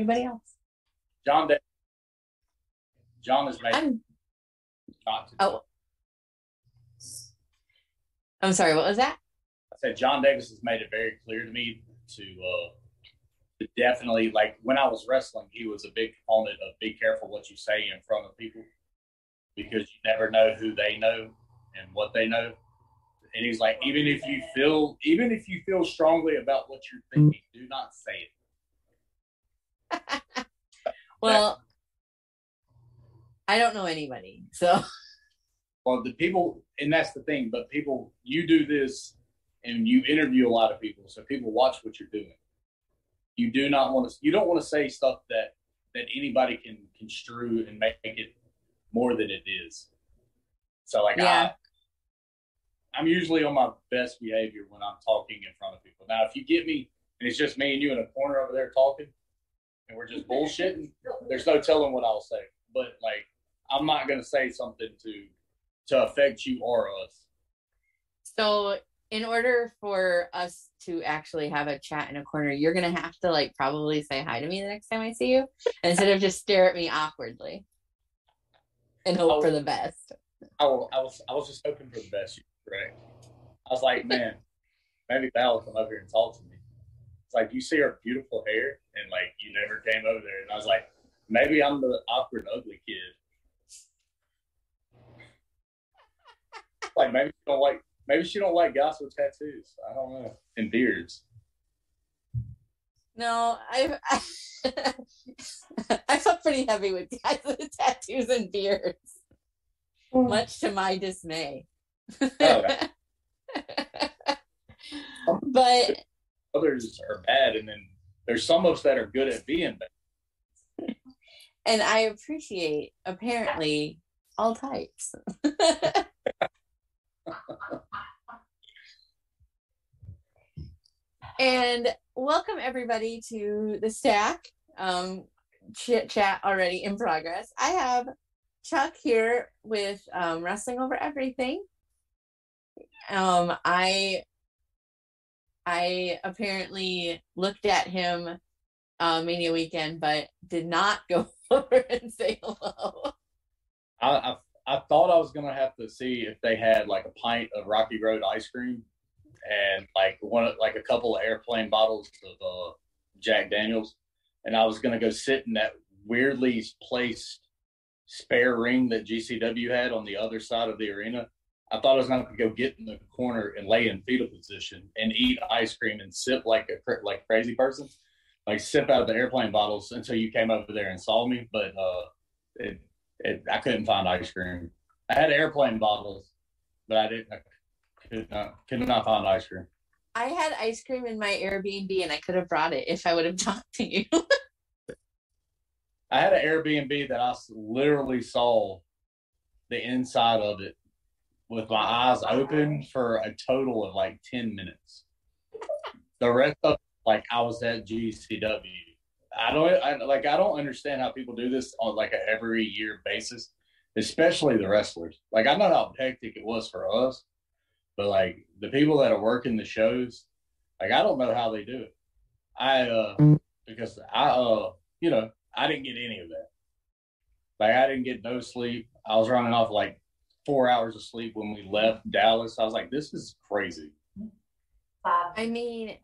anybody else. John Davis. John has made I'm oh I'm sorry, what was that? I said John Davis has made it very clear to me to uh to definitely like when I was wrestling, he was a big proponent of be careful what you say in front of people because you never know who they know and what they know. And he's like, even if you feel even if you feel strongly about what you're thinking, do not say it. Well, I don't know anybody. So Well, the people, and that's the thing. But people, you do this, and you interview a lot of people, so people watch what you're doing. You do not want to. You don't want to say stuff that that anybody can construe and make it more than it is. So, like, Yeah. I, I'm usually on my best behavior when I'm talking in front of people. Now, if you get me and it's just me and you in a corner over there talking, and we're just bullshitting, there's no telling what I'll say. But like, I'm not gonna say something to to affect you or us. so in order for us to actually have a chat in a corner, you're gonna have to like probably say hi to me the next time I see you instead of just stare at me awkwardly and hope for the best. I, wa- I was I was just hoping for the best. Right. I was like, man, maybe Val will come over here and talk to me. It's like you see her beautiful hair, and like you never came over there, and I was like, maybe I'm the awkward, ugly kid. like maybe she don't like maybe she don't like guys with tattoos. I don't know and beards. No, I I felt pretty heavy with guys with tattoos and beards, hmm. much to my dismay. Oh, okay. but Others are bad, and then there's some of us that are good at being bad. and I appreciate apparently all types. and welcome everybody to the stack. Um, chit chat already in progress. I have Chuck here with um, wrestling over everything. Um, I I apparently looked at him uh, Mania weekend, but did not go over and say hello. I, I I thought I was gonna have to see if they had like a pint of Rocky Road ice cream and like one like a couple of airplane bottles of uh, Jack Daniels, and I was gonna go sit in that weirdly placed spare ring that GCW had on the other side of the arena. I thought I was gonna go get in the corner and lay in fetal position and eat ice cream and sip like a like crazy person, like sip out of the airplane bottles until you came over there and saw me. But uh, it, it, I couldn't find ice cream. I had airplane bottles, but I didn't. I could not, could not find ice cream. I had ice cream in my Airbnb and I could have brought it if I would have talked to you. I had an Airbnb that I literally saw the inside of it with my eyes open for a total of like 10 minutes. The rest of like I was at GCW. I don't I, like I don't understand how people do this on like a every year basis, especially the wrestlers. Like I know how hectic it was for us, but like the people that are working the shows, like I don't know how they do it. I uh because I uh you know I didn't get any of that. Like I didn't get no sleep. I was running off like four hours of sleep when we left Dallas. I was like, this is crazy. I mean,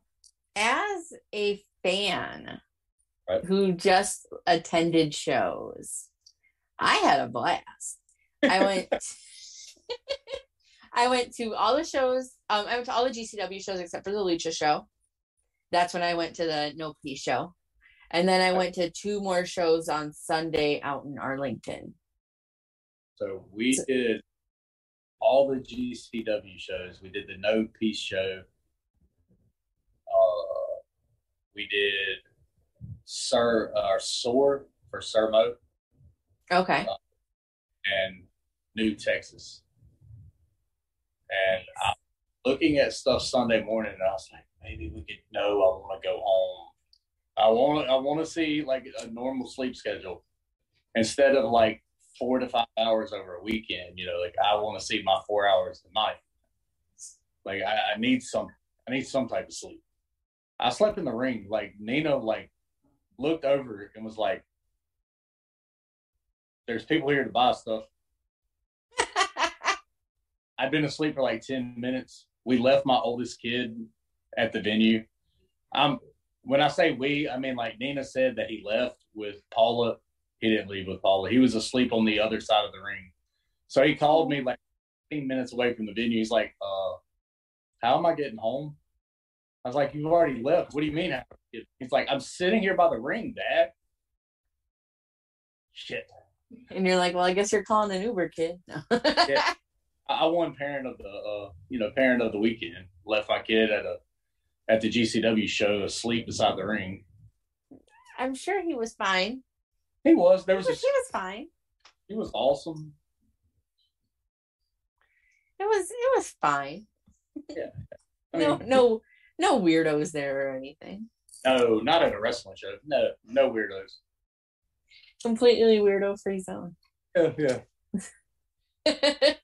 as a fan Right. who just attended shows, I had a blast. I went I went to all the shows. Um, I went to all the GCW shows except for the Lucha show. That's when I went to the No Peace show. And then I went to two more shows on Sunday out in Arlington. So we did all the GCW shows. We did the No Peace show. Uh, we did Sir uh, Soar for Sir Mo Okay. and New Texas. And I'm looking at stuff Sunday morning, and I was like, maybe we could. No, I want to go home. I want. I want to see like a normal sleep schedule instead of like four to five hours over a weekend. You know, like I want to see my four hours a night. Like I, I need some. I need some type of sleep. I slept in the ring. Like Nina, like looked over and was like, "There's people here to buy stuff." I'd been asleep for like ten minutes. We left my oldest kid at the venue. I'm when I say we, I mean like Nina said that he left with Paula. He didn't leave with Paula. He was asleep on the other side of the ring. So he called me like 15 minutes away from the venue. He's like, uh, how am I getting home? I was like, you've already left. What do you mean? He's like, I'm sitting here by the ring, Dad. Shit. And you're like, well, I guess you're calling an Uber, kid. No. yeah. I won parent of the, uh, you know, parent of the weekend. Left my kid at a at the GCW show asleep beside the ring. I'm sure he was fine. He was. There was. He was, a, he was fine. He was awesome. It was. It was fine. Yeah. I mean, no, no, no weirdos there or anything. No, not at a wrestling show. No, no weirdos. Completely weirdo free zone. Yeah, yeah.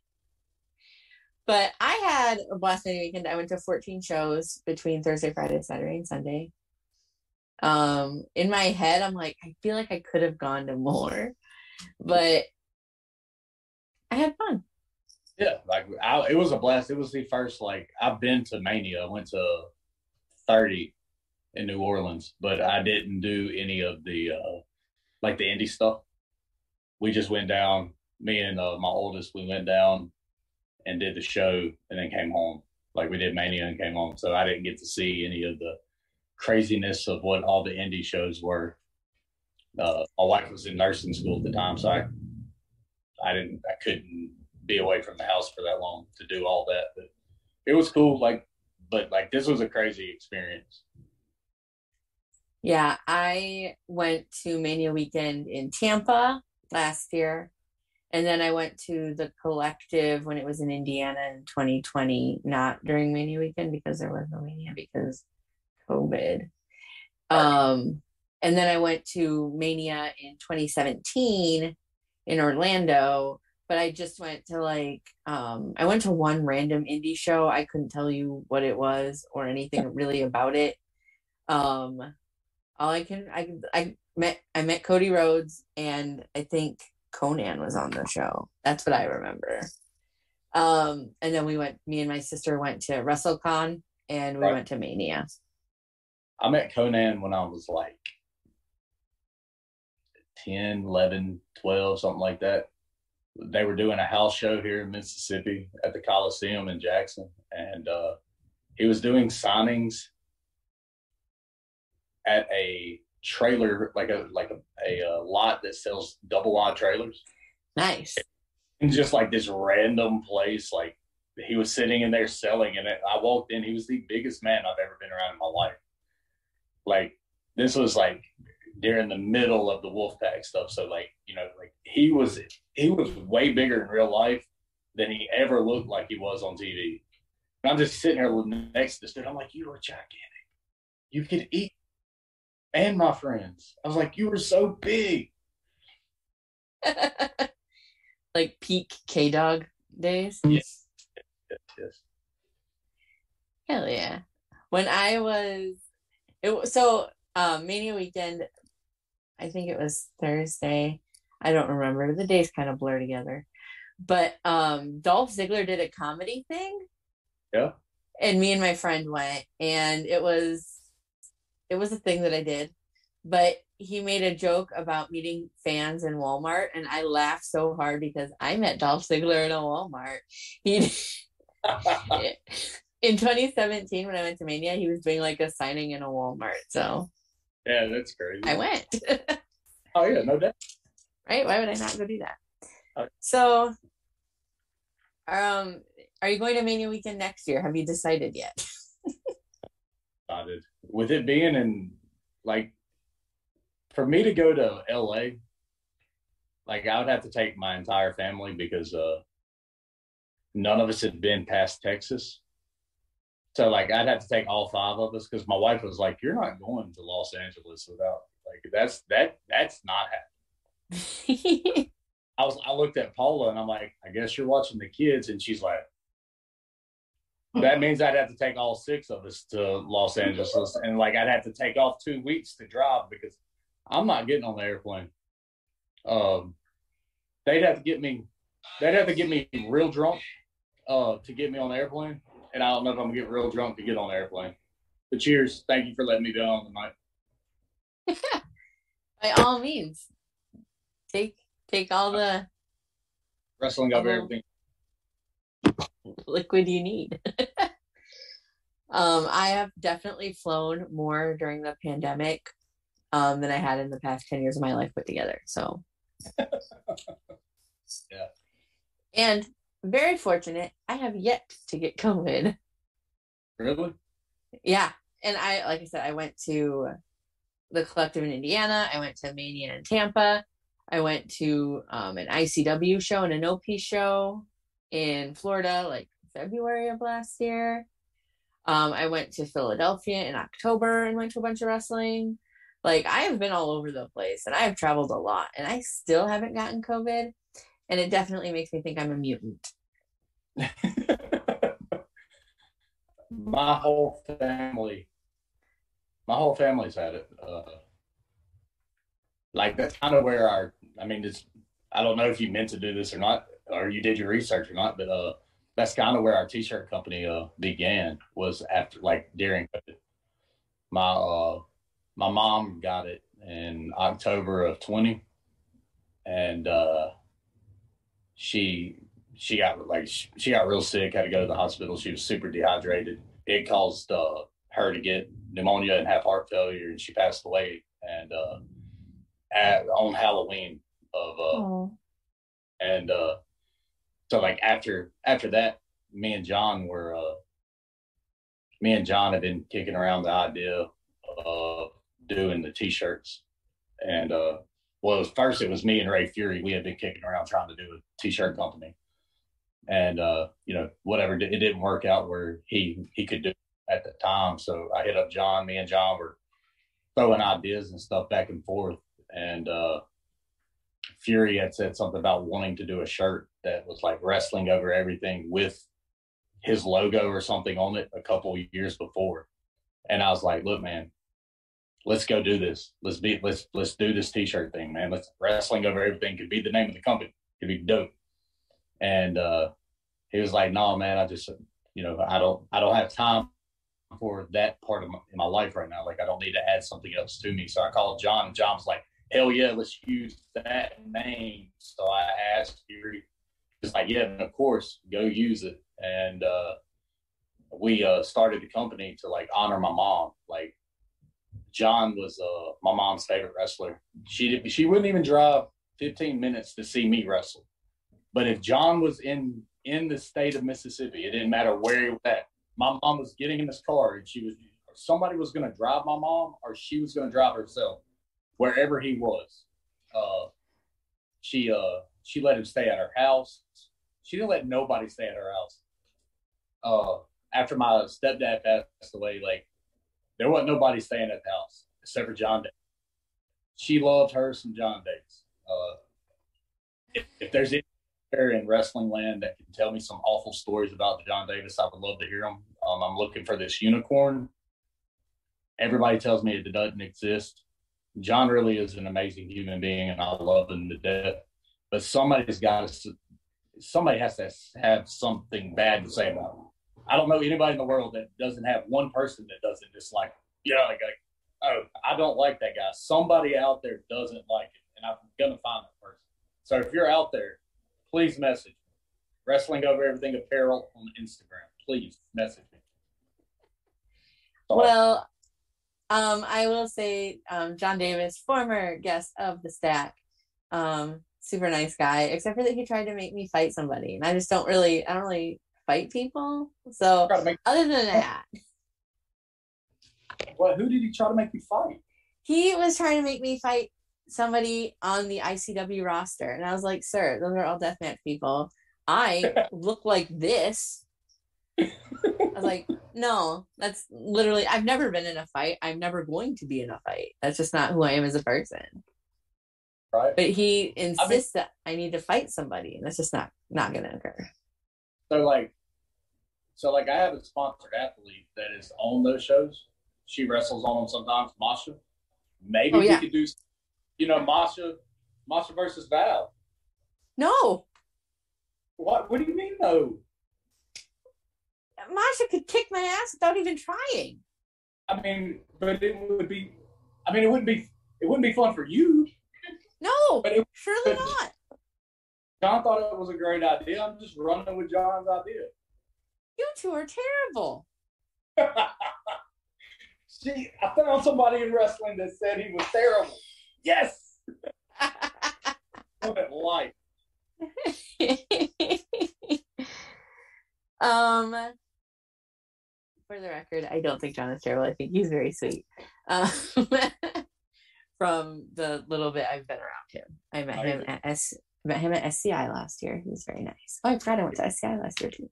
but I had a blast weekend. I went to 14 shows between Thursday, Friday, Saturday, and Sunday. Um, in my head, I'm like, I feel like I could have gone to more, but I had fun. Yeah, like I, it was a blast. It was the first like I've been to Mania. I went to 30 in New Orleans, but I didn't do any of the uh like the indie stuff. We just went down. Me and uh, my oldest, we went down and did the show, and then came home. Like we did Mania and came home. So I didn't get to see any of the craziness of what all the indie shows were. Uh, my wife was in nursing school at the time, so I I didn't I couldn't be away from the house for that long to do all that. But it was cool. Like, but like this was a crazy experience. Yeah, I went to Mania weekend in Tampa last year. And then I went to the collective when it was in Indiana in 2020, not during Mania weekend because there was no Mania because COVID. Um, and then I went to Mania in 2017 in Orlando but I just went to like um I went to one random indie show. I couldn't tell you what it was or anything really about it. Um all I can I I met I met Cody Rhodes and I think Konnan was on the show. That's what I remember. Um and then we went me and my sister went to WrestleCon and we right. went to Mania. I met Konnan when I was like 10, 11, 12, something like that they were doing a house show here in Mississippi at the Coliseum in Jackson, and uh, he was doing signings at a trailer, like a like a, a, a uh, lot that sells double wide trailers. Nice. And just like this random place, like he was sitting in there selling, and I walked in. He was the biggest man I've ever been around in my life. Like this was like during the middle of the Wolfpack stuff. So like, you know, like he was he was way bigger in real life than he ever looked like he was on TV. And I'm just sitting here next to this dude. I'm like, you are gigantic. You could eat and my friends. I was like, you were so big. like peak K-Dogg days. Yes. yes. Yes. Hell yeah. When I was it so um Mania weekend I think it was Thursday. I don't remember. The days kind of blur together. But um Dolph Ziggler did a comedy thing. Yeah. And me and my friend went and it was it was a thing that I did. But he made a joke about meeting fans in Walmart and I laughed so hard because I met Dolph Ziggler in a Walmart. He in 2017 when I went to Mania, he was doing like a signing in a Walmart. So yeah, that's crazy. I went. oh yeah, no doubt. Right? Why would I not go do that? Okay. So, um, are you going to Mania weekend next year? Have you decided yet? decided. With it being in like, for me to go to LA, like I would have to take my entire family because uh, none of us had been past Texas. So like I'd have to take all five of us because my wife was like, "You're not going to Los Angeles without like that's that that's not happening." I was I looked at Paula and I'm like, "I guess you're watching the kids," and she's like, "That means I'd have to take all six of us to Los Angeles, and like I'd have to take off two weeks to drive because I'm not getting on the airplane. Um, they'd have to get me. They'd have to get me real drunk uh, to get me on the airplane, and I don't know if I'm gonna get real drunk to get on the airplane. But cheers, thank you for letting me be on tonight. By all means, take take all the Wrestling Uh-huh. everything. liquid you need. um, I have definitely flown more during the pandemic um, than I had in the past 10 years of my life put together. So, Yeah. And very fortunate, I have yet to get COVID. Really? Yeah. And I, like I said, I went to the collective in Indiana. I went to Mania in Tampa. I went to um, an ICW show and an OP show in Florida, like February of last year. Um, I went to Philadelphia in October and went to a bunch of wrestling. Like I have been all over the place and I have traveled a lot and I still haven't gotten COVID. And it definitely makes me think I'm a mutant. my whole family, my whole family's had it. Uh, like that's kind of where our, I mean, it's, I don't know if you meant to do this or not, or you did your research or not, but uh, that's kind of where our t-shirt company uh began was after like during COVID. My uh, my mom got it in October of twenty, and uh, she she got like she, she got real sick, had to go to the hospital. She was super dehydrated. It caused uh, her to get pneumonia and have heart failure, and she passed away. And uh, at, on Halloween of uh, Oh. and uh, so like after after that, me and John were uh, me and John have been kicking around the idea of doing the t-shirts, and uh, was, first it was me and Ray Fury. We had been kicking around trying to do a t-shirt company, and uh, you know whatever it didn't work out where he he could do at the time. So I hit up John. Me and John were throwing ideas and stuff back and forth, and uh, Fury had said something about wanting to do a shirt that was like wrestling over everything with his logo or something on it a couple years before. And I was like, look, man, let's go do this. Let's be let's let's do this t-shirt thing, man. Let's wrestling over everything could be the name of the company. Could be dope. And uh he was like, no, man, I just you know, I don't I don't have time for that part of my, my life right now. Like I don't need to add something else to me. So I called John and John was like, hell yeah, let's use that name. So I asked Fury, he's like, yeah, of course, go use it. And uh, we uh, started the company to like honor my mom. Like John was uh, my mom's favorite wrestler. She did, she wouldn't even drive 15 minutes to see me wrestle. But if John was in in the state of Mississippi, it didn't matter where he was at. My mom was getting in this car and she was somebody was going to drive my mom or she was going to drive herself wherever he was. Uh, she uh, she let him stay at her house. She didn't let nobody stay at her house. Uh, after my stepdad passed away, like there wasn't nobody staying at the house except for John Davis. She loved her some John Davis. Uh, if, if there's any there in wrestling land that can tell me some awful stories about John Davis, I would love to hear them. Um, I'm looking for this unicorn. Everybody tells me it doesn't exist. John really is an amazing human being, and I love him to death. But somebody's got to, somebody has to have something bad to say about him. I don't know anybody in the world that doesn't have one person that doesn't dislike him. You know, like, like, oh, I don't like that guy. Somebody out there doesn't like it, and I'm gonna find that person. So if you're out there, please message me. Wrestling over everything apparel on Instagram. Please message me. Well, um, I will say um, John Davis, former guest of the stack, um, super nice guy, except for that he tried to make me fight somebody, and I just don't really, I don't really fight people. So make, other than that, what? Who did he try to make you fight? he was trying to make me fight somebody on the ICW roster, and I was like, "Sir, those are all deathmatch people. I look like this." I was like, "No, that's literally. I've never been in a fight. I'm never going to be in a fight. That's just not who I am as a person." Right. But he insists that I need to fight somebody, and that's just not not going to occur. So like, so like, I have a sponsored athlete that is on those shows. She wrestles on them sometimes. Masha. Maybe Oh, yeah. we could do You know, Masha, Masha versus Val. No, What? What do you mean, though? Masha could kick my ass without even trying. I mean, but it would be. I mean, it wouldn't be. It wouldn't be fun for you. No, But it- surely but- not. John thought it was a great idea. I'm just running with John's idea. You two are terrible. See, I found somebody in wrestling that said he was terrible. Yes, what life. um, for the record, I don't think John is terrible. I think he's very sweet. Um, from the little bit I've been around him, I met Oh, him at S. Met him at SCI last year. He was very nice. Oh, I forgot I went to SCI last year too.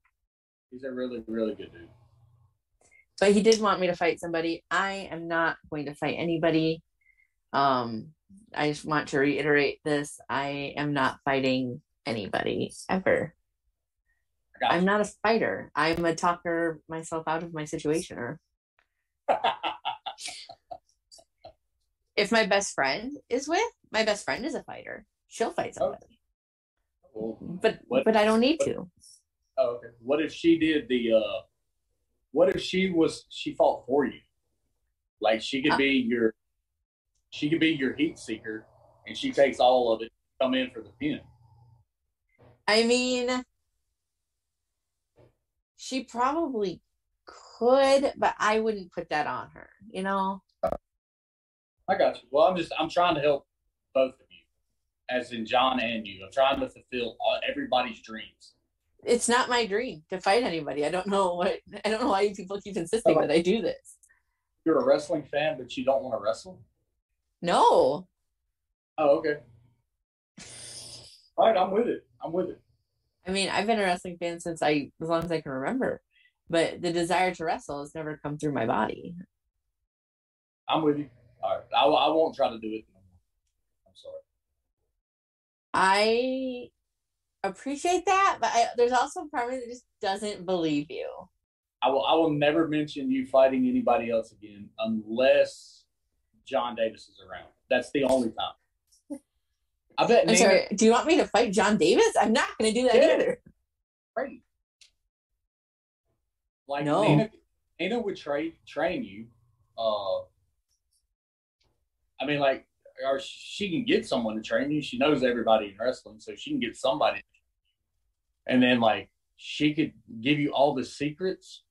He's a really, really good dude. But he did want me to fight somebody. I am not going to fight anybody. Um, I just want to reiterate this. I am not fighting anybody ever. I'm not a fighter. I'm a talker myself out of my situation. Or if my best friend is with, my best friend is a fighter. She'll fight somebody. Well, But What- but I don't need to. Oh, okay. What if she did the? uh What if she was? She fought for you. Like she could Uh, be your. She could be your heat seeker, and she takes all of it. Come in for the pin. I mean, she probably could, but I wouldn't put that on her. You know, I got you. Well, I'm just I'm trying to help both of you, as in John and you. I'm trying to fulfill all, everybody's dreams. It's not my dream to fight anybody. I don't know what I don't know why you people keep insisting that I do this. You're a wrestling fan, but you don't want to wrestle. No, Oh, okay. All right, I'm with it. I'm with it. I mean I've been a wrestling fan since I as long as I can remember, but the desire to wrestle has never come through my body. I'm with you. All right, I, I won't try to do it. I'm sorry. I appreciate that, but I, there's also a part of me that just doesn't believe you. I will. I will never mention you fighting anybody else again unless John Davis is around. That's the only time. I bet I'm Nina. sorry. Do you want me to fight John Davis? I'm not going to do that Yeah. either. Great. Like No. Nina, Nina would train train you. Uh, I mean, like, or she can get someone to train you. She knows everybody in wrestling, so she can get somebody. And then, like, she could give you all the secrets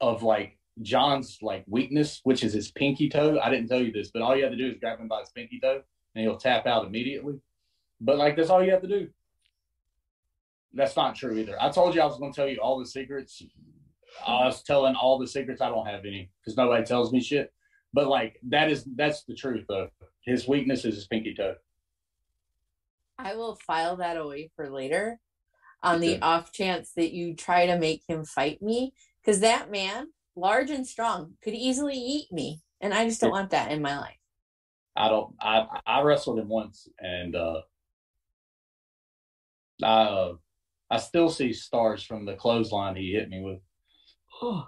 of like John's like weakness, which is his pinky toe. I didn't tell you this, but all you have to do is grab him by his pinky toe, and he'll tap out immediately. But like, that's all you have to do. That's not true either. I told you I was going to tell you all the secrets. I was telling all the secrets. I don't have any because nobody tells me shit. But like that is that's the truth though. His weakness is his pinky toe. I will file that away for later on the off chance that you try to make him fight me because that man, large and strong, could easily eat me. And I just don't want that in my life. I don't. I I wrestled him once, and uh, I uh, I still see stars from the clothesline he hit me with.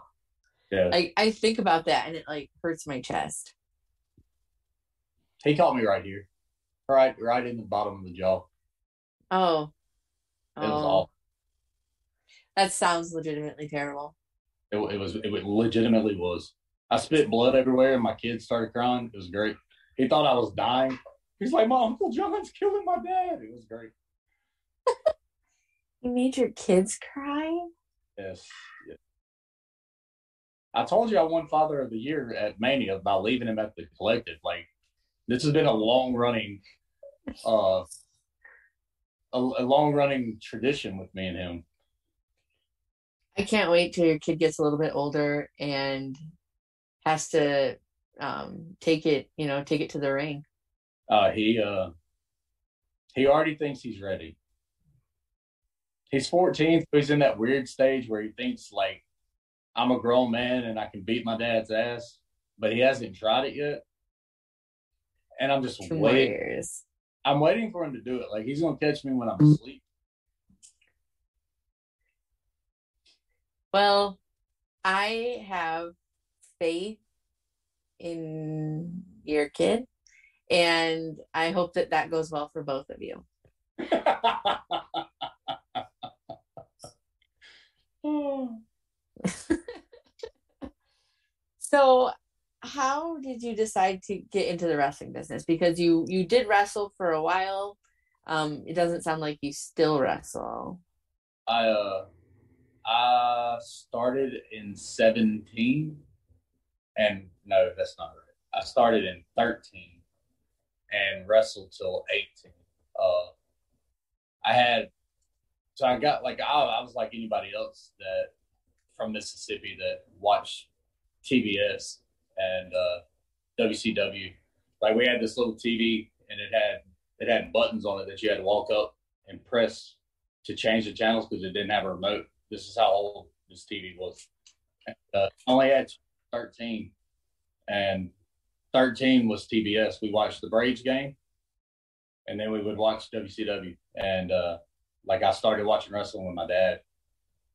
Yeah, I, I think about that and it like hurts my chest. he caught me right here, right right in the bottom of the jaw. Oh. It was Oh, awful. that sounds legitimately terrible. It, it was it legitimately was. I spit blood everywhere, and my kids started crying. It was great. He thought I was dying. He's like, "My uncle John's killing my dad." It was great. You made your kids cry? Yes. I told you I won Father of the Year at Mania by leaving him at the collective. Like, this has been a long running, uh, a, a long running tradition with me and him. I can't wait till your kid gets a little bit older and has to um, take it, you know, take it to the ring. Uh, he uh, he already thinks he's ready. He's 14, so he's in that weird stage where he thinks like I'm a grown man and I can beat my dad's ass, but he hasn't tried it yet. And I'm just waiting. Years. I'm waiting for him to do it. Like he's gonna catch me when I'm Mm-hmm. asleep. Well, I have faith in your kid, and I hope that that goes well for both of you. so how did you decide to get into the wrestling business? Because you you did wrestle for a while. Um it doesn't sound like you still wrestle. I uh I started in 17 and no that's not right. I started in 13 and wrestled till 18 uh I had so I got like I, I was like anybody else that from Mississippi that watched TBS and uh, WCW. Like we had this little TV, and it had it had buttons on it that you had to walk up and press to change the channels because it didn't have a remote. This is how old this TV was. Uh, only had 13, and 13 was TBS. We watched the Braves game, and then we would watch WCW. And uh, like I started watching wrestling with my dad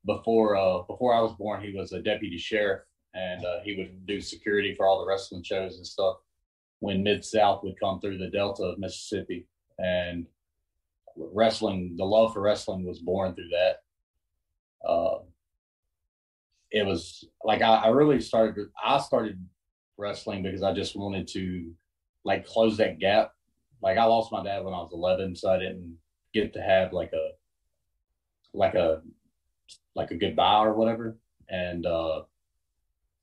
before uh, before I was born. He was a deputy sheriff and uh, he would do security for all the wrestling shows and stuff when Mid South would come through the Delta of Mississippi. And wrestling, the love for wrestling was born through that. Uh, it was like I, I really started. I started wrestling because I just wanted to like close that gap. Like I lost my dad when I was 11, so I didn't get to have like a like a like a goodbye or whatever. And uh,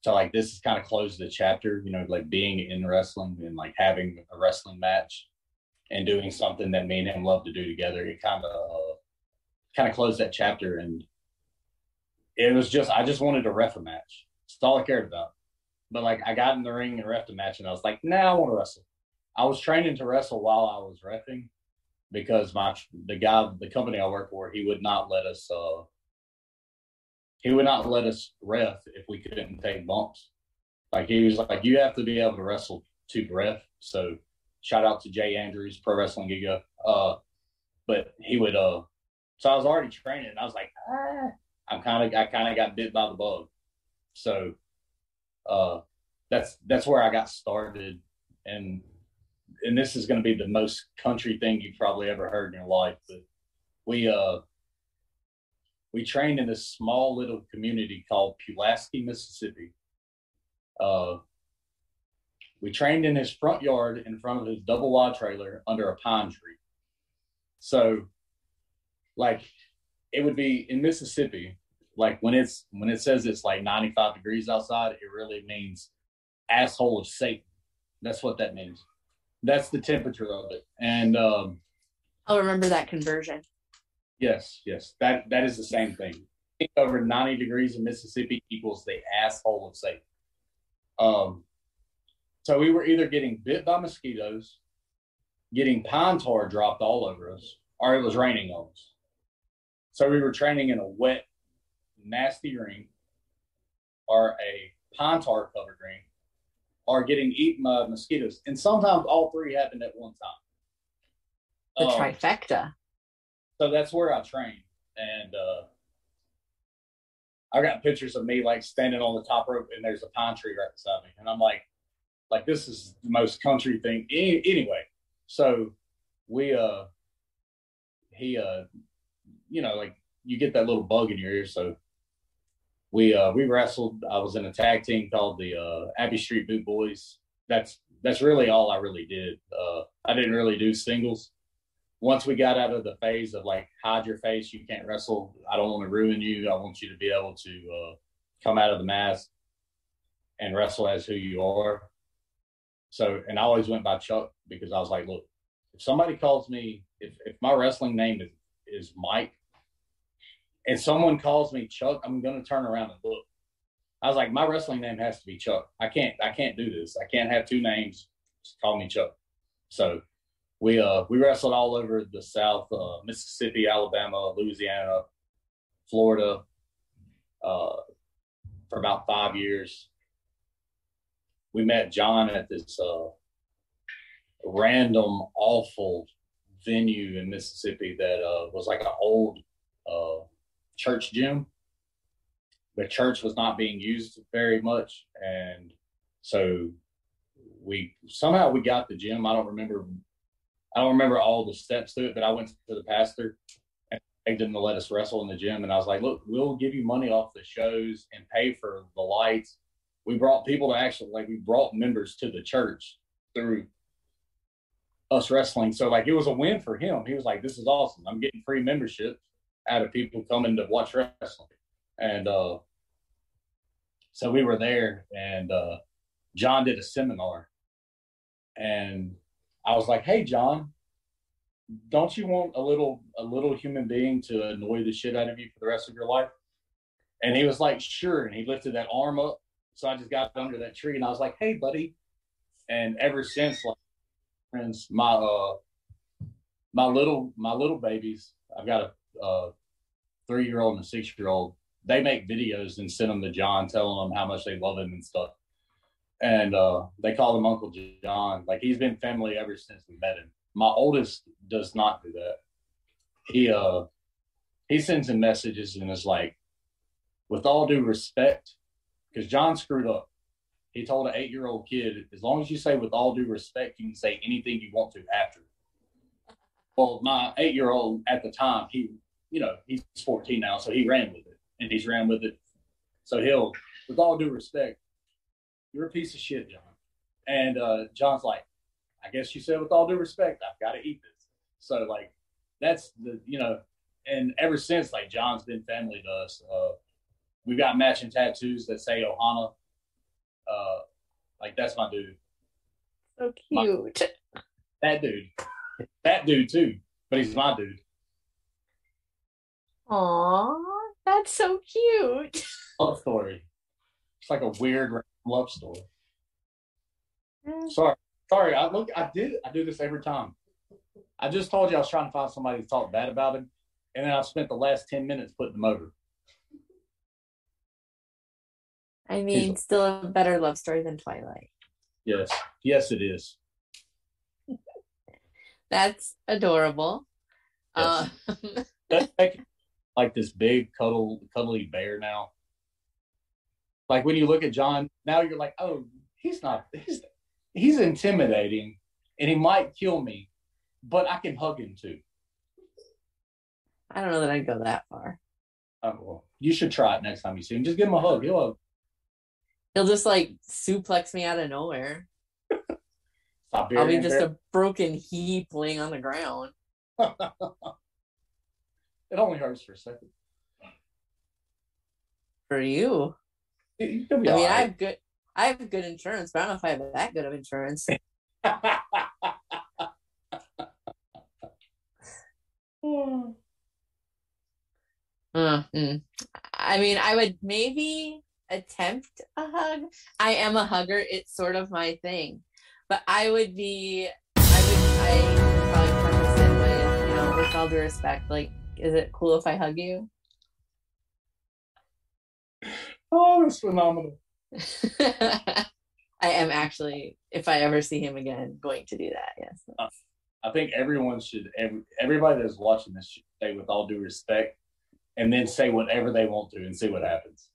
so like this is kind of closed the chapter, you know, like being in wrestling and like having a wrestling match and doing something that me and him love to do together. It kind of uh, kind of closed that chapter, and it was just I just wanted to ref a match. That's all I cared about. But like I got in the ring and ref a match, and I was like, nah, I want to wrestle. I was training to wrestle while I was refing because my the guy the company I work for he would not let us uh, he would not let us ref if we couldn't take bumps. Like he was like, you have to be able to wrestle to ref. So shout out to Jay Andrews, Pro Wrestling Giga. Uh, but he would uh, so I was already training. And I was like, ah, I'm kind of I kind of got bit by the bug. So uh, that's that's where I got started, and and this is going to be the most country thing you've probably ever heard in your life. But we uh we trained in this small little community called Pulaski, Mississippi. Uh, we trained in his front yard in front of his double wide trailer under a pine tree. So, like, it would be in Mississippi. Like when it's when it says it's like 95 degrees outside, it really means asshole of Satan. That's what that means. That's the temperature of it. And um, I'll remember that conversion. Yes, yes. That that is the same thing. Over 90 degrees in Mississippi equals the asshole of Satan. Um, so we were either getting bit by mosquitoes, getting pine tar dropped all over us, or it was raining on us. So we were training in a wet, nasty ring, or a pine tar covered ring, or getting eaten by mosquitoes. And sometimes all three happened at one time. The um, trifecta so that's where I train. And uh, I got pictures of me like standing on the top rope, and there's a pine tree right beside me, and I'm like, like this is the most country thing. Anyway, so we uh, he uh, you know, like you get that little bug in your ear, so we uh we wrestled. I was in a tag team called the uh, Abbey Street Boot Boys. That's that's really all I really did. Uh, I didn't really do singles once we got out of the phase of like hide your face, you can't wrestle. I don't want to ruin you. I want you to be able to uh, come out of the mask and wrestle as who you are. So, and I always went by Chuck because I was like, look, if somebody calls me, if, if my wrestling name is, is Mike and someone calls me Chuck, I'm to turn around and look. I was like, my wrestling name has to be Chuck. I can't, I can't do this. I can't have two names. Just call me Chuck. So we uh we wrestled all over the South, uh, Mississippi, Alabama, Louisiana, Florida, uh, for about five years. We met John at this uh, random, awful venue in Mississippi that uh, was like an old uh, church gym. The church was not being used very much, and so we somehow we got the gym. I don't remember. I don't remember all the steps to it, but I went to the pastor and begged him to let us wrestle in the gym. And I was like, "Look, we'll give you money off the shows and pay for the lights." We brought people to actually like we brought members to the church through us wrestling. So like it was a win for him. He was like, "This is awesome. I'm getting free membership out of people coming to watch wrestling." And uh, so we were there, and uh, John did a seminar, and I was like, "Hey, John, don't you want a little a little human being to annoy the shit out of you for the rest of your life?" And he was like, "Sure." And he lifted that arm up, so I just got under that tree, and I was like, "Hey, buddy." And ever since, like friends, my uh, my little my little babies, I've got a, a three year old and a six year old. They make videos and send them to John, telling them how much they love him and stuff and uh, they call him Uncle John. Like he's been family ever since we met him. My oldest does not do that. He uh he sends him messages and is like, with all due respect, because John screwed up. He told an eight year old kid, as long as you say with all due respect, you can say anything you want to after. Well, my eight year old at the time, he you know, he's 14 now, so he ran with it. And he's ran with it. So he'll, with all due respect, you're a piece of shit, John. And uh, John's like, I guess you said with all due respect, I've got to eat this. So like, that's the you know, and ever since like John's been family to us. Uh, we've got matching tattoos that say Ohana. Uh, like that's my dude. So cute. My, that dude. That dude too, but he's my dude. Aw, that's so cute. Love story. It's like a weird love story. Sorry, sorry. I look. I did. I do this every time. I just told you I was trying to find somebody to talk bad about him, and then I spent the last ten minutes putting them over. I mean, He's, still a better love story than Twilight. Yes, yes, it is. That's adorable. Yes. Uh, That's like, like this big cuddle, cuddly bear now. Like when you look at John, now you're like, oh, he's not, he's, he's intimidating and he might kill me, but I can hug him too. I don't know that I'd go that far. Oh, well, you should try it next time you see him. Just give him a hug. He'll hug. He'll just like suplex me out of nowhere. I'll be just a broken heap laying on the ground. it only hurts for a second. For you. I mean, right. I have good, I have good insurance, but I don't know if I have that good of insurance. uh, mm. I mean, I would maybe attempt a hug. I am a hugger; it's sort of my thing. But I would be, I would, I would probably preface it with, you know, with all due respect, like, is it cool if I hug you? Oh, that's phenomenal. I am actually, if I ever see him again, going to do that. Yes. Uh, I think everyone should, every, everybody that's watching this should say with all due respect and then say whatever they want to and see what happens.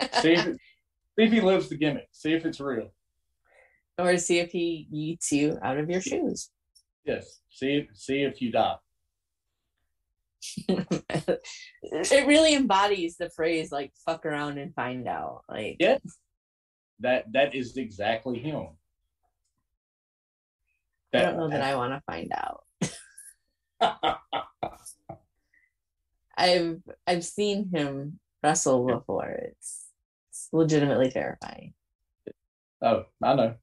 see, if, see if he lives the gimmick. See if it's real. Or see if he eats you out of your shoes. Yes. See, see if you die. it really embodies the phrase like fuck around and find out. Like yeah. That that is exactly him. That, I don't know that I want to find out. I've I've seen him wrestle before. It's it's legitimately terrifying. Oh, I know.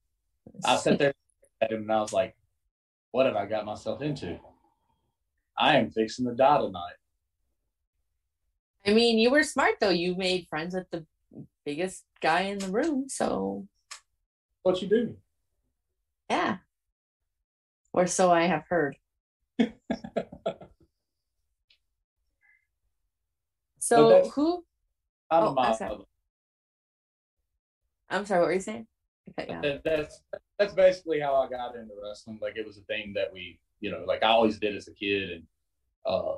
I sat there at him and I was like, what have I got myself into? I am fixing the die tonight. I mean, you were smart though. You made friends with the biggest guy in the room, so what you do? Yeah. Or so I have heard. so who oh, I'm, sorry. I'm sorry, what were you saying? That's that's basically how I got into wrestling. Like it was a thing that we you know, like I always did as a kid. And, uh,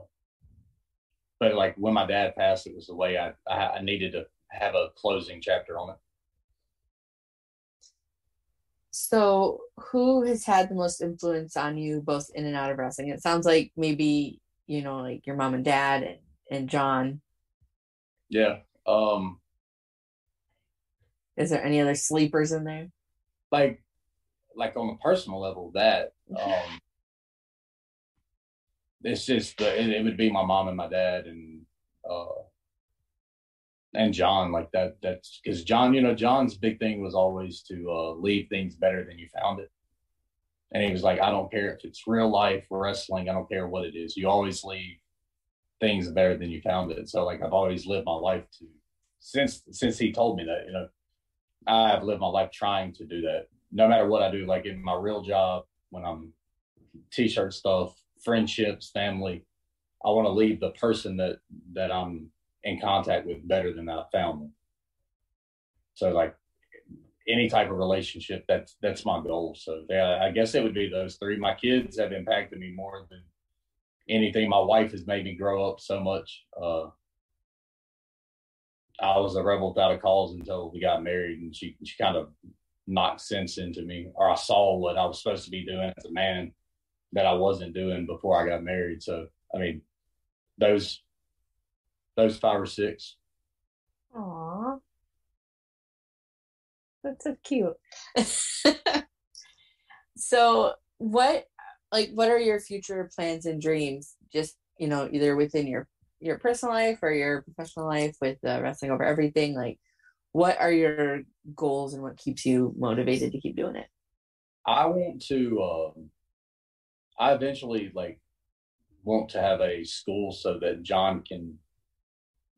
but like when my dad passed, it was the way I, I, I needed to have a closing chapter on it. So, who has had the most influence on you both in and out of wrestling? It sounds like maybe, you know, like your mom and dad and, and John. Yeah. Um Is there any other sleepers in there? like like on a personal level that um it's just it, it would be my mom and my dad and uh and John like that that's because John you know John's big thing was always to uh leave things better than you found it. And he was like I don't care if it's real life wrestling I don't care what it is. You always leave things better than you found it. So like I've always lived my life to since since he told me that you know I've lived my life trying to do that. No matter what I do like in my real job when I'm t-shirt stuff friendships family I want to leave the person that that I'm in contact with better than I found them. So like any type of relationship, that's that's my goal. So yeah, I guess it would be those three. My kids have impacted me more than anything. My wife has made me grow up so much. Uh, I was a rebel without a cause until we got married, and she she kind of knocked sense into me, or I saw what I was supposed to be doing as a man that I wasn't doing before I got married. So I mean, those those five or six. Aw. That's so cute. so what like what are your future plans and dreams? Just, you know, either within your your personal life or your professional life with uh, wrestling over everything like what are your goals and what keeps you motivated to keep doing it I want to. Um, I eventually like want to have a school so that John can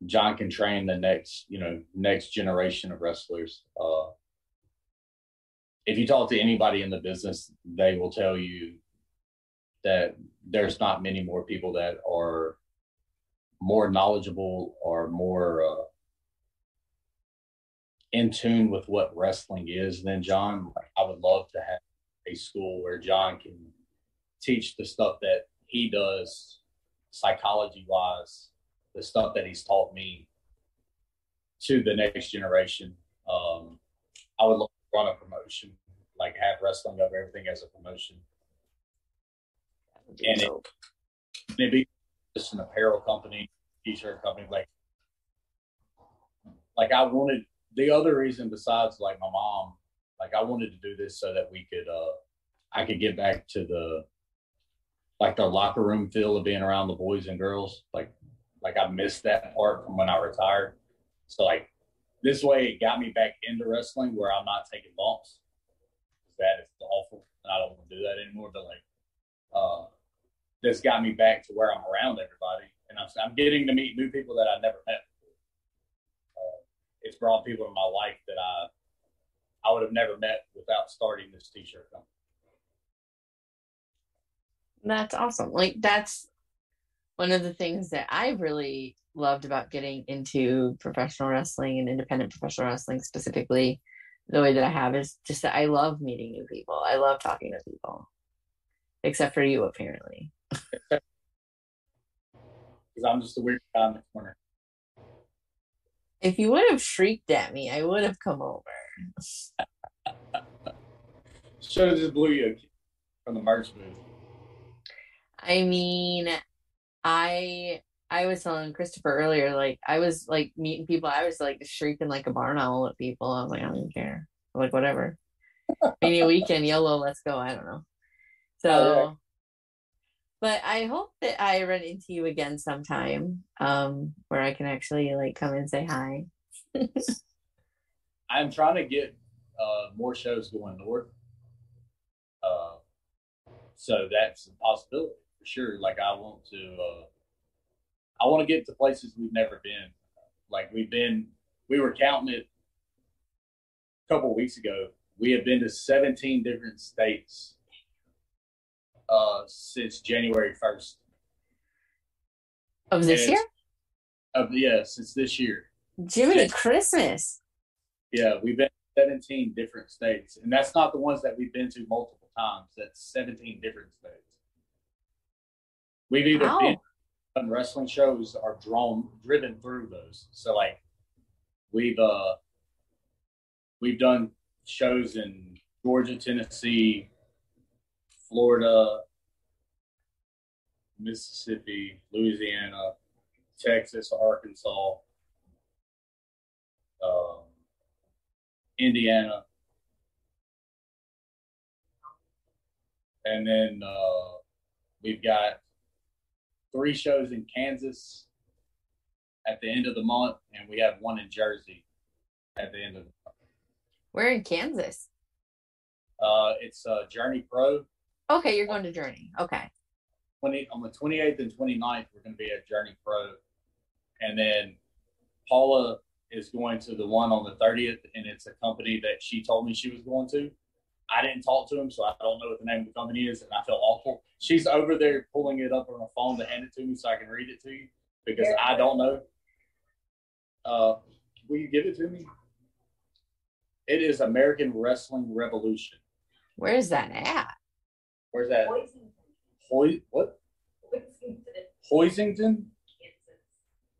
John can train the next you know next generation of wrestlers. Uh, if you talk to anybody in the business, they will tell you that there's not many more people that are more knowledgeable or more uh, in tune with what wrestling is than John. I would love to have a school where John can teach the stuff that he does psychology wise, the stuff that he's taught me to the next generation. Um, I would love to run a promotion, like have wrestling over everything as a promotion. And it, maybe just an apparel company, t-shirt company, like like I wanted the other reason besides like my mom, like I wanted to do this so that we could uh I could get back to the like the locker room feel of being around the boys and girls. Like like I missed that part from when I retired. So like this way it got me back into wrestling where I'm not taking bumps. That is awful. And I don't want to do that anymore. But like uh this got me back to where I'm around everybody and I'm I'm getting to meet new people that I never met. Uh, it's brought people in my life that I I would have never met without starting this t-shirt company. That's awesome. Like that's one of the things that I've really loved about getting into professional wrestling and independent professional wrestling specifically the way that I have is just that I love meeting new people. I love talking to people. Except for you apparently. Because I'm just a weird guy in the corner. If you would have shrieked at me, I would have come over. Should have just blew you from the merch booth. I mean, I I was telling Christopher earlier, like I was like meeting people, I was like shrieking like a barn owl at people. I was like, I don't even care. Like whatever. Any weekend, YOLO, let's go. I don't know. So Oh, yeah. but I hope that I run into you again sometime, um, where I can actually like come and say hi. I'm trying to get uh, more shows going north. Uh, so that's a possibility for sure. Like I want to, uh, I want to get to places we've never been. Like we've been, we were counting it a couple weeks ago. We have been to 17 different states uh, since January 1st. Of this And year? Of yeah, since this year. Jiminy Christmas. Yeah, we've been 17 different states, and that's not the ones that we've been to multiple times. That's 17 different states. We've either Wow. been on wrestling shows or drawn driven through those. So like we've uh we've done shows in Georgia, Tennessee, Florida, Mississippi, Louisiana, Texas, Arkansas, um, Indiana, and then uh, we've got three shows in Kansas at the end of the month, and we have one in Jersey at the end of the month. We're in Kansas. Uh, it's uh, Journey Pro. Okay, you're going to Journey. Okay. 20, on the 28th and 29th, we're going to be at Journey Pro. And then Paula is going to the one on the 30th, and it's a company that she told me she was going to. I didn't talk to him, so I don't know what the name of the company is, and I feel awful. She's over there pulling it up on her phone to hand it to me so I can read it to you because I don't know. Uh, will you give it to me? It is American Wrestling Revolution. Where is that at? Where's that? Hoy, what? Hoisington?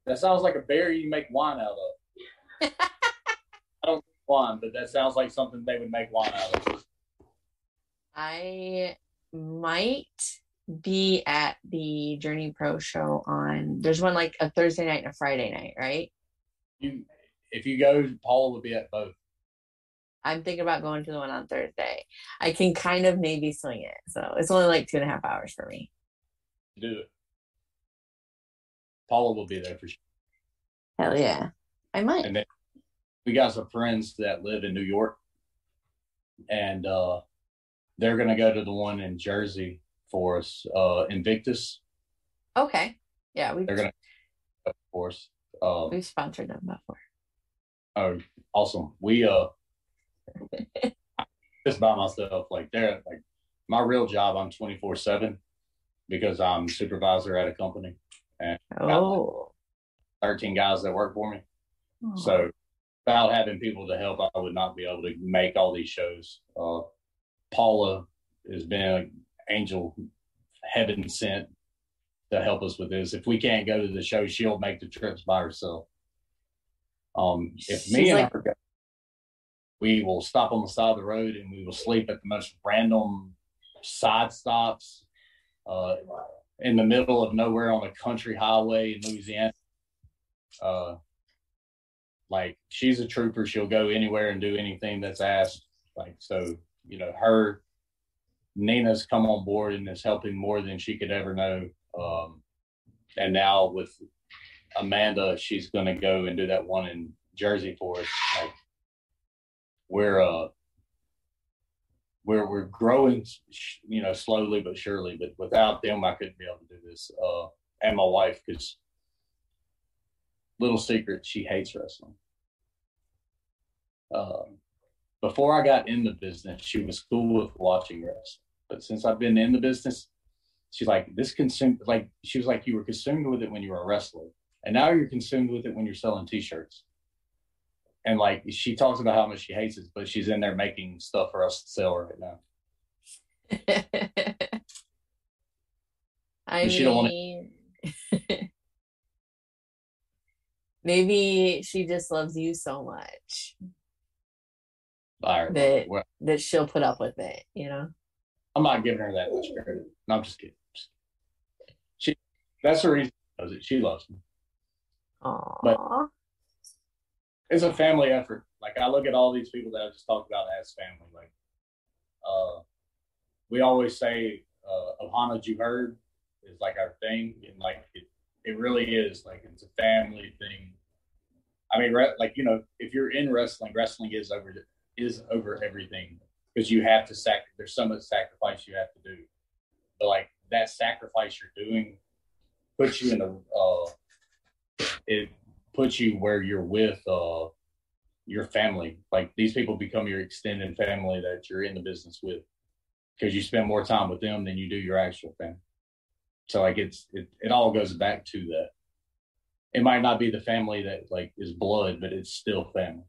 That sounds like a berry you make wine out of. I don't drink wine, but that sounds like something they would make wine out of. I might be at the Journey Pro show on. There's one like a Thursday night and a Friday night, right? You, if you go, Paula will be at both. I'm thinking about going to the one on Thursday. I can kind of maybe swing it, so it's only like two and a half hours for me. Do it. Paula will be there for sure. Hell yeah, I might. And then we got some friends that live in New York, and uh, they're gonna go to the one in Jersey for us, uh, Invictus. Okay, yeah, we've They're gonna, of course. Um, we've sponsored them before. Oh, awesome. We uh just by myself. Like they're like my real job, I'm twenty four seven because I'm supervisor at a company and got like Oh, thirteen guys that work for me. Oh. So without having people to help, I would not be able to make all these shows. Uh Paula has been an angel heaven sent to help us with this. If we can't go to the show, she'll make the trips by herself. Um, if me She's and like- her go, we will stop on the side of the road and we will sleep at the most random side stops uh, in the middle of nowhere on a country highway in Louisiana. Uh, like she's a trooper; she'll go anywhere and do anything that's asked. Like so, you know, her Nina's come on board and is helping more than she could ever know. Um, and now with Amanda, she's going to go and do that one in Jersey for us. Like we're uh we're we're growing, you know, slowly but surely. But without them, I couldn't be able to do this. Uh, and my wife, because little secret, she hates wrestling. Um, before I got in the business, she was cool with watching wrestling. But since I've been in the business, she's like, this consumed, like, she was like, you were consumed with it when you were a wrestler. And now you're consumed with it when you're selling t shirts. And like, she talks about how much she hates it, but she's in there making stuff for us to sell right now. I And she don't wanna- mean, maybe she just loves you so much right. that Well, that she'll put up with it. You know. I'm not giving her that much credit. No, I'm just kidding. She, that's the reason she does it. She loves me. Aww. it's a family effort. Like I look at all these people that I just talked about as family. Like, uh, we always say, uh, "Ohana you heard" is like our thing, and like it, it really is. Like it's a family thing. I mean, re- like you know, if you're in wrestling, wrestling is over is over everything because you have to sac. There's so much sacrifice you have to do, but like that sacrifice you're doing puts you in a uh, it puts you where you're with uh your family. Like these people become your extended family that you're in the business with because you spend more time with them than you do your actual family. So like it's it, it all goes back to that. It might not be the family that like is blood, but it's still family.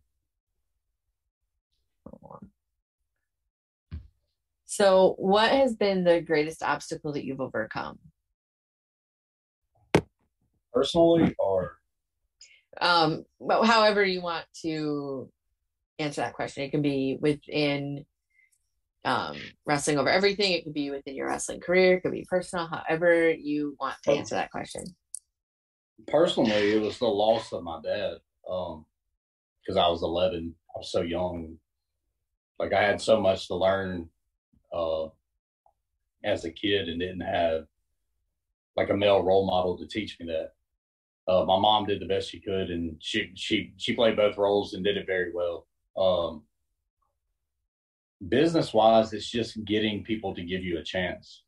So, what has been the greatest obstacle that you've overcome? Personally or Um, however you want to answer that question, it can be within um, wrestling over everything. It could be within your wrestling career, it could be personal, however you want to answer that question. Personally, it was the loss of my dad because um, I was 11. I was so young. Like I had so much to learn uh, as a kid and didn't have like a male role model to teach me that. Uh, my mom did the best she could, and she she she played both roles and did it very well. Um, business wise, it's just getting people to give you a chance.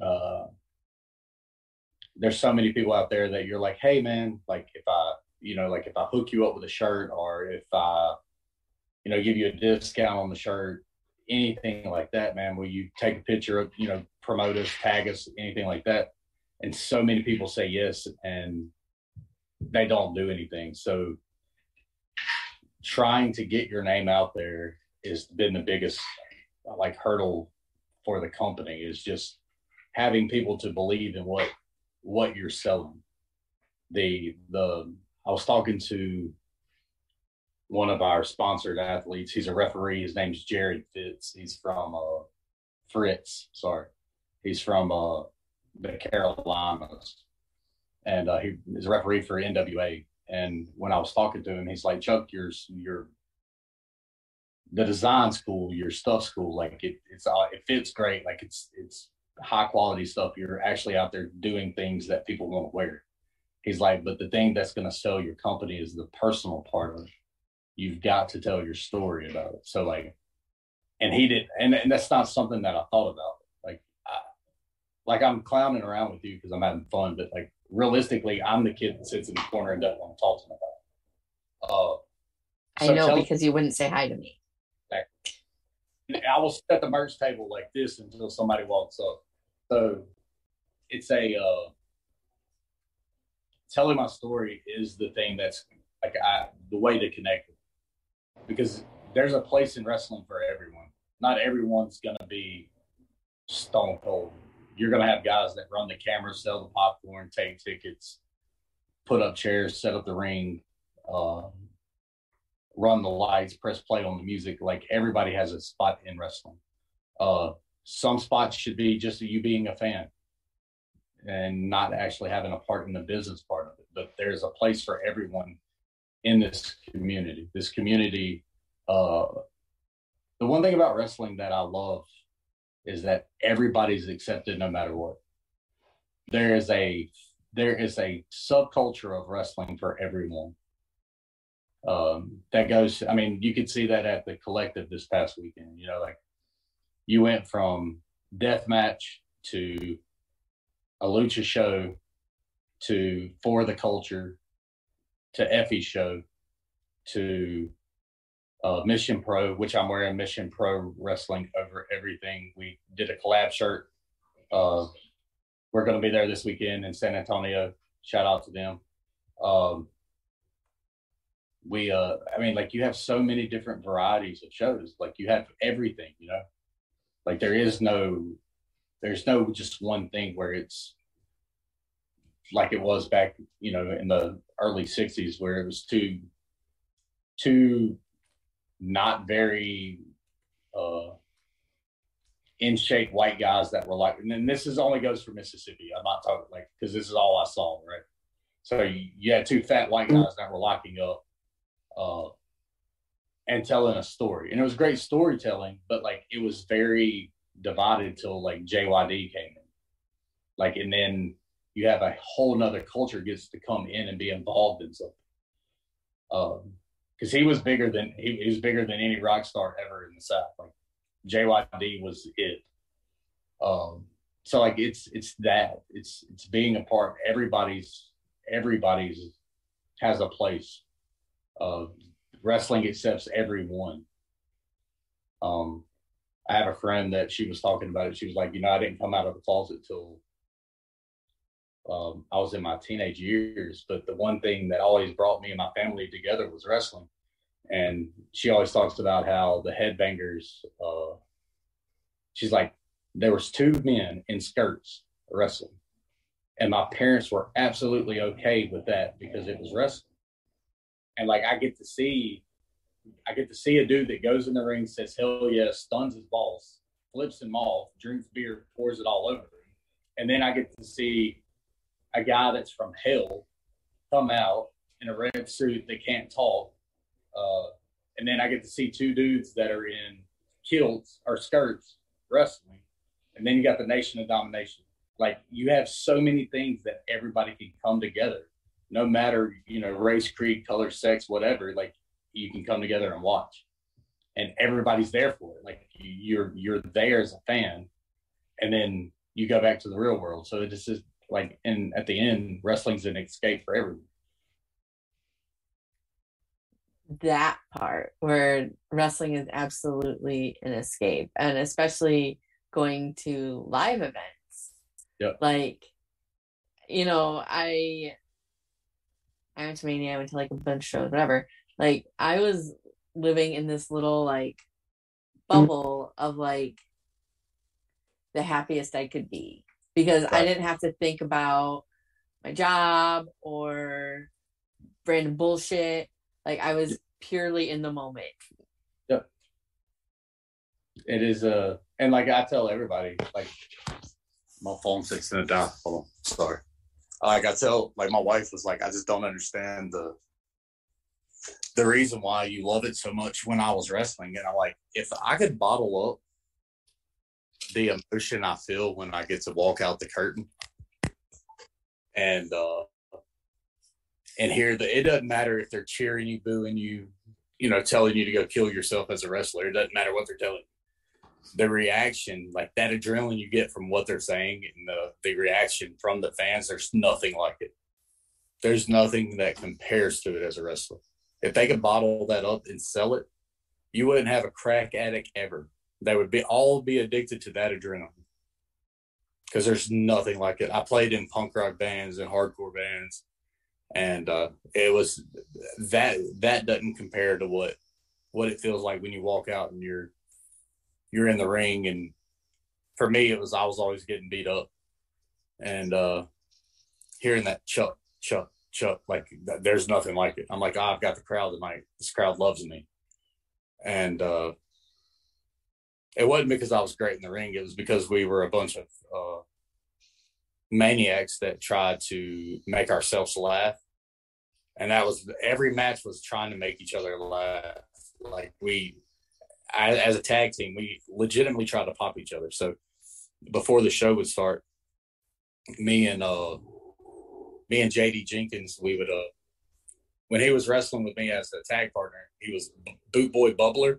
Uh, there's so many people out there that you're like, hey man, like if I, you know, like if I hook you up with a shirt or if I, you know, give you a discount on the shirt, anything like that, man, will you take a picture of, you know, promote us, tag us, anything like that? And so many people say yes and they don't do anything. So trying to get your name out there has been the biggest like hurdle for the company is just having people to believe in what what you're selling. The the I was talking to one of our sponsored athletes. He's a referee. His name's Jared Fitz. He's from uh, Fritz. Sorry, he's from uh, the Carolinas, and uh, he is a referee for NWA. And when I was talking to him, he's like, "Chuck, you're you're the design school, your stuff school. Like it, it's all it fits great. Like it's it's high quality stuff. You're actually out there doing things that people want to wear." He's like, "But the thing that's going to sell your company is the personal part of it." You've got to tell your story about it. So like, and he did, and, and that's not something that I thought about. Like, I, like I'm clowning around with you because I'm having fun, but like realistically, I'm the kid that sits in the corner and doesn't want to talk to me about. Uh, I know because you wouldn't say hi to me. I will sit at the merch table like this until somebody walks up. So it's a uh, telling my story is the thing that's like I the way to connect because there's a place in wrestling for everyone. Not everyone's going to be stone cold. You're going to have guys that run the camera, sell the popcorn, take tickets, put up chairs, set up the ring, uh, run the lights, press play on the music. Like everybody has a spot in wrestling. Uh, some spots should be just you being a fan and not actually having a part in the business part of it. But there's a place for everyone in this community. This community, uh, the one thing about wrestling that I love is that everybody's accepted no matter what. There is a there is a subculture of wrestling for everyone. Um, that goes. I mean, you could see that at the collective this past weekend. You know, like you went from death match to a lucha show to for the culture to Effy's show to uh, Mission Pro, which I'm wearing Mission Pro Wrestling over everything. We did a collab shirt. Uh, we're going to be there this weekend in San Antonio. Shout out to them. Um, we, uh, I mean, like you have so many different varieties of shows. Like you have everything, you know. Like there is no, there's no just one thing where it's like it was back, you know, in the early '60s, where it was two, two, not very uh, in shape white guys that were like, and then this is only goes for Mississippi. I'm not talking like because this is all I saw, right? So you, had two fat white guys that were locking up, uh, and telling a story, and it was great storytelling, but like it was very divided till like JYD came in, like, and then you have a whole nother culture gets to come in and be involved in something. Um, because he was bigger than he, he, was bigger than any rock star ever in the South. Like JYD was it. Um, so like it's it's that it's it's being a part. Of everybody's everybody's has a place. Uh, wrestling accepts everyone. Um, I have a friend that she was talking about it. She was like, you know, I didn't come out of the closet till um, I was in my teenage years, but the one thing that always brought me and my family together was wrestling. And she always talks about how the headbangers, uh, she's like, there was two men in skirts wrestling. And my parents were absolutely okay with that because it was wrestling. And like, I get to see I get to see a dude that goes in the ring, says hell yeah, stuns his balls, flips him off, drinks beer, pours it all over him, and then I get to see a guy that's from hell come out in a red suit that can't talk, uh, and then I get to see two dudes that are in kilts or skirts wrestling, and then you got the Nation of Domination. Like you have so many things that everybody can come together, no matter you know race, creed, color, sex, whatever. Like you can come together and watch, and everybody's there for it. Like you're you're there as a fan, and then you go back to the real world. So it just is like, and at the end, wrestling's an escape for everyone. That part where wrestling is absolutely an escape, and especially going to live events. Yeah. Like, you know, I I went to Mania, I went to like a bunch of shows, whatever. Like I was living in this little like mm-hmm. bubble of like the happiest I could be because I didn't have to think about my job or random bullshit. Like I was purely in the moment. Yep. It is uh and like I tell everybody, like my phone's fixing to die. Hold on. Sorry. Like I tell like my wife was like, I just don't understand the the reason why you love it so much when I was wrestling. And I'm like, if I could bottle up the emotion I feel when I get to walk out the curtain and uh and hear that it doesn't matter if they're cheering you, booing you, you know, telling you to go kill yourself as a wrestler. It doesn't matter what they're telling you. The reaction, like that adrenaline you get from what they're saying and the, the reaction from the fans, there's nothing like it. There's nothing that compares to it as a wrestler. If they could bottle that up and sell it, you wouldn't have a crack addict ever. They would be all be addicted to that adrenaline because there's nothing like it. I played in punk rock bands and hardcore bands, and uh, it was that that doesn't compare to what what it feels like when you walk out and you're you're in the ring. And for me, it was I was always getting beat up, and uh, hearing that chuck chuck chuck like there's nothing like it. I'm like, oh, I've got the crowd tonight. This crowd loves me, and uh, it wasn't because I was great in the ring. It was because we were a bunch of uh, maniacs that tried to make ourselves laugh, and that was every match was trying to make each other laugh. Like we, as a tag team, we legitimately tried to pop each other. So before the show would start, me and uh, me and JD Jenkins, we would uh, when he was wrestling with me as a tag partner, he was Boot Boy Bubbler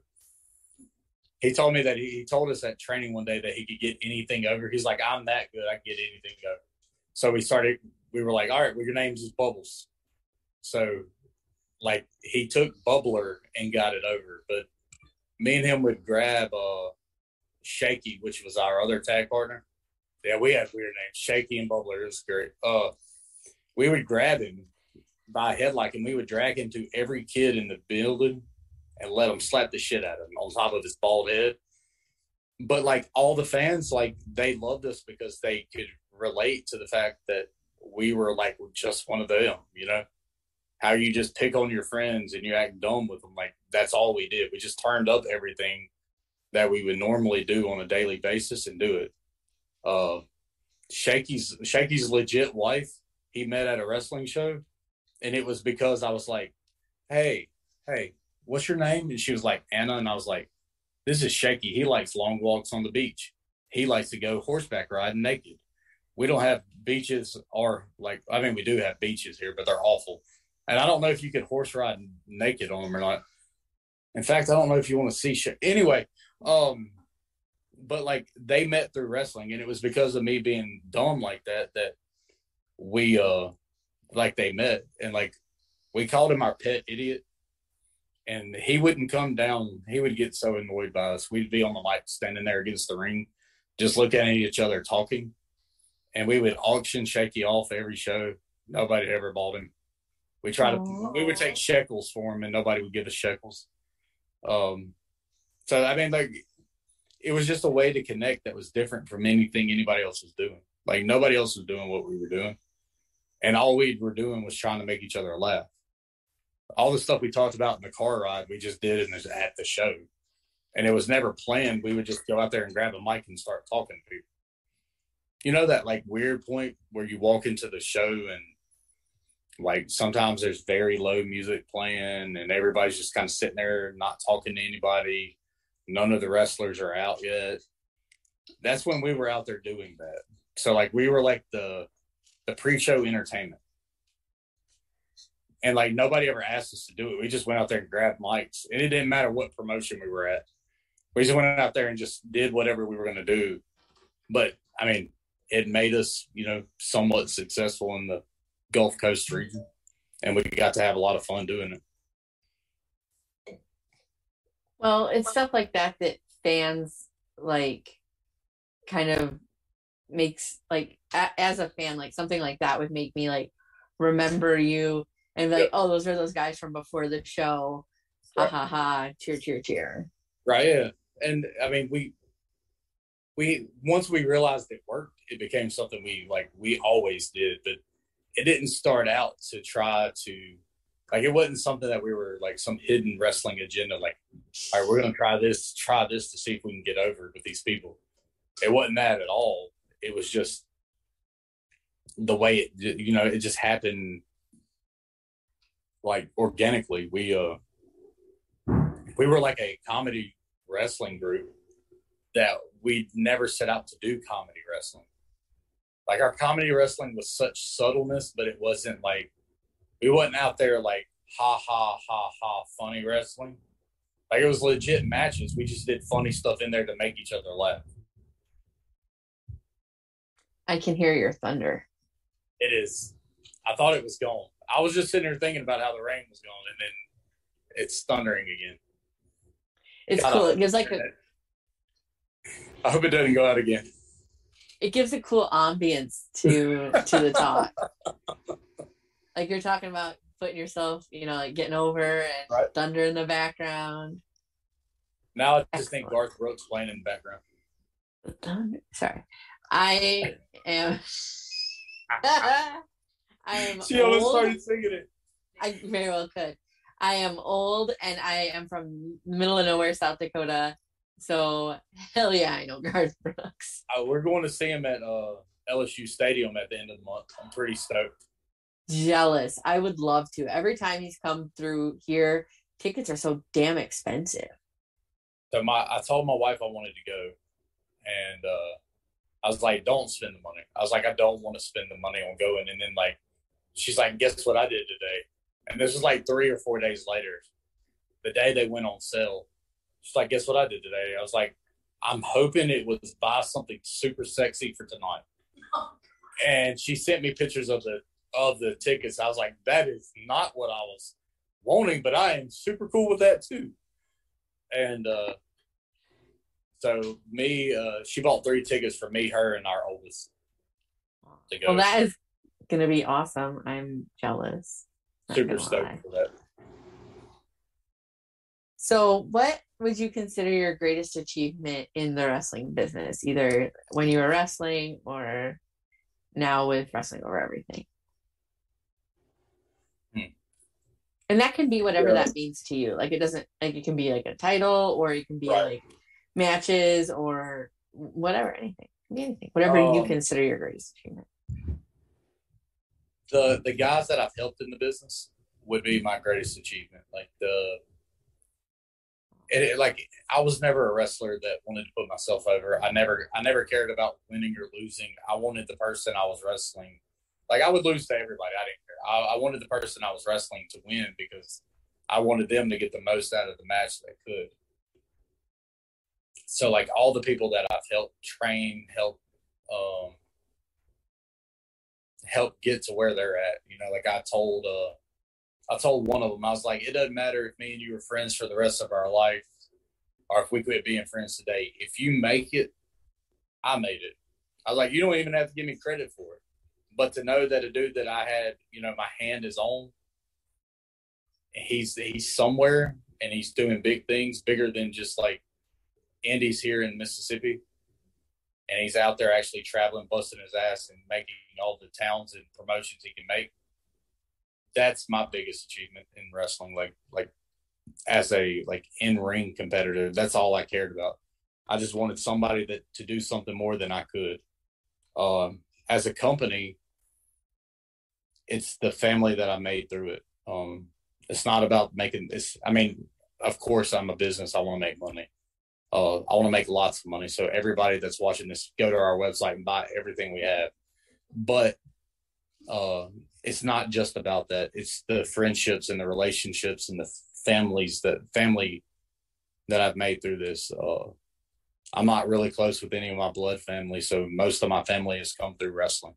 he told me that he, he, told us at training one day that he could get anything over. He's like, I'm that good. I can get anything over. So we started, we were like, all right, well, your name's is Bubbles. So like he took Bubbler and got it over. But me and him would grab uh Shaky, which was our other tag partner. Yeah, we had weird names. Shaky and Bubbler. It was great. Uh we would grab him by headlock and we would drag him to every kid in the building and let him slap the shit out of him on top of his bald head. But like all the fans, like they loved us because they could relate to the fact that we were like just one of them, you know? How you just pick on your friends and you act dumb with them. Like that's all we did. We just turned up everything that we would normally do on a daily basis and do it. Uh, Shaky's Shaky's legit wife, he met at a wrestling show, and it was because I was like, "Hey, hey, what's your name? And she was like, Anna. And I was like, this is shaky. He likes long walks on the beach. He likes to go horseback riding naked. We don't have beaches or like, I mean, we do have beaches here, but they're awful. And I don't know if you could horse ride naked on them or not. In fact, I don't know if you want to see. Anyway, um, but like they met through wrestling and it was because of me being dumb like that that we uh like they met and like we called him our pet idiot and he wouldn't come down. He would get so annoyed by us. We'd be on the mic standing there against the ring, just looking at each other talking. And we would auction Shaky off every show. Nobody ever bought him. We tried to we would take shekels for him and nobody would give us shekels. Um so I mean like it was just a way to connect that was different from anything anybody else was doing. Like nobody else was doing what we were doing. And all we were doing was trying to make each other laugh all the stuff we talked about in the car ride, we just did it at the show. And it was never planned. We would just go out there and grab a mic and start talking to people. You know that like weird point where you walk into the show and like sometimes there's very low music playing and everybody's just kind of sitting there not talking to anybody. None of the wrestlers are out yet. That's when we were out there doing that. So like we were like the the pre-show entertainment and like nobody ever asked us to do it. We just went out there and grabbed mics, and it didn't matter what promotion we were at. We just went out there and just did whatever we were going to do. But I mean, it made us, you know, somewhat successful in the Gulf Coast region, and we got to have a lot of fun doing it. Well, it's stuff like that that fans like kind of makes like a, as a fan like something like that would make me like remember you and like, yep. oh, those are those guys from before the show. Right. Ha ha ha! Cheer, cheer, cheer. Right. Yeah. And I mean, we we once we realized it worked, it became something we like we always did, but it didn't start out to try to like it wasn't something that we were like some hidden wrestling agenda like all right we're gonna try this try this to see if we can get over with these people it wasn't that at all it was just the way it you know it just happened like organically. We uh we were like a comedy wrestling group that we never set out to do comedy wrestling. Like our comedy wrestling was such subtleness, but it wasn't like we wasn't out there like ha ha ha ha funny wrestling. Like it was legit matches. We just did funny stuff in there to make each other laugh. I can hear your thunder. It is. I thought it was gone. I was just sitting there thinking about how the rain was going, and then it's thundering again. It's cool. It gives like a. I hope it doesn't go out again. It gives a cool ambience to to the talk. like you're talking about putting yourself, you know, like getting over and right. thunder in the background. Now I just Excellent. think Garth Brooks playing in the background. Sorry, I am. I am. She almost old. started singing it. I very well could. I am old and I am from the middle of nowhere, South Dakota. So hell yeah, I know Garth Brooks. Uh, we're going to see him at uh, LSU Stadium at the end of the month. I'm pretty stoked. Jealous. I would love to. Every time he's come through here, tickets are so damn expensive. So my, I told my wife I wanted to go, and uh, I was like, "Don't spend the money." I was like, "I don't want to spend the money on going," and then like she's like, guess what I did today? And this was like three or four days later, the day they went on sale. She's like, guess what I did today? I was like, I'm hoping it was buy something super sexy for tonight. And she sent me pictures of the of the tickets. I was like, that is not what I was wanting, but I am super cool with that too. And uh so me, uh she bought three tickets for me, her, and our oldest. Well, that is gonna be awesome. I'm jealous. Super stoked for that. So, what would you consider your greatest achievement in the wrestling business, either when you were wrestling or now with wrestling over everything? Hmm. And that can be whatever yeah. that means to you. Like it doesn't like it can be like a title or it can be right. like matches or whatever, anything. anything. Whatever um, you consider your greatest achievement the the guys that I've helped in the business would be my greatest achievement. Like the it, it, like I was never a wrestler that wanted to put myself over. I never I never cared about winning or losing. I wanted the person I was wrestling. Like I would lose to everybody. I didn't care. I, I wanted the person I was wrestling to win because I wanted them to get the most out of the match they could. So like all the people that I've helped train, help um, help get to where they're at. You know, like I told uh I told one of them, I was like, it doesn't matter if me and you were friends for the rest of our life or if we quit being friends today. If you make it, I made it. I was like, you don't even have to give me credit for it. But to know that a dude that I had, you know, my hand is on, he's he's somewhere and he's doing big things, bigger than just like Andy's here in Mississippi and he's out there actually traveling, busting his ass, and making all the towns and promotions he can make. that's my biggest achievement in wrestling. Like like as a like in ring competitor, that's all I cared about. I just wanted somebody that to do something more than I could. Um, as a company, it's the family that I made through it. Um, it's not about making this. I mean, of course, I'm a business. I want to make money. Uh, I want to make lots of money. So everybody that's watching this, go to our website and buy everything we have. But uh, it's not just about that. It's the friendships and the relationships and the families that family that I've made through this. Uh, I'm not really close with any of my blood family, so most of my family has come through wrestling.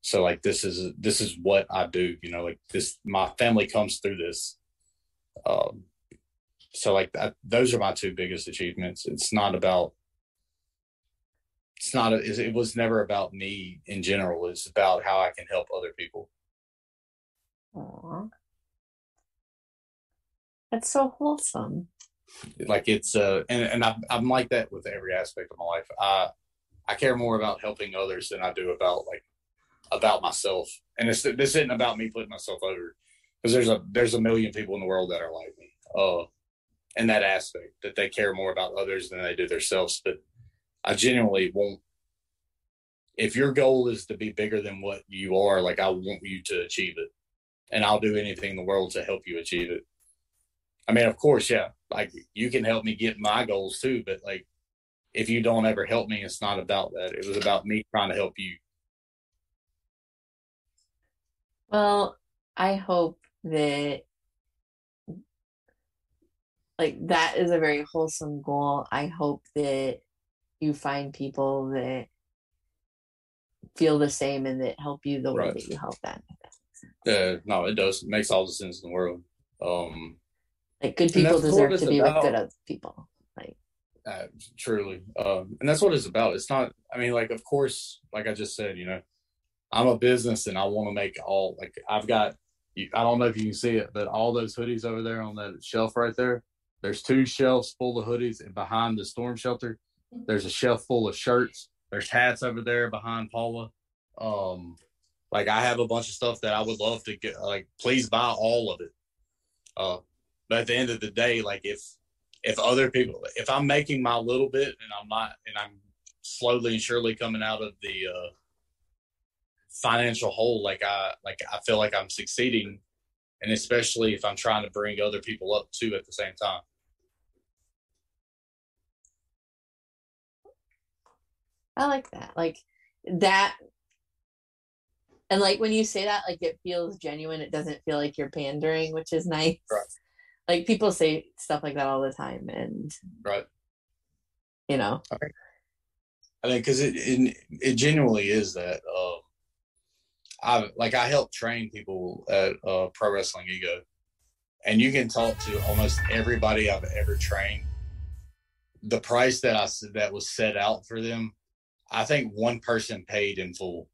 So like this is this is what I do, you know, like this my family comes through this. Um, so like that, those are my two biggest achievements. It's not about it's not a, it was never about me in general. It's about how I can help other people. Aww. That's so wholesome. Like it's uh and, and I, I'm like that with every aspect of my life. I I care more about helping others than I do about like about myself. And it's this isn't about me putting myself over because there's a there's a million people in the world that are like me. Uh in that aspect that they care more about others than they do themselves. But I genuinely won't. If your goal is to be bigger than what you are, like I want you to achieve it, and I'll do anything in the world to help you achieve it. I mean, of course, yeah, like you can help me get my goals too, but like if you don't ever help me, it's not about that. It was about me trying to help you. Well, I hope that like that is a very wholesome goal. I hope that you find people that feel the same and that help you the way Right. that you help them. Uh, no, it does. It makes all the sense in the world. Um, Like good people deserve to be with good other people. Like uh, truly, um, and that's what it's about. It's not. I mean, like, of course, like I just said, you know, I'm a business and I want to make all. Like, I've got. I don't know if you can see it, but all those hoodies over there on that shelf right there. There's two shelves full of hoodies, and behind the storm shelter, there's a shelf full of shirts. There's hats over there behind Paula. Um, like I have a bunch of stuff that I would love to get. Like, please buy all of it. Uh, but at the end of the day, like if if other people, if I'm making my little bit and I'm not, and I'm slowly and surely coming out of the uh, financial hole, like I like I feel like I'm succeeding, and especially if I'm trying to bring other people up too at the same time. I like that. Like that and like when you say that, like it feels genuine. It doesn't feel like you're pandering, which is nice. Right. Like people say stuff like that all the time and Right. you know. I mean, because it, it it genuinely is that. Um, I like I help train people at uh, Pro Wrestling Ego, and you can talk to almost everybody I've ever trained. The price that I that was set out for them, I think one person paid in full,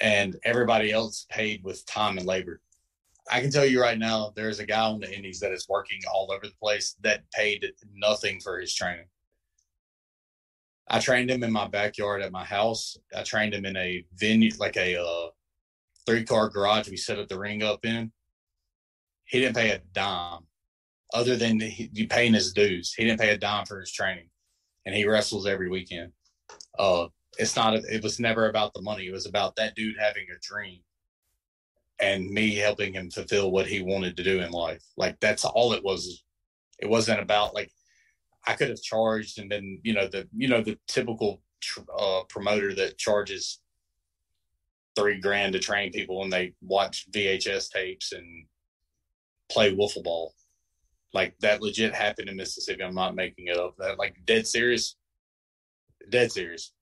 and everybody else paid with time and labor. I can tell you right now, there's a guy on the Indies that is working all over the place that paid nothing for his training. I trained him in my backyard at my house. I trained him in a venue, like a uh, three car garage we set up the ring up in. He didn't pay a dime other than he, you paying his dues. He didn't pay a dime for his training and he wrestles every weekend. Uh, it's not, it was never about the money. It was about that dude having a dream and me helping him fulfill what he wanted to do in life. Like that's all it was. It wasn't about like, I could have charged and been, you know, the you know the typical uh, promoter that charges three grand to train people and they watch VHS tapes and play wiffle ball. Like that legit happened in Mississippi. I'm not making it up. That like dead serious, dead serious.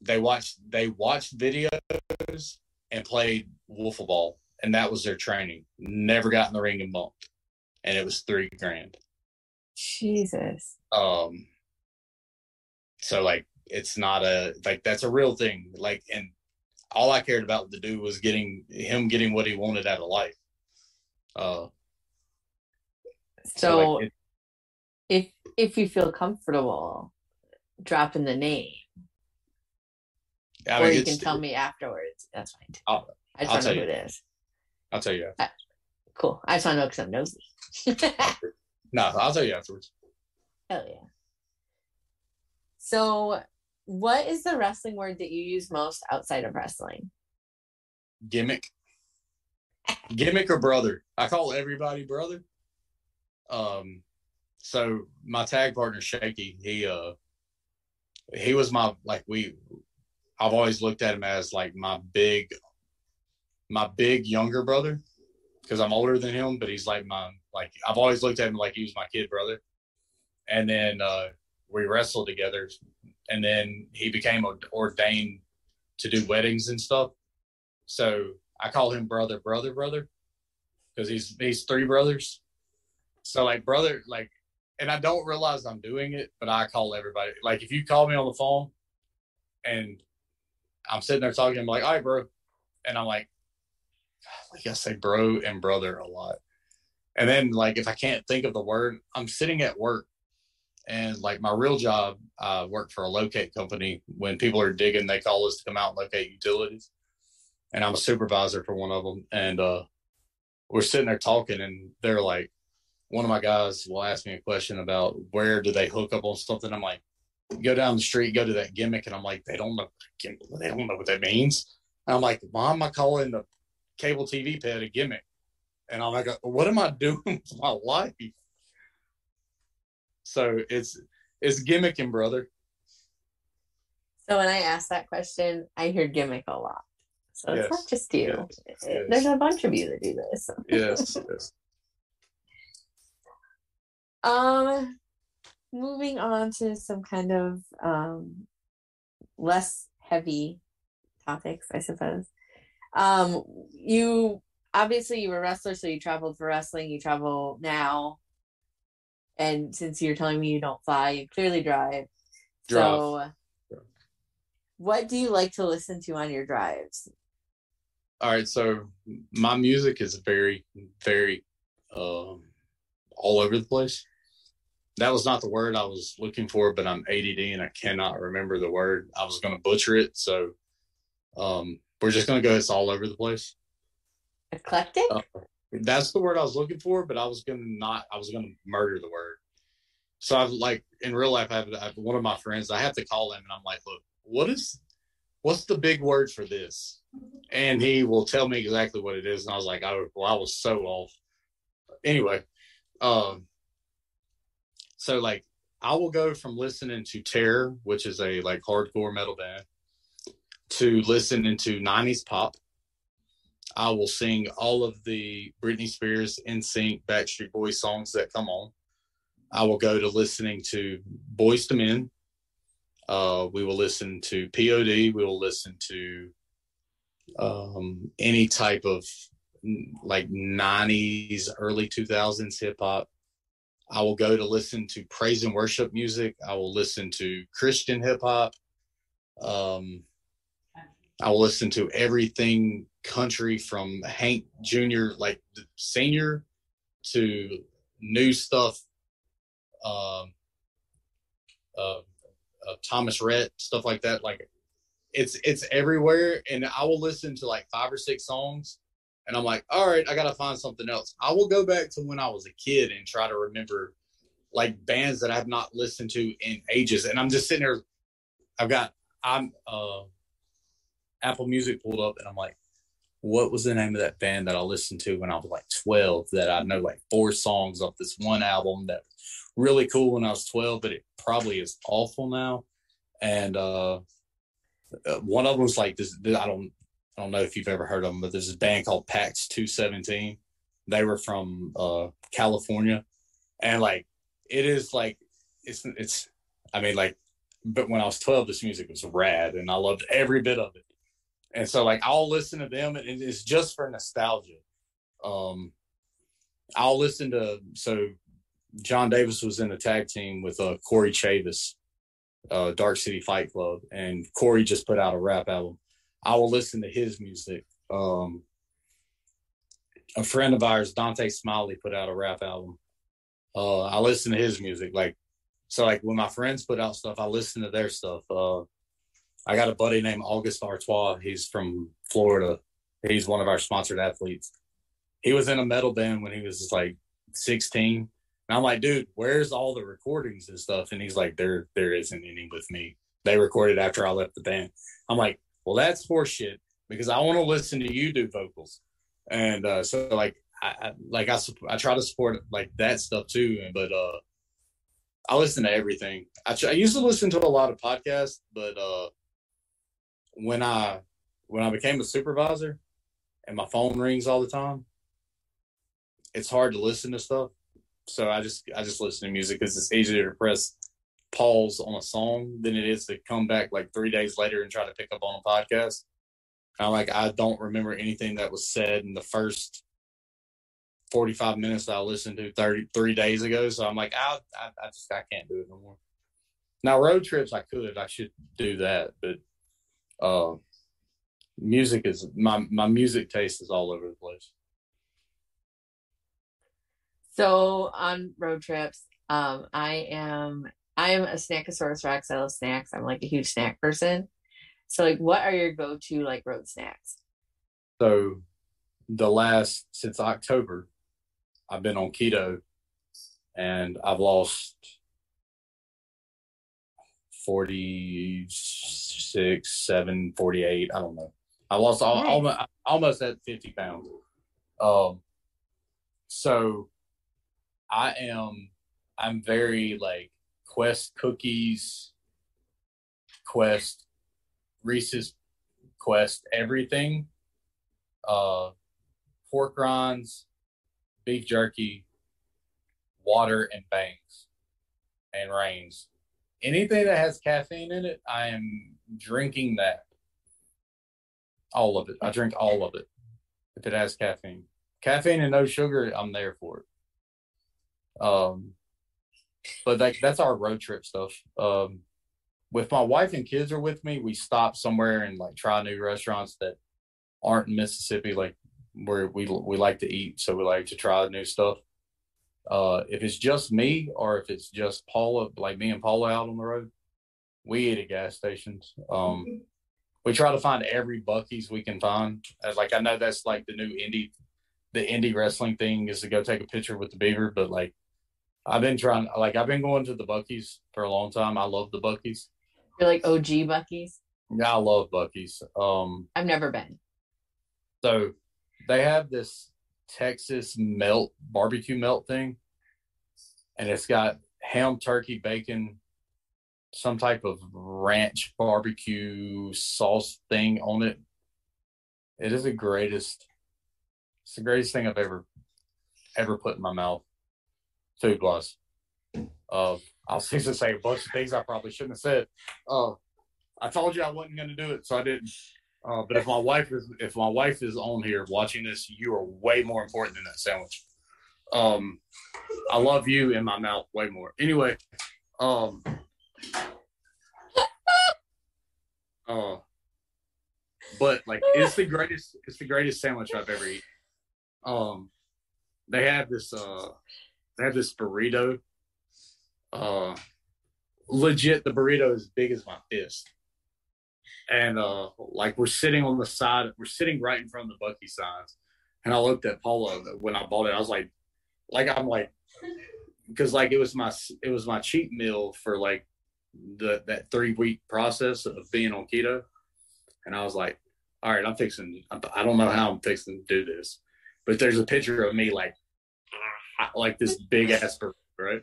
They watched they watched videos and played wiffle ball, and that was their training. Never got in the ring and bumped, and it was three grand Jesus. um so like it's not a like that's a real thing like and all i cared about to do was getting him getting what he wanted out of life uh So, like, it- if if you feel comfortable dropping the name, I or you can tell me afterwards, that's fine. I'll- I just I'll want to know tell who it is. I'll tell you. After. Cool. I just want to know because I'm nosy. no, I'll tell you afterwards. Hell yeah. So, what is the wrestling word that you use most outside of wrestling? Gimmick. Gimmick or brother. I call everybody brother. Um, so my tag partner Shaky, he uh he was my like we I've always looked at him as like my big my big younger brother because I'm older than him, but he's like my like I've always looked at him like he was my kid brother. And then uh we wrestled together and then he became ordained to do weddings and stuff. So I call him brother, brother, brother, because he's he's three brothers. So like brother, like, and I don't realize I'm doing it, but I call everybody. Like if you call me on the phone, and I'm sitting there talking, I'm like, all right, bro, and I'm like, like I say bro and brother a lot. And then like if I can't think of the word, I'm sitting at work and like my real job, I work for a locate company. When people are digging, they call us to come out and locate utilities and I'm a supervisor for one of them. And uh, we're sitting there talking, and they're like, one of my guys will ask me a question about where do they hook up on something. I'm like, go down the street, go to that gimmick, and I'm like, they don't know, they don't know what that means. And I'm like, why am I calling the cable TV pad a gimmick? And I'm like, what am I doing with my life? So it's it's gimmicking, brother. So when I ask that question, I hear gimmick a lot. So yes. it's not just you. Yes. There's yes. a bunch of you that do this. yes. yes. Um, moving on to some kind of um less heavy topics, I suppose. Um, you obviously you were a wrestler, so you traveled for wrestling. You travel now, and since you're telling me you don't fly, you clearly drive. drive. So, what do you like to listen to on your drives? all right so my music is very very um, all over the place that was not the word i was looking for but i'm add and i cannot remember the word i was going to butcher it so um, we're just going to go it's all over the place eclectic uh, that's the word i was looking for but i was going to not i was going to murder the word so i've like in real life I have, I have one of my friends i have to call him and i'm like look what is what's the big word for this? And he will tell me exactly what it is. And I was like, oh, well, I was so off. Anyway, um, so like I will go from listening to Terror, which is a like hardcore metal band, to listening to 90s pop. I will sing all of the Britney Spears, NSYNC, Backstreet Boys songs that come on. I will go to listening to Boyz II Men, uh, we will listen to POD. We will listen to um, any type of like 90s, early 2000s hip hop. I will go to listen to praise and worship music. I will listen to Christian hip hop. Um, I will listen to everything country from Hank Jr., like the senior, to new stuff. Um, uh, uh, Thomas Rhett, stuff like that. Like it's it's everywhere, and I will listen to like five or six songs, and I'm like, all right, I gotta find something else. I will go back to when I was a kid and try to remember like bands that I've not listened to in ages, and I'm just sitting there. I've got I'm uh, Apple Music pulled up, and I'm like, what was the name of that band that I listened to when I was like 12 that I know like four songs off this one album that was really cool when I was 12, but it probably is awful now. And uh, uh one of them was like this. I don't, I don't know if you've ever heard of them, but there's a band called Pax 217. They were from uh, California, and like it is like it's it's. I mean, like, but when I was 12, this music was rad, and I loved every bit of it. And so, like, I'll listen to them, and it's just for nostalgia. Um, I'll listen to so Jon Davis was in a tag team with uh, Kory Chavis, uh, Dark City Fight Club, and Kory just put out a rap album. I will listen to his music. Um, a friend of ours, Dante Smiley, put out a rap album. Uh, I listen to his music. Like, so like when my friends put out stuff, I listen to their stuff. Uh, I got a buddy named August Artois. He's from Florida. He's one of our sponsored athletes. he was in a metal band when he was like 16. And I'm like, dude, where's all the recordings and stuff? And he's like, there, there isn't any with me. They recorded after I left the band. I'm like, well, that's horseshit because I want to listen to you do vocals. And uh, so like, I, I like I, I try to support like that stuff too. But uh, I listen to everything. I, I used to listen to a lot of podcasts, but uh, when I when I became a supervisor and my phone rings all the time, it's hard to listen to stuff. So I just I just listen to music because it's easier to press pause on a song than it is to come back like three days later and try to pick up on a podcast. Of like I don't remember anything that was said in the first 45 minutes that I listened to 33 days ago. So I'm like, I, I, I just, I can't do it no more. Now road trips, I could, I should do that, but, uh, music is my, my music taste is all over the place. So on road trips, um, I am, I am a snackosaurus rex. I love snacks. I'm like a huge snack person. So like, what are your go-to like road snacks? So the last, since October, I've been on keto and I've lost 46, 7, 48. I don't know. I lost all, nice. almost, almost at 50 pounds. Um, so I am, I'm very like Quest cookies, Quest, Reese's Quest, everything. Uh, pork rinds, beef jerky, water, and bangs and Reigns. Anything that has caffeine in it, I am drinking that. All of it. I drink all of it if it has caffeine. Caffeine and no sugar, I'm there for it. Um, but like that's our road trip stuff. Um, with my wife and kids are with me, we stop somewhere and like try new restaurants that aren't in Mississippi, like where we we like to eat, so we like to try new stuff. Uh, if it's just me or if it's just Paula, like me and Paula out on the road, we eat at gas stations. Um, we try to find every Buc-ee's we can find. Like I know that's like the new indie, the indie wrestling thing is to go take a picture with the beaver, but like I've been trying, like I've been going to the Buc-ee's for a long time. I love the Buc-ee's. You're like OG Buc-ee's. Yeah, I love Buc-ee's. Um, I've never been. So they have this Texas melt barbecue melt thing, and it's got ham, turkey, bacon, some type of ranch barbecue sauce thing on it. It is the greatest. It's the greatest thing I've ever ever put in my mouth. Food wise. Uh, I was going to say a bunch of things I probably shouldn't have said. Uh, I told you I wasn't going to do it, so I didn't. Uh, but if my wife is if my wife is on here watching this, you are way more important than that sandwich. Um, I love you in my mouth way more. Anyway, um, uh, but like it's the greatest it's the greatest sandwich I've ever eaten. Um, they have this uh, they have this burrito. Uh, legit, the burrito is big as my fist and uh, like we're sitting on the side, we're sitting right in front of the Buc-ee signs, and I looked at Paula when I bought it. I was like, like I'm like, because like it was my it was my cheat meal for like the that three week process of being on keto, and I was like, all right, I'm fixing. I don't know how I'm fixing to do this, but there's a picture of me like, like this big ass right.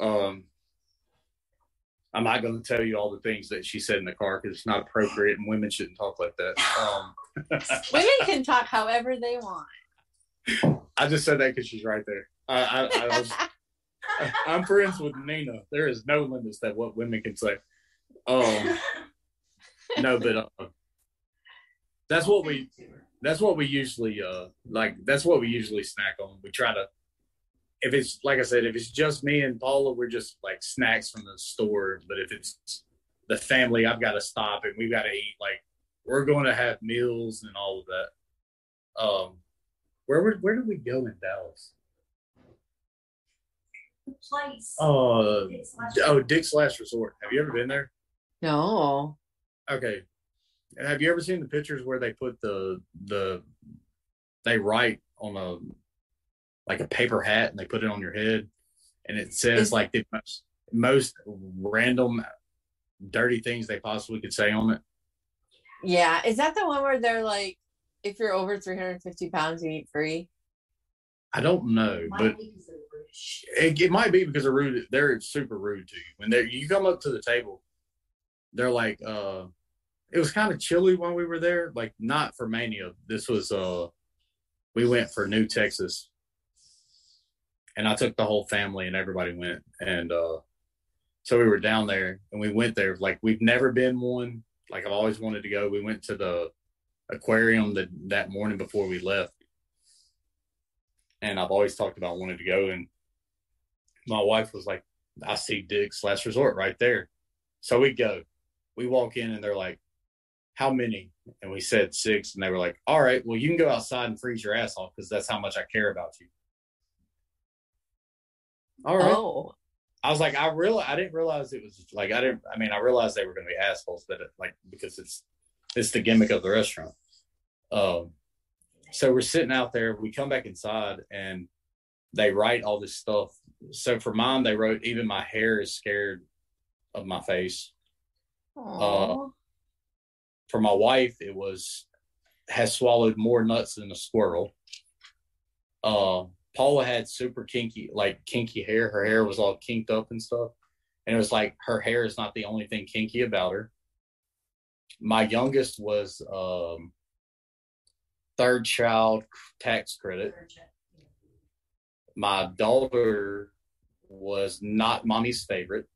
Um, I'm not going to tell you all the things that she said in the car because it's not appropriate and women shouldn't talk like that. Um, women can talk however they want. I just said that because she's right there. I, I, I was, I'm friends with Nina. There is no limits that what women can say. Um, no, but uh, that's what we that's what we usually uh like. That's what we usually snack on. We try to if it's like I said, if it's just me and Paula, we're just like snacks from the store. But if it's the family, I've got to stop and we've got to eat. Like we're going to have meals and all of that. Um, where would where did we go in Dallas? The place. Uh, oh, Dick's Last Resort. Have you ever been there? No. Okay. Have you ever seen the pictures where they put the the they write on a like a paper hat and they put it on your head and it says Is- like the most, most random dirty things they possibly could say on it. Yeah, is that the one where they're like, if you're over 350 pounds, you eat free? I don't know, but it, it might be because they're rude. They're super rude to you when they you come up to the table. They're like, uh, it was kind of chilly when we were there. Like not for Mania. This was uh, we went for New Texas, and I took the whole family and everybody went, and uh, so we were down there and we went there. Like we've never been one. Like I've always wanted to go. We went to the aquarium that that morning before we left and I've always talked about wanting to go. And my wife was like, I see Dick's Last Resort right there. So we go. We walk in and they're like, How many? And we said six. And they were like, All right, well, you can go outside and freeze your ass off because that's how much I care about you. All right. Oh, I was like, I real I didn't realize it was like I didn't I mean I realized they were gonna be assholes, but it, like because it's it's the gimmick of the restaurant. Um so we're sitting out there, we come back inside and they write all this stuff. So for mine, they wrote even my hair is scared of my face. Aw. For my wife, it was has swallowed more nuts than a squirrel. Uh Paula had super kinky, like kinky hair. Her hair was all kinked up and stuff. And it was like her hair is not the only thing kinky about her. My youngest was um third child tax credit. My daughter was not mommy's favorite.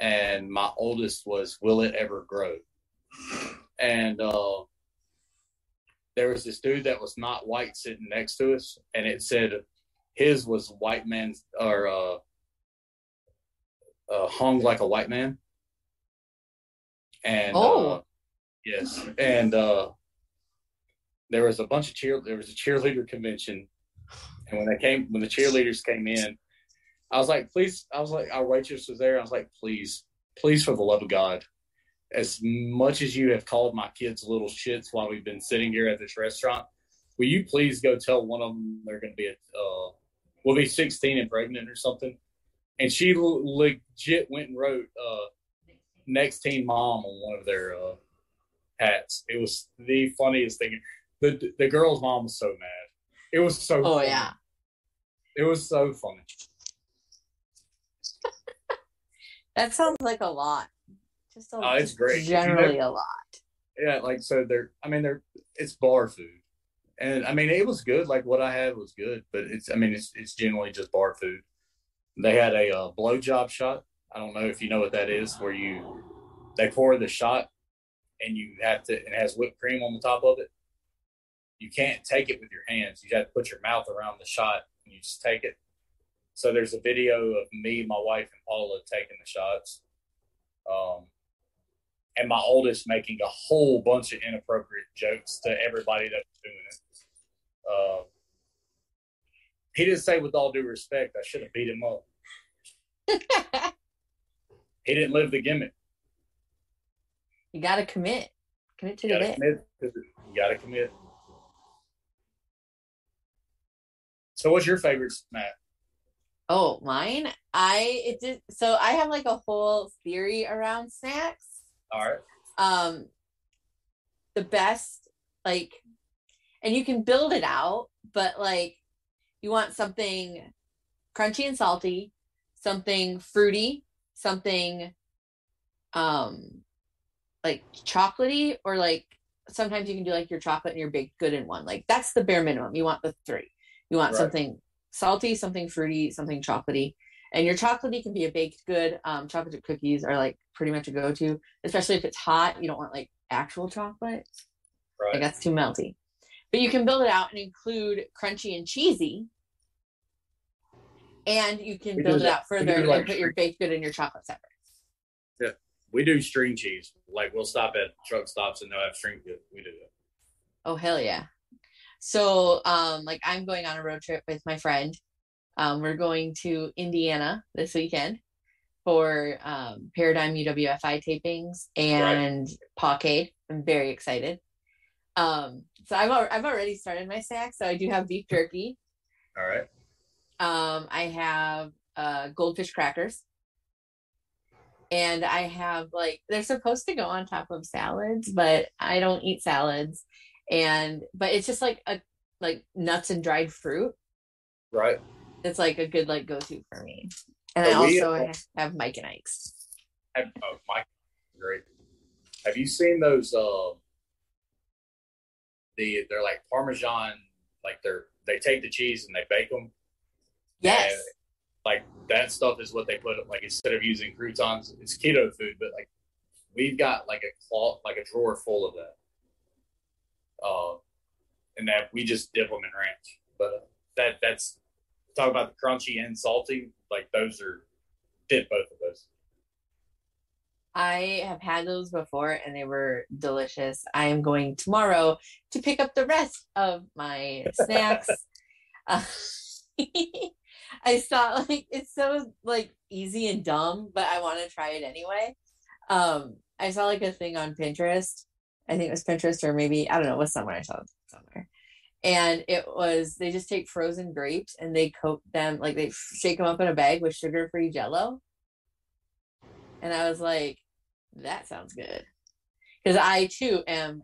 And my oldest was will it ever grow? And uh there was this dude that was not white sitting next to us, and it said his was white man's or uh, uh, hung like a white man. And Oh. uh, yes, and uh, there was a bunch of cheer. There was a cheerleader convention, and when they came, when the cheerleaders came in, I was like, please. I was like, our waitress was there. I was like, please, please, for the love of God, as much as you have called my kids little shits while we've been sitting here at this restaurant, will you please go tell one of them they're going to be a, uh, will be 16 and pregnant or something? And she l- legit went and wrote uh, next teen mom on one of their uh, hats. It was the funniest thing. The the girl's mom was so mad. It was so. Oh funny. yeah. It was so funny. That sounds like a lot. Just a, Oh, it's great. Generally a lot. yeah like so they're i mean they're it's bar food. And i mean it was good like what i had was good but it's i mean it's it's generally just bar food. They had a uh, blow job shot. I don't know if you know what that is where you they pour the shot and you have to it has whipped cream on the top of it. You can't take it with your hands. You have to put your mouth around the shot and you just take it. So there's a video of me my wife and paula taking the shots. Um and my oldest making a whole bunch of inappropriate jokes to everybody that was doing it. Uh, he didn't say with all due respect. I should have beat him up. He didn't live the gimmick. you got to commit. Commit to You the commit. You gotta commit. So, what's your favorite snack? Oh, mine. I it did. So I have like a whole theory around snacks. All right. um the best like and you can build it out but like you want something crunchy and salty something fruity something um like chocolatey or like sometimes you can do like your chocolate and your baked good in one like that's the bare minimum you want the three you want Right. something salty something fruity something chocolatey and your chocolatey can be a baked good um chocolate chip cookies are like pretty much a go-to especially if it's hot you don't want like actual chocolate Right. like that's too melty but you can build it out and include crunchy and cheesy and you can We build it out further like and put your baked good and your chocolate separate Yeah. we do string cheese. Like we'll stop at truck stops and they'll have string. We do that. Oh hell yeah. So um like I'm going on a road trip with my friend. Um we're going to Indiana this weekend for um Paradigm UWFI tapings and Pawcade. I'm very excited. Um, so I've al- I've already started my snack. So I do have beef jerky. All right. Um, I have uh, goldfish crackers. And I have like they're supposed to go on top of salads, but I don't eat salads. And but it's just like a like nuts and dried fruit. Right. It's like a good like go to for me. And I also have Mike and Ike's. Have, oh, Mike, great. Have you seen those? Uh, the they're like Parmesan, like they're they take the cheese and they bake them. Yes. And, like that stuff is what they put like instead of using croutons, it's keto food, but like we've got like a cloth, like a drawer full of that. Uh, and that we just dip them in ranch. But uh, that that's talk about the crunchy and salty. Like those are dip both of those. I have had those before and they were delicious. I am going tomorrow to pick up the rest of my snacks. Uh, I saw like it's so like easy and dumb, but I want to try it anyway. Um, I saw like a thing on Pinterest. I think it was Pinterest or maybe I don't know, it was somewhere I saw it somewhere. And it was they just take frozen grapes and they coat them like they shake them up in a bag with sugar-free jello. And I was like, that sounds good. Because I too am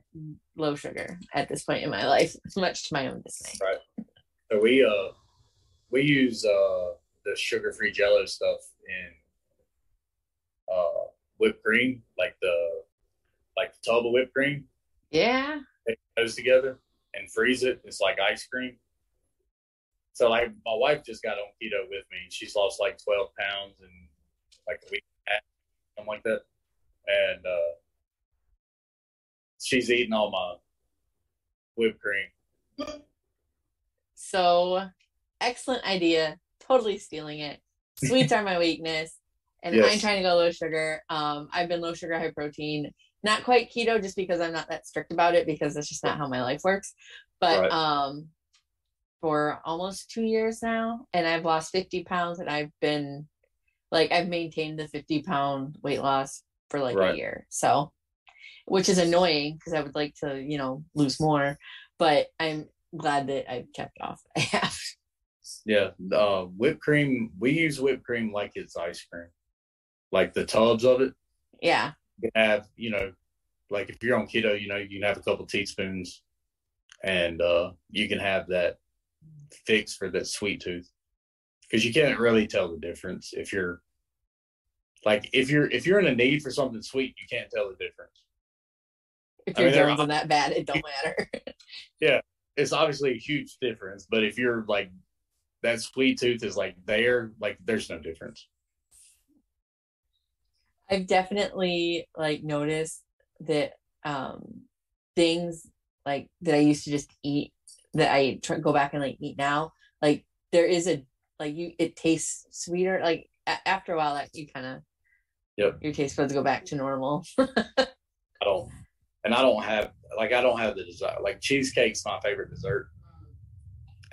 low sugar at this point in my life, much to my own dismay. So we uh we use uh the sugar free jello stuff in uh whipped cream, like the like the tub of whipped cream. Yeah. Take those together and freeze it. It's like ice cream. So like my wife just got on keto with me. She's lost like twelve pounds in like a week and a half, something like that. And uh she's eating all my whipped cream. So excellent idea. Totally stealing it. Sweets are my weakness. And Yes. I'm trying to go low sugar. Um, I've been low sugar, high protein, not quite keto just because I'm not that strict about it because that's just not how my life works. But Right. um for almost two years now, and I've lost 50 pounds and I've been like I've maintained the 50 pound weight loss for like Right. a year. So which is annoying because I would like to, you know, lose more. But I'm glad that I've kept off. I have. Yeah, uh, whipped cream. We use whipped cream like it's ice cream, like the tubs of it. Yeah. You can have, you know, like if you're on keto, you know, you can have a couple teaspoons, and uh, you can have that fix for that sweet tooth, because you can't really tell the difference if you're like if you're if you're in a need for something sweet, you can't tell the difference. If I your mean, they're- Jones are that bad, it don't matter. Yeah it's obviously a huge difference, but if you're like that sweet tooth is like there, like there's no difference. I've definitely like noticed that um things like that I used to just eat that I try, go back and like eat now, like there is a like you it tastes sweeter. Like a- after a while, that you kind of Yep. your taste buds go back to normal. I don't, and I don't have like I don't have the desire. Like cheesecake's my favorite dessert,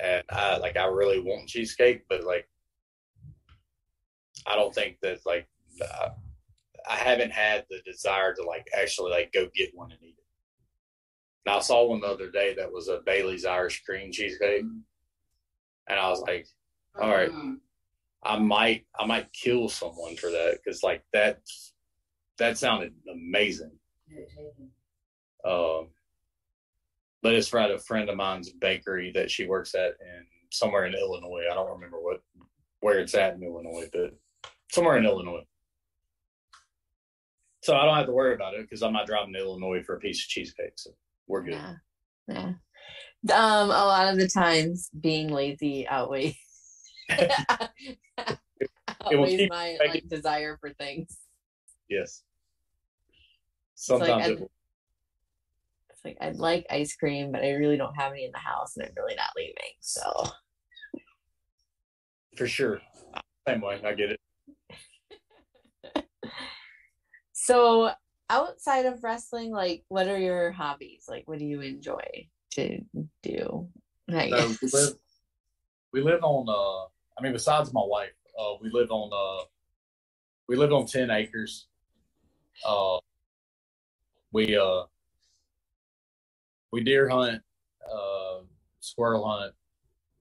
and I like I really want cheesecake, but like I don't think that like I, I haven't had the desire to like actually like go get one and eat it. Now I saw one the other day that was a Bailey's Irish cream cheesecake, and I was like, all right, I might I might kill someone for that because like that that sounded amazing. Um, but it's right a friend of mine's bakery that she works at in somewhere in Illinois. I don't remember what where it's at in Illinois, but somewhere in Illinois. So I don't have to worry about it because I'm not driving to Illinois for a piece of cheesecake. So we're good. yeah. Yeah. Um, a lot of the times being lazy outweighs outweighs my like desire for things. Yes. like Sometimes I- it will. It's like I'd like ice cream, but I really don't have any in the house, and I'm really not leaving. So for sure. Same way. I get it. So outside of wrestling, like what are your hobbies? Like what do you enjoy to do? I So we live we live on uh I mean besides my wife, uh we live on uh we live on ten acres. Uh we uh we deer hunt, uh, squirrel hunt,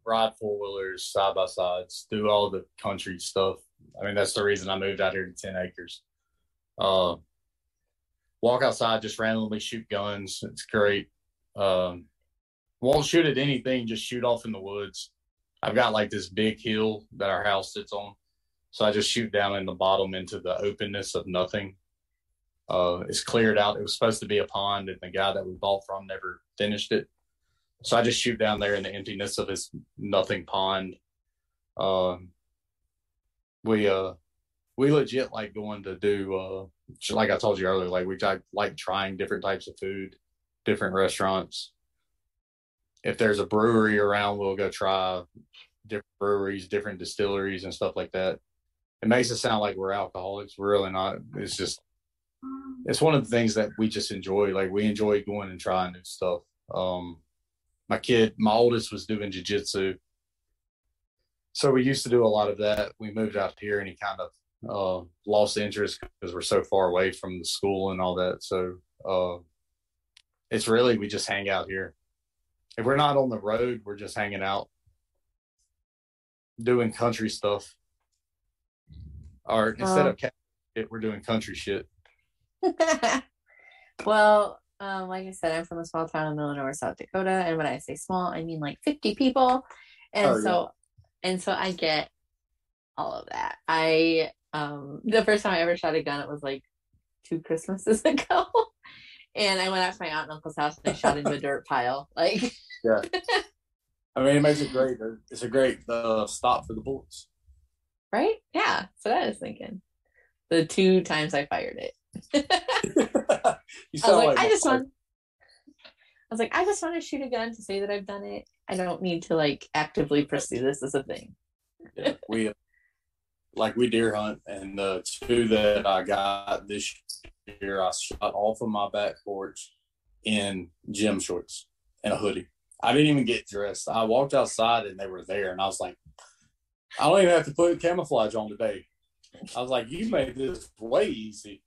ride four wheelers, side by sides, do all the country stuff. I mean, that's the reason I moved out here to ten acres. Uh, walk outside, just randomly shoot guns. It's great. Um, won't shoot at anything, just shoot off in the woods. I've got like this big hill that our house sits on. So I just shoot down in the bottom into the openness of nothing. Uh, it's cleared out. It was supposed to be a pond, and the guy that we bought from never finished it. So I just shoot down there in the emptiness of this nothing pond. Um, we uh, we legit like going to do uh, like I told you earlier. Like we like, like trying different types of food, different restaurants. If there's a brewery around, we'll go try different breweries, different distilleries, and stuff like that it makes it sound like we're alcoholics. We're really not. It's just it's one of the things that we just enjoy. Like we enjoy going and trying new stuff. Um, my kid, my oldest, was doing jujitsu, so we used to do a lot of that. We moved out here, and he kind of uh, lost interest because we're so far away from the school and all that. So uh, it's really we just hang out here. If we're not on the road, we're just hanging out, doing country stuff or instead of cat shit, we're doing country shit. well, um, like I said, I'm from a small town in Millenore, South Dakota, and when I say small, I mean like 50 people, and oh, so yeah. and so I get all of that. I um the first time I ever shot a gun, it was like two Christmases ago, and I went out to my aunt and uncle's house and I shot into a dirt pile. Like, yeah. I mean, it makes it great. It's a great uh, stop for the bullets right? Yeah, So that's what I was thinking. The two times I fired it. I was like, like I just want. I was like, I just want to shoot a gun to say that I've done it. I don't need to like actively pursue this as a thing. yeah, we like we deer hunt, and the two that I got this year, I shot off of my back porch in gym shorts and a hoodie. I didn't even get dressed. I walked outside and they were there, and I was like, I don't even have to put camouflage on today. I was like, you made this way easy.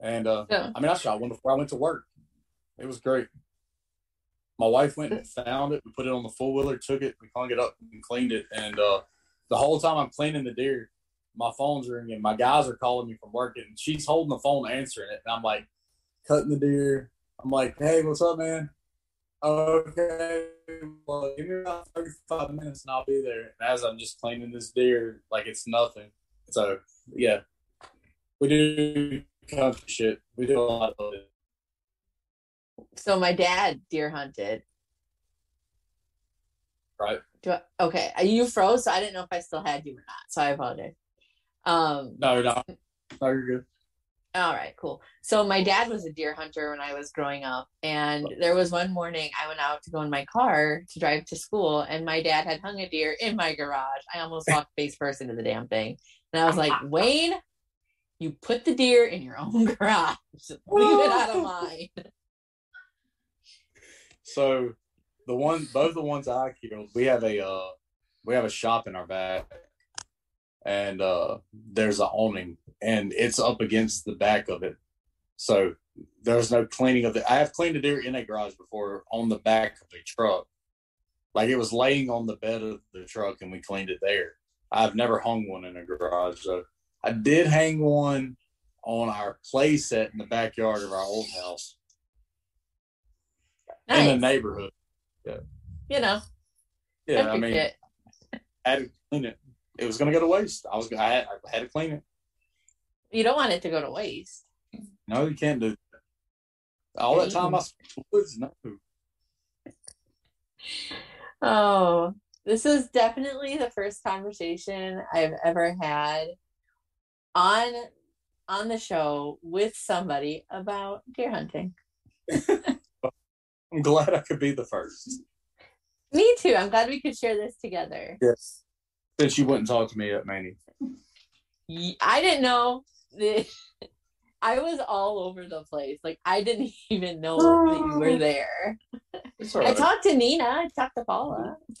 And uh, yeah. I mean, I shot one before I went to work. It was great. My wife went and found it. We put it on the four wheeler, took it, we hung it up and cleaned it. And uh, the whole time I'm cleaning the deer, my phone's ringing. My guys are calling me from work, and she's holding the phone, answering it. And I'm like, cutting the deer. I'm like, hey, what's up, man? okay, well, give me about 35 minutes and I'll be there. And as I'm just cleaning this deer, like it's nothing. So, yeah, we do country shit. We do a lot of it. So, my dad deer hunted. Right. Do I, okay. You froze, so I didn't know if I still had you or not. So, I apologize. Um, no, no. No, you're good. All right, cool. So my dad was a deer hunter when I was growing up, and there was one morning I went out to go in my car to drive to school, and my dad had hung a deer in my garage. I almost walked face first into the damn thing, and I was like, Wayne, you put the deer in your own garage. Leave it out of mine. So the one, both the ones I killed, we have a uh, we have a shop in our back, and uh, there's an awning and it's up against the back of it. So there's no cleaning of it. I have cleaned a deer in a garage before on the back of a truck. Like it was laying on the bed of the truck and we cleaned it there. I've never hung one in a garage. So I did hang one on our play set in the backyard of our old house. Nice. In the neighborhood. Yeah. You know. Yeah, I mean, I had to clean it. It was going to go to waste. I was I had, I had to clean it. You don't want it to go to waste. No, you can't do that. All that time I spent woods, no. Oh, this is definitely the first conversation I've ever had on on the show with somebody about deer hunting. I'm glad I could be the first. Me too. I'm glad we could share this together. Yes. Since you wouldn't talk to me at Mania. I didn't know I was all over the place. Like I didn't even know that you were um, there. Right. I talked to Nina. I talked to Paula.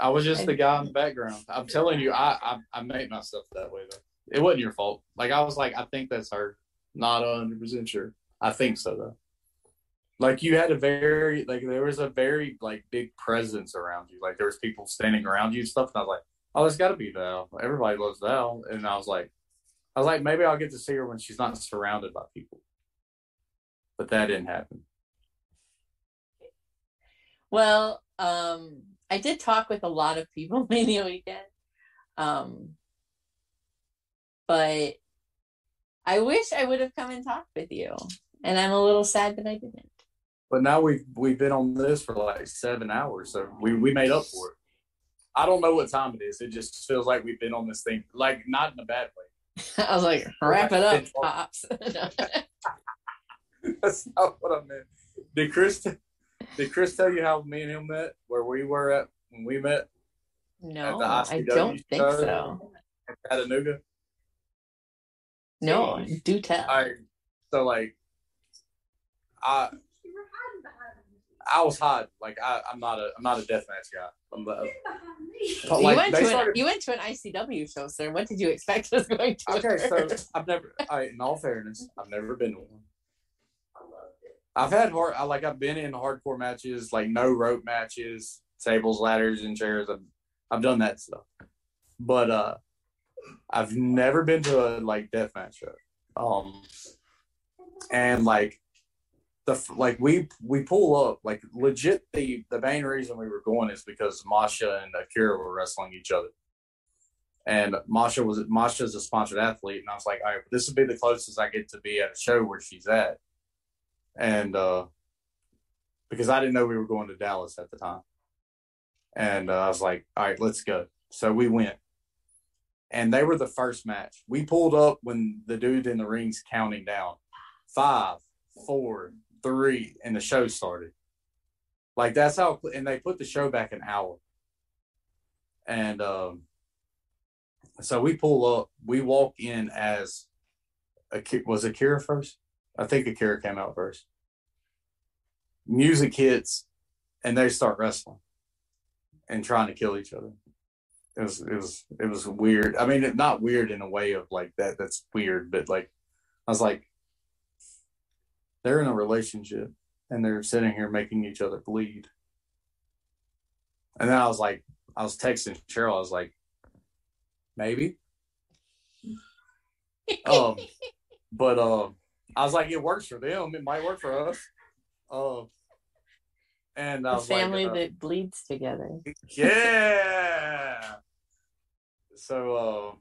I was just the guy in the background. I'm telling you, I, I I made myself that way though. It wasn't your fault. Like I was like, I think that's her. Not hundred percent sure. I think so though. Like you had a very like there was a very like big presence around you. Like there was people standing around you and stuff. And I was like, oh, there's got to be Val. Everybody loves Val. And I was like, I was like, maybe I'll get to see her when she's not surrounded by people. But that didn't happen. Well, um, I did talk with a lot of people Mania weekend. Um, but I wish I would have come and talked with you. And I'm a little sad that I didn't. But now we've we've been on this for like seven hours, so we, we made up for it. I don't know what time it is. It just feels like we've been on this thing, like not in a bad way. I was like, wrap it up, pops. That's not what I meant. Did Chris did Chris tell you how me and him met? Where we were at when we met? No, I don't think so. Chattanooga. No, do tell. I so like I I was hot. Like I, I'm not a I'm not a deathmatch guy. I'm, uh, but, like, you, went to started... an, you went to an ICW show, sir. What did you expect was going to Okay, occur? so I've never I in all fairness, I've never been to one. I've had hard I like I've been in hardcore matches, like no rope matches, tables, ladders, and chairs. I've I've done that stuff. But uh I've never been to a like deathmatch show. Um and like the like we we pull up like legit the the main reason we were going is because Masha and Akira were wrestling each other. And Masha was Masha's a sponsored athlete, and I was like, all right, this would be the closest I get to be at a show where she's at. And uh because I didn't know we were going to Dallas at the time. And uh, I was like, all right, let's go. So we went. And they were the first match. We pulled up when the dude in the ring's counting down. Five, four, three, and the show started. Like that's how, and they put the show back an hour. And um, so we pull up, we walk in as a was Akira first. I think Akira came out first. Music hits, and they start wrestling and trying to kill each other. It was it was it was weird. I mean, not weird in a way of like that. That's weird, but like I was like, they're in a relationship and they're sitting here making each other bleed. And then I was like, I was texting Cheryl. I was like, maybe. um, but uh, I was like, it works for them. It might work for us. Uh, and I was family like, uh, that bleeds together. Yeah. so, uh,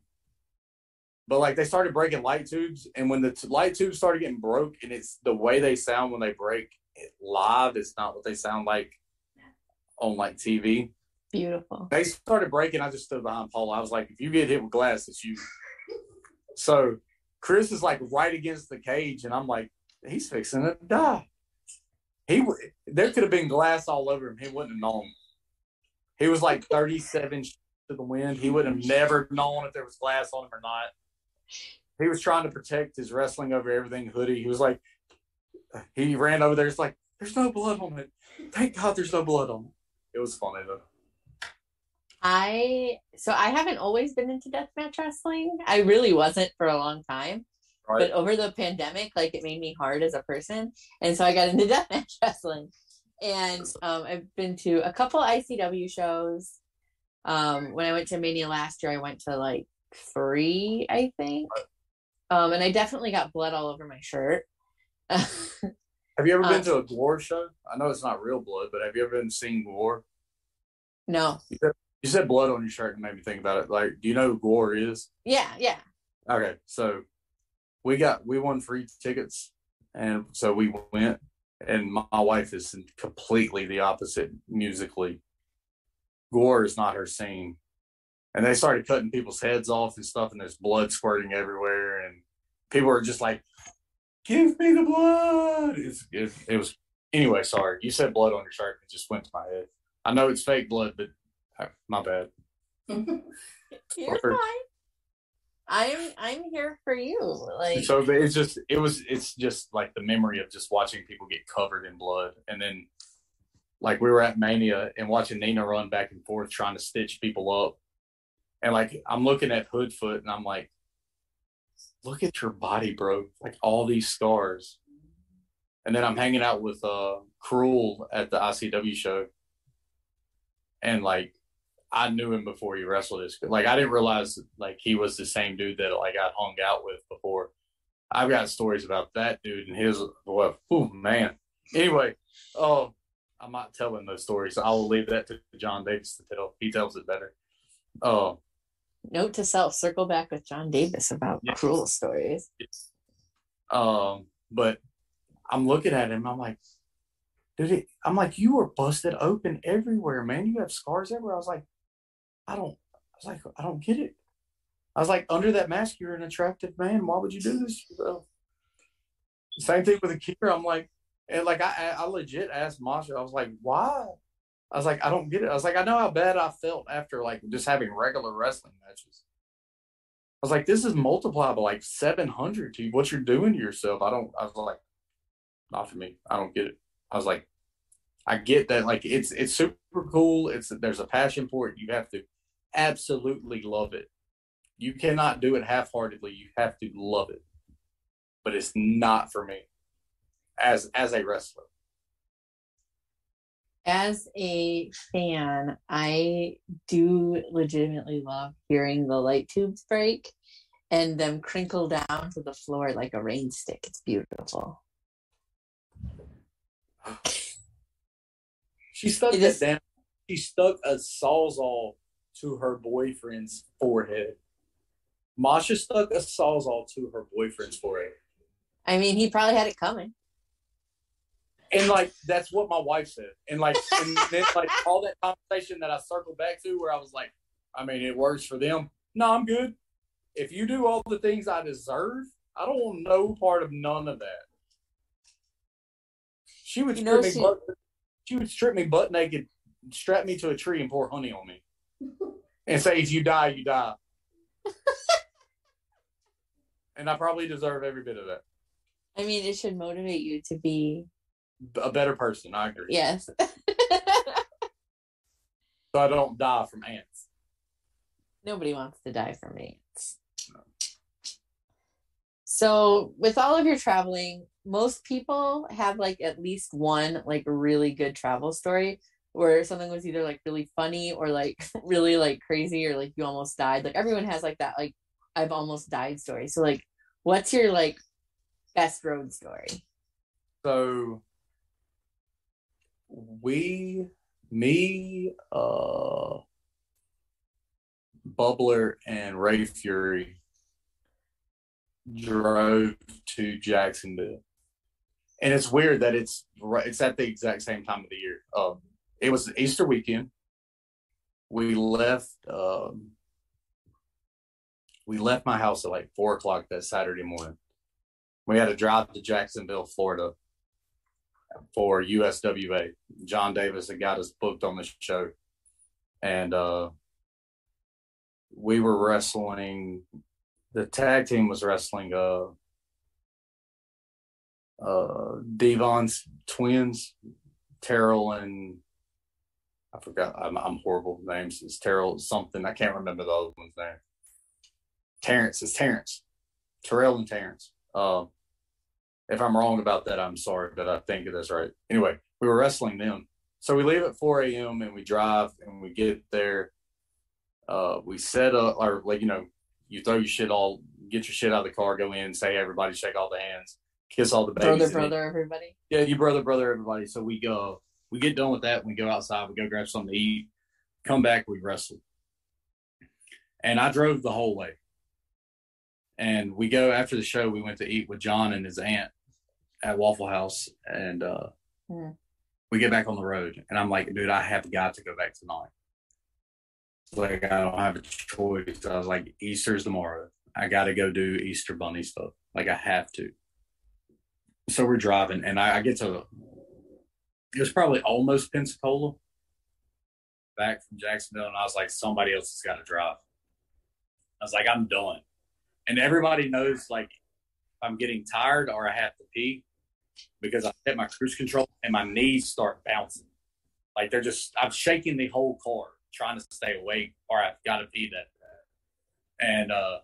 but like they started breaking light tubes, and when the t- light tubes started getting broke, and it's the way they sound when they break live, it's not what they sound like on like TV. Beautiful. They started breaking. I just stood behind Paul. I was like, if you get hit with glass, it's you. so Chris is like right against the cage, and I'm like, he's fixing to die. He there could have been glass all over him. He wouldn't have known. He was like 37 to the wind. He would have never known if there was glass on him or not he was trying to protect his wrestling over everything hoodie. He was like, he ran over there. It's like, there's no blood on it. Thank God there's no blood on it. It was funny though. I so I haven't always been into deathmatch wrestling. I really wasn't for a long time. Right. But over the pandemic, like it made me hard as a person. And so I got into deathmatch wrestling. And um, I've been to a couple ICW shows. Um, when I went to Mania last year, I went to like three, I think. Um, and I definitely got blood all over my shirt. have you ever been um, to a GWAR show? I know it's not real blood, but have you ever been seeing GWAR? No. You said, you said blood on your shirt and made me think about it. Like, do you know who GWAR is? Yeah, yeah. Okay, so we got we won free tickets, and so we went. And my, my wife is completely the opposite musically. GWAR is not her scene and they started cutting people's heads off and stuff, and there's blood squirting everywhere, and people are just like, "Give me the blood!" It's, it, it was anyway. Sorry, you said blood on your shirt. It just went to my head. I know it's fake blood, but uh, my bad. You're fine. I'm I'm here for you. Like so, it's just it was it's just like the memory of just watching people get covered in blood, and then like we were at Mania and watching Nina run back and forth trying to stitch people up and like I'm looking at Hoodfoot and I'm like, look at your body, bro. Like all these scars. And then I'm hanging out with uh Cruel at the ICW show. And like I knew him before he wrestled this. Like I didn't realize like he was the same dude that like I hung out with before. I've got stories about that dude and his oh man. Anyway, oh, I'm not telling those stories. I'll leave that to Jon Davis to tell. He tells it better. Oh, Note to self: circle back with Jon Davis about Yeah. cruel stories. Um, but I'm looking at him. I'm like, dude, it, I'm like, you were busted open everywhere, man. You have scars everywhere. I was like, I don't. I was like, I don't get it. I was like, under that mask, you're an attractive man. Why would you do this? Same thing with Akira. I'm like, and like I, I legit asked Masha. I was like, why? I was like, I don't get it. I was like, I know how bad I felt after like just having regular wrestling matches. I was like, this is multiplied by like 700 to what you're doing to yourself. I don't, I was like, not for me. I don't get it. I was like, I get that. Like, it's, it's super cool. It's, there's a passion for it. You have to absolutely love it. You cannot do it half heartedly. You have to love it. But it's not for me as, as a wrestler. As a fan, I do legitimately love hearing the light tubes break and them crinkle down to the floor like a rain stick. It's beautiful. She stuck It is- down. She stuck a sawzall to her boyfriend's forehead. Masha stuck a sawzall to her boyfriend's forehead. I mean, he probably had it coming. And like that's what my wife said. And like and then like all that conversation that I circled back to where I was like, I mean, it works for them. No, I'm good. If you do all the things I deserve, I don't want no part of none of that. She would You know, strip me she- butt she would strip me butt naked, strap me to a tree and pour honey on me. And say if you die, you die. and I probably deserve every bit of that. I mean, it should motivate you to be, A better person, I agree. yes. So I don't die from ants. Nobody wants to die from AIDS. So, with all of your traveling, most people have like at least one like really good travel story where something was either like really funny or like really like crazy or like you almost died. Like everyone has like that like I've almost died story. So like what's your like best road story? So we, me, uh, Bubbler, and Ray Fury drove to Jacksonville, and it's weird that it's. It's at the exact same time of the year. Um, it was Easter weekend. We left. Um, we left my house at like four o'clock that Saturday morning. We had to drive to Jacksonville, Florida for USWA. Jon Davis had got us booked on the show. And uh, we were wrestling, the tag team was wrestling uh, uh, Devon's twins, Terrell and I forgot, I'm, I'm horrible with names. It's Terrell something. I can't remember the other one's name. Terrence, it's Terrence. Terrell and Terrence. Uh, if I'm wrong about that, I'm sorry, but I think it is right. Anyway, we were wrestling them. So we leave at 4 a.m. and we drive and we get there. Uh, we set up, or like, you know, you throw your shit all, get your shit out of the car, go in, say, everybody, shake all the hands, kiss all the babies. Brother, brother, everybody. yeah, you brother, brother, everybody. So we go, we get done with that. We go outside, we go grab something to eat, come back, we wrestle. And I drove the whole way. And we go after the show, we went to eat with Jon and his aunt at Waffle House. And uh, Hmm. we get back on the road. And I'm like, dude, I have got to go back tonight. Like, I don't have a choice. I was like, Easter's tomorrow. I got to go do Easter Bunny stuff. Like, I have to so we're driving and I, I get to it was probably almost Pensacola back from Jacksonville and I was like somebody else has got to drive. I was like I'm done. And everybody knows like I'm getting tired or I have to pee because I hit my cruise control and my knees start bouncing. Like they're just I'm shaking the whole car trying to stay awake or I've got to pee that. And uh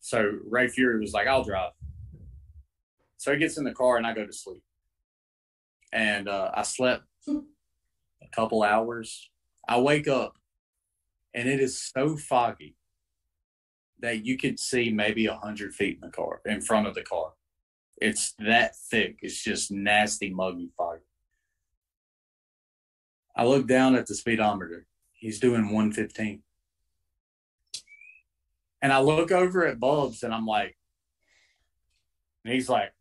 so Ray Fury was like I'll drive. So he gets in the car and I go to sleep. and uh, I slept a couple hours. I wake up, and it is so foggy that you could see maybe a hundred feet in the car in front of the car. It's that thick. It's just nasty, muggy fog. I look down at the speedometer. He's doing 115. And I look over at Bubs and I'm like, and he's like,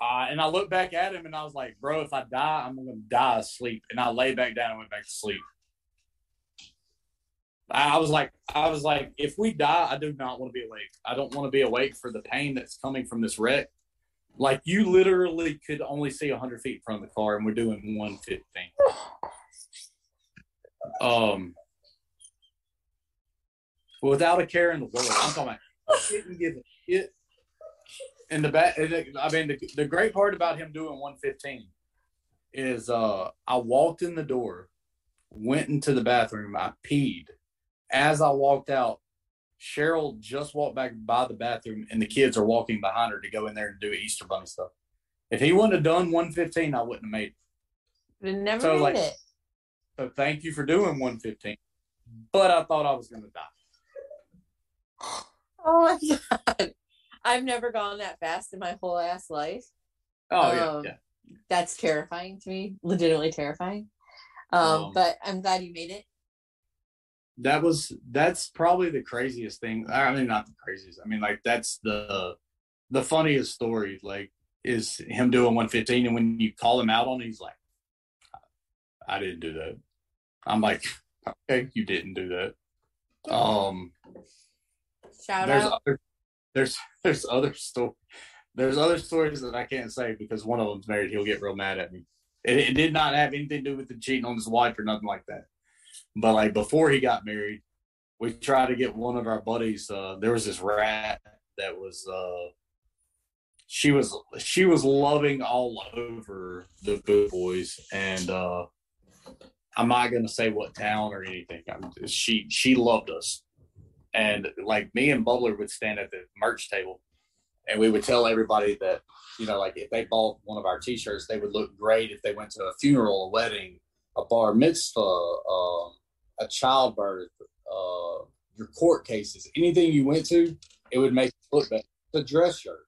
uh, and I look back at him and I was like, bro, if I die, I'm going to die asleep. And I lay back down and went back to sleep. I was like, I was like, if we die, I do not want to be awake. I don't want to be awake for the pain that's coming from this wreck. Like you literally could only see 100 feet from the car, and we're doing 115. Um, without a care in the world, I'm talking about I didn't give a shit. And the back, I mean, the, the great part about him doing 115 is uh, I walked in the door, went into the bathroom, I peed. As I walked out, Cheryl just walked back by the bathroom, and the kids are walking behind her to go in there and do Easter Bunny stuff. If he wouldn't have done 115, I wouldn't have made it. Never So, made like- it. So thank you for doing 115. But I thought I was going to die. Oh my god. I've never gone that fast in my whole ass life. Oh yeah, Um, yeah. That's terrifying to me. Legitimately terrifying. Um, Um, but I'm glad you made it. That was that's probably the craziest thing. I mean, not the craziest. I mean, like that's the the funniest story. Like is him doing 115, and when you call him out on, it, he's like, "I didn't do that." I'm like, "Okay, you didn't do that." Um, Shout there's out. other there's there's other story there's other stories that I can't say because one of them's married. He'll get real mad at me. It, it did not have anything to do with the cheating on his wife or nothing like that. But like before he got married, we tried to get one of our buddies. Uh, there was this rat that was uh, she was she was loving all over the Boo Boys, and uh, I'm not gonna say what town or anything. I'm, she she loved us, and like me and Bubbler would stand at the merch table, and we would tell everybody that you know, like if they bought one of our T-shirts, they would look great if they went to a funeral, a wedding, a bar mitzvah, um, a childbirth, uh, your court cases, anything you went to, it would make you look better. The dress shirt.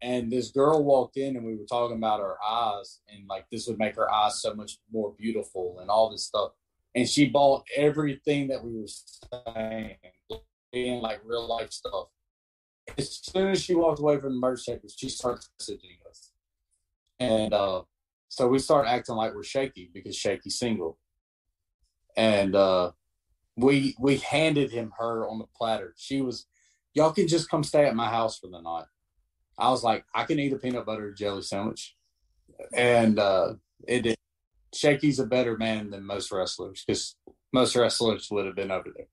And this girl walked in, and we were talking about her eyes, and like this would make her eyes so much more beautiful, and all this stuff. And she bought everything that we were saying, being like real life stuff as soon as she walked away from the merch table, she starts messaging us. And uh, so we start acting like we're shaky because shaky's single. And uh, we we handed him her on the platter. She was, y'all can just come stay at my house for the night. I was like, I can eat a peanut butter jelly sandwich. And uh, it did. Shaky's a better man than most wrestlers because most wrestlers would have been over there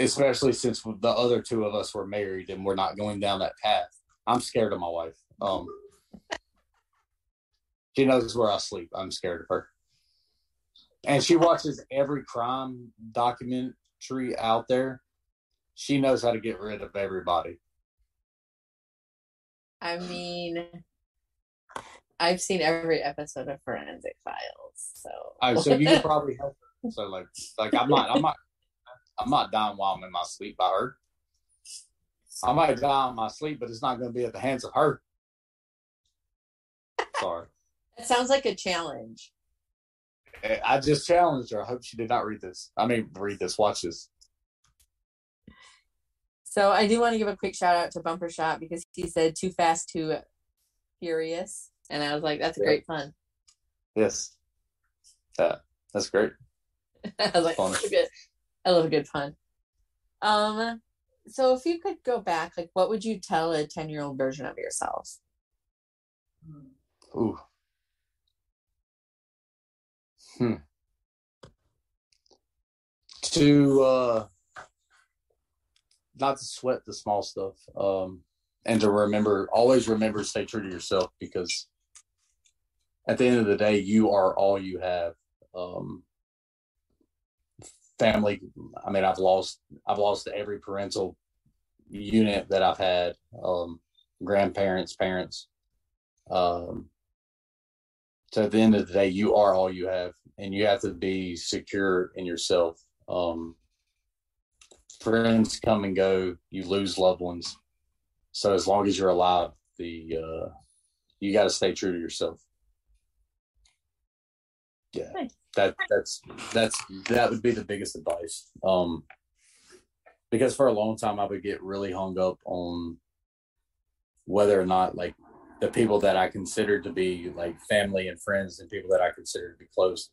especially since the other two of us were married and we're not going down that path. I'm scared of my wife. Um, she knows where I sleep. I'm scared of her, and she watches every crime documentary out there. She knows how to get rid of everybody. I mean, I've seen every episode of Forensic Files, so Uh, so you could probably help her. So like, like I'm not, I'm not, I'm not dying while I'm in my sleep by her. I might die in my sleep, but it's not going to be at the hands of her. Sorry. it sounds like a challenge. I just challenged her. I hope she did not read this. I mean, read this. Watch this. So I do want to give a quick shout out to Bumper Shot because he said "Too Fast, Too Furious," and I was like, "That's a Yeah. great pun." Yes. Yeah, that's great. I was like, Funny. "That's a good. I love a good pun. Um, so if you could go back, like, what would you tell a ten-year-old version of yourself? Ooh. Hmm. To uh not to sweat the small stuff. Um and to remember always remember stay true to yourself because at the end of the day you are all you have. Um family I mean I've lost I've lost every parental unit that I've had. Um grandparents, parents. Um So at the end of the day, you are all you have, and you have to be secure in yourself. Um, friends come and go. You lose loved ones. So as long as you're alive, the uh, you got to stay true to yourself. Yeah, that that's that's that would be the biggest advice. Um, because for a long time I would get really hung up on whether or not like the people that I considered to be like family and friends and people that I considered to be close,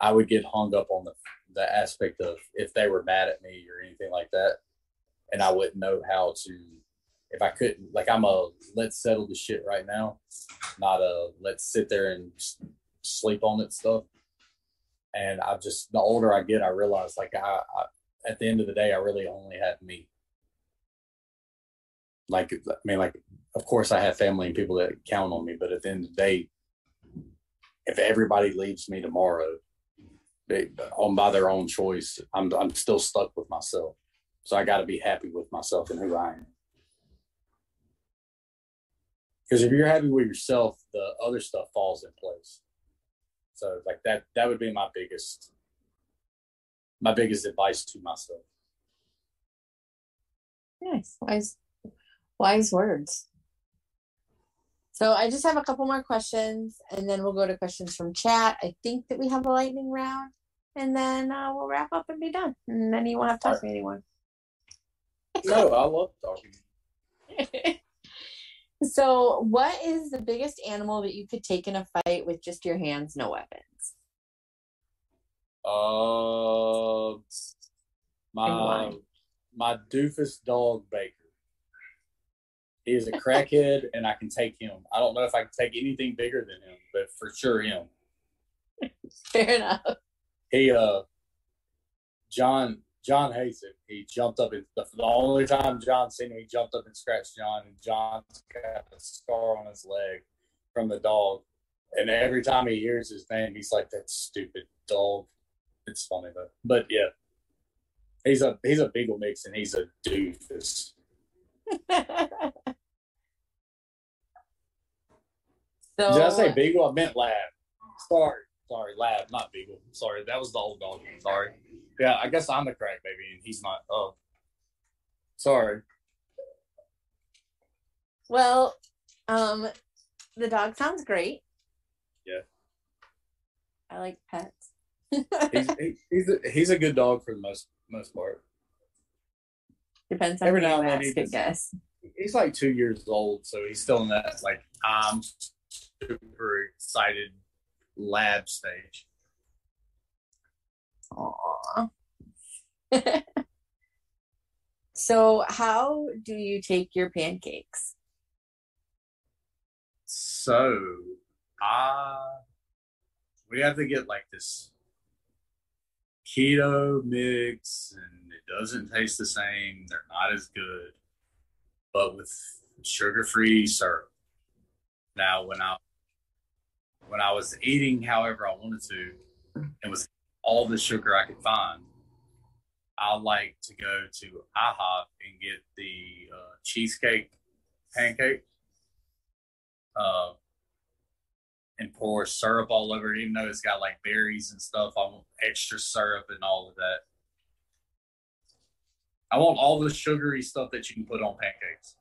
I would get hung up on the the aspect of if they were mad at me or anything like that, and I wouldn't know how to if I couldn't like I'm a let's settle the shit right now, not a let's sit there and sleep on it stuff. And I just the older I get, I realize like I, I at the end of the day, I really only have me. Like I mean, like of course I have family and people that count on me, but at the end of the day, if everybody leaves me tomorrow, they, on by their own choice, I'm I'm still stuck with myself. So I got to be happy with myself and who I am. Because if you're happy with yourself, the other stuff falls in place. So like that that would be my biggest my biggest advice to myself. Nice. Wise wise words. So I just have a couple more questions and then we'll go to questions from chat. I think that we have a lightning round and then uh, we'll wrap up and be done. And then you won't have to talk to me anymore. No, I love talking. so what is the biggest animal that you could take in a fight with just your hands, no weapons? Uh, my my doofus dog Baker. He is a crackhead, and I can take him. I don't know if I can take anything bigger than him, but for sure him. Fair enough. He uh, Jon Jon hates it. He jumped up. And, the, the only time Jon seen him, he jumped up and scratched Jon, and John's got a scar on his leg from the dog. And every time he hears his name, he's like, "That stupid dog." It's funny though, but yeah, he's a he's a beagle mix, and he's a doofus. so Did I say beagle? I meant lab. Sorry, sorry, lab, not beagle. Sorry, that was the old dog. Sorry. Yeah, I guess I'm the crack baby, and he's not. Oh, sorry. well, um, the dog sounds great. Yeah. I like pets. He's he, he's a, he's a good dog for the most most part. Depends on Every now and then ask, he I guess. He's like two years old, so he's still in that like I'm super excited lab stage. Aw. so, how do you take your pancakes? So, uh, we have to get like this keto mix, and it doesn't taste the same. They're not as good, but with sugar-free syrup. Now, when I when I was eating, however I wanted to, and was all the sugar I could find, I like to go to IHOP and get the uh, cheesecake pancake uh, and pour syrup all over it, even though it's got like berries and stuff. I want extra syrup and all of that. I want all the sugary stuff that you can put on pancakes.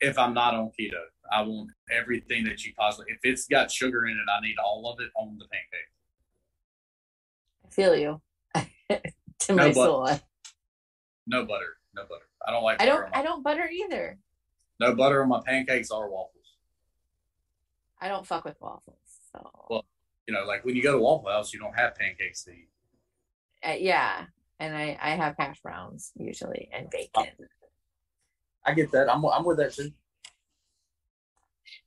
If I'm not on keto, I want everything that you possibly. If it's got sugar in it, I need all of it on the pancake. I feel you. to No, my but- soul. No butter, no butter. I don't like. I don't. I don't butter either. No butter on my pancakes or waffles. I don't fuck with waffles. So Well- You know, like when you go to Waffle House, you don't have pancakes to eat. uh, yeah, and I I have hash browns usually and bacon. I get that. I'm I'm with that too.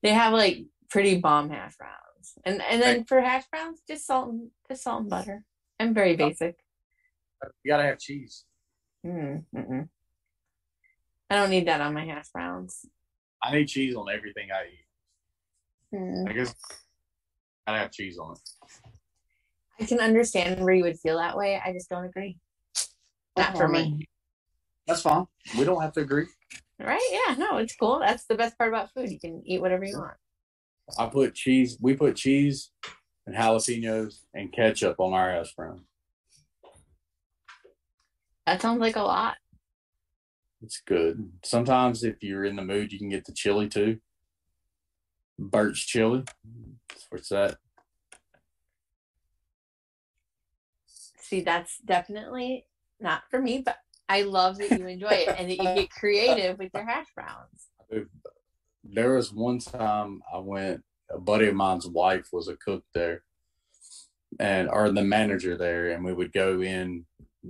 They have like pretty bomb hash browns, and and then for hash browns, just salt and just salt and butter. I'm very basic. You gotta have cheese. Mm, mm-mm. I don't need that on my hash browns. I need cheese on everything I eat. Mm. I guess I gotta have cheese on it. I can understand where you would feel that way. I just don't agree. Not for me. That's fine. We don't have to agree. Right? Yeah, no, it's cool. That's the best part about food. You can eat whatever you want. I put cheese. We put cheese and jalapenos and ketchup on our hash brown. That sounds like a lot. It's good. Sometimes if you're in the mood, you can get the chili too. Bert's chili. That's where it's at. See, that's definitely not for me, but I love that you enjoy it and that you get creative with your hash browns. There was one time I went, a buddy of mine's wife was a cook there and or the manager there, and we would go in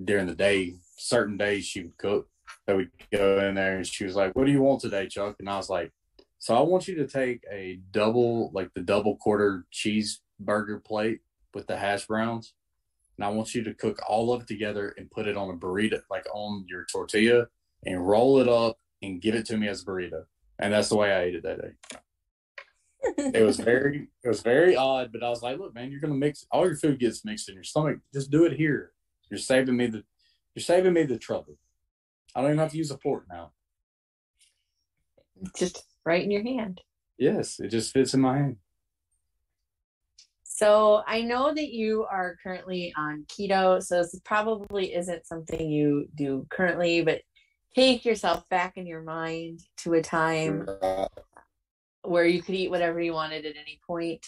during the day. Certain days she would cook. So we'd go in there and she was like, What do you want today, Chuck? And I was like, So I want you to take a double, like the double quarter cheeseburger plate with the hash browns and I want you to cook all of it together and put it on a burrito, like on your tortilla, and roll it up and give it to me as a burrito. And that's the way I ate it that day. it was very, it was very odd, but I was like, look, man, you're gonna mix all your food gets mixed in your stomach. Just do it here. You're saving me the, you're saving me the trouble. I don't even have to use a fork now. Just right in your hand. Yes, it just fits in my hand. So I know that you are currently on keto, so this probably isn't something you do currently, but take yourself back in your mind to a time where you could eat whatever you wanted at any point.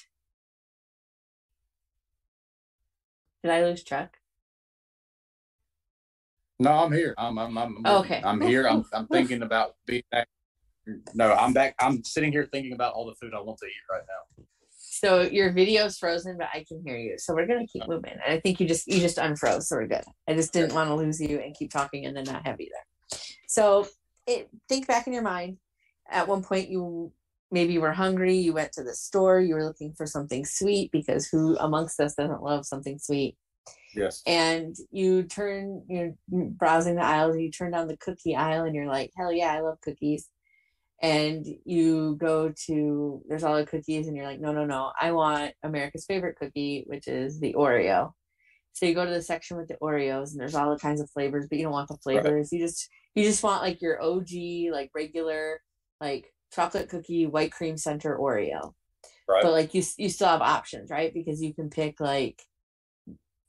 Did I lose Chuck? No, I'm here. I'm I'm I'm, okay. I'm here. I'm I'm thinking about being back. No, I'm back. I'm sitting here thinking about all the food I want to eat right now. So your video's frozen, but I can hear you. So we're gonna keep moving. And I think you just you just unfroze, so we're good. I just didn't want to lose you and keep talking and then not have you there. So it, think back in your mind. At one point, you maybe you were hungry. You went to the store. You were looking for something sweet because who amongst us doesn't love something sweet? Yes. And you turn, you're browsing the aisles. You turn down the cookie aisle, and you're like, "Hell yeah, I love cookies." And you go to there's all the cookies and you're like no no no i want america's favorite cookie which is the oreo. So you go to the section with the oreos and there's all the kinds of flavors but you don't want the flavors. Right. you just you just want like your og like regular like chocolate cookie white cream center oreo. Right. but like you you still have options right? Because you can pick like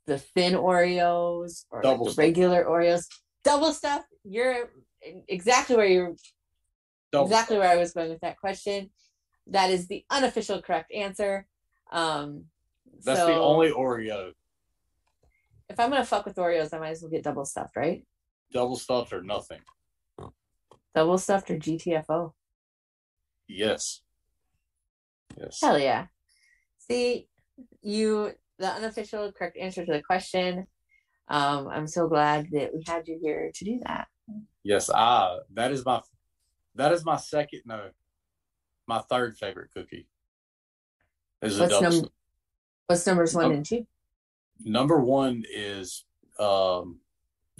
the thin oreos or like the regular oreos. Double stuff. You're exactly where you're Double. exactly where I was going with that question. That is the unofficial correct answer. Um, That's so the only Oreo. If I'm gonna fuck with Oreos, I might as well get double stuffed, right? Double stuffed or nothing. Double stuffed or GTFO. Yes. Yes. Hell yeah. See, you the unofficial correct answer to the question. Um, I'm so glad that we had you here to do that. Yes, ah, that is my that is my second, no, my third favorite cookie. Is what's, num- what's numbers one and two? Number one is, um,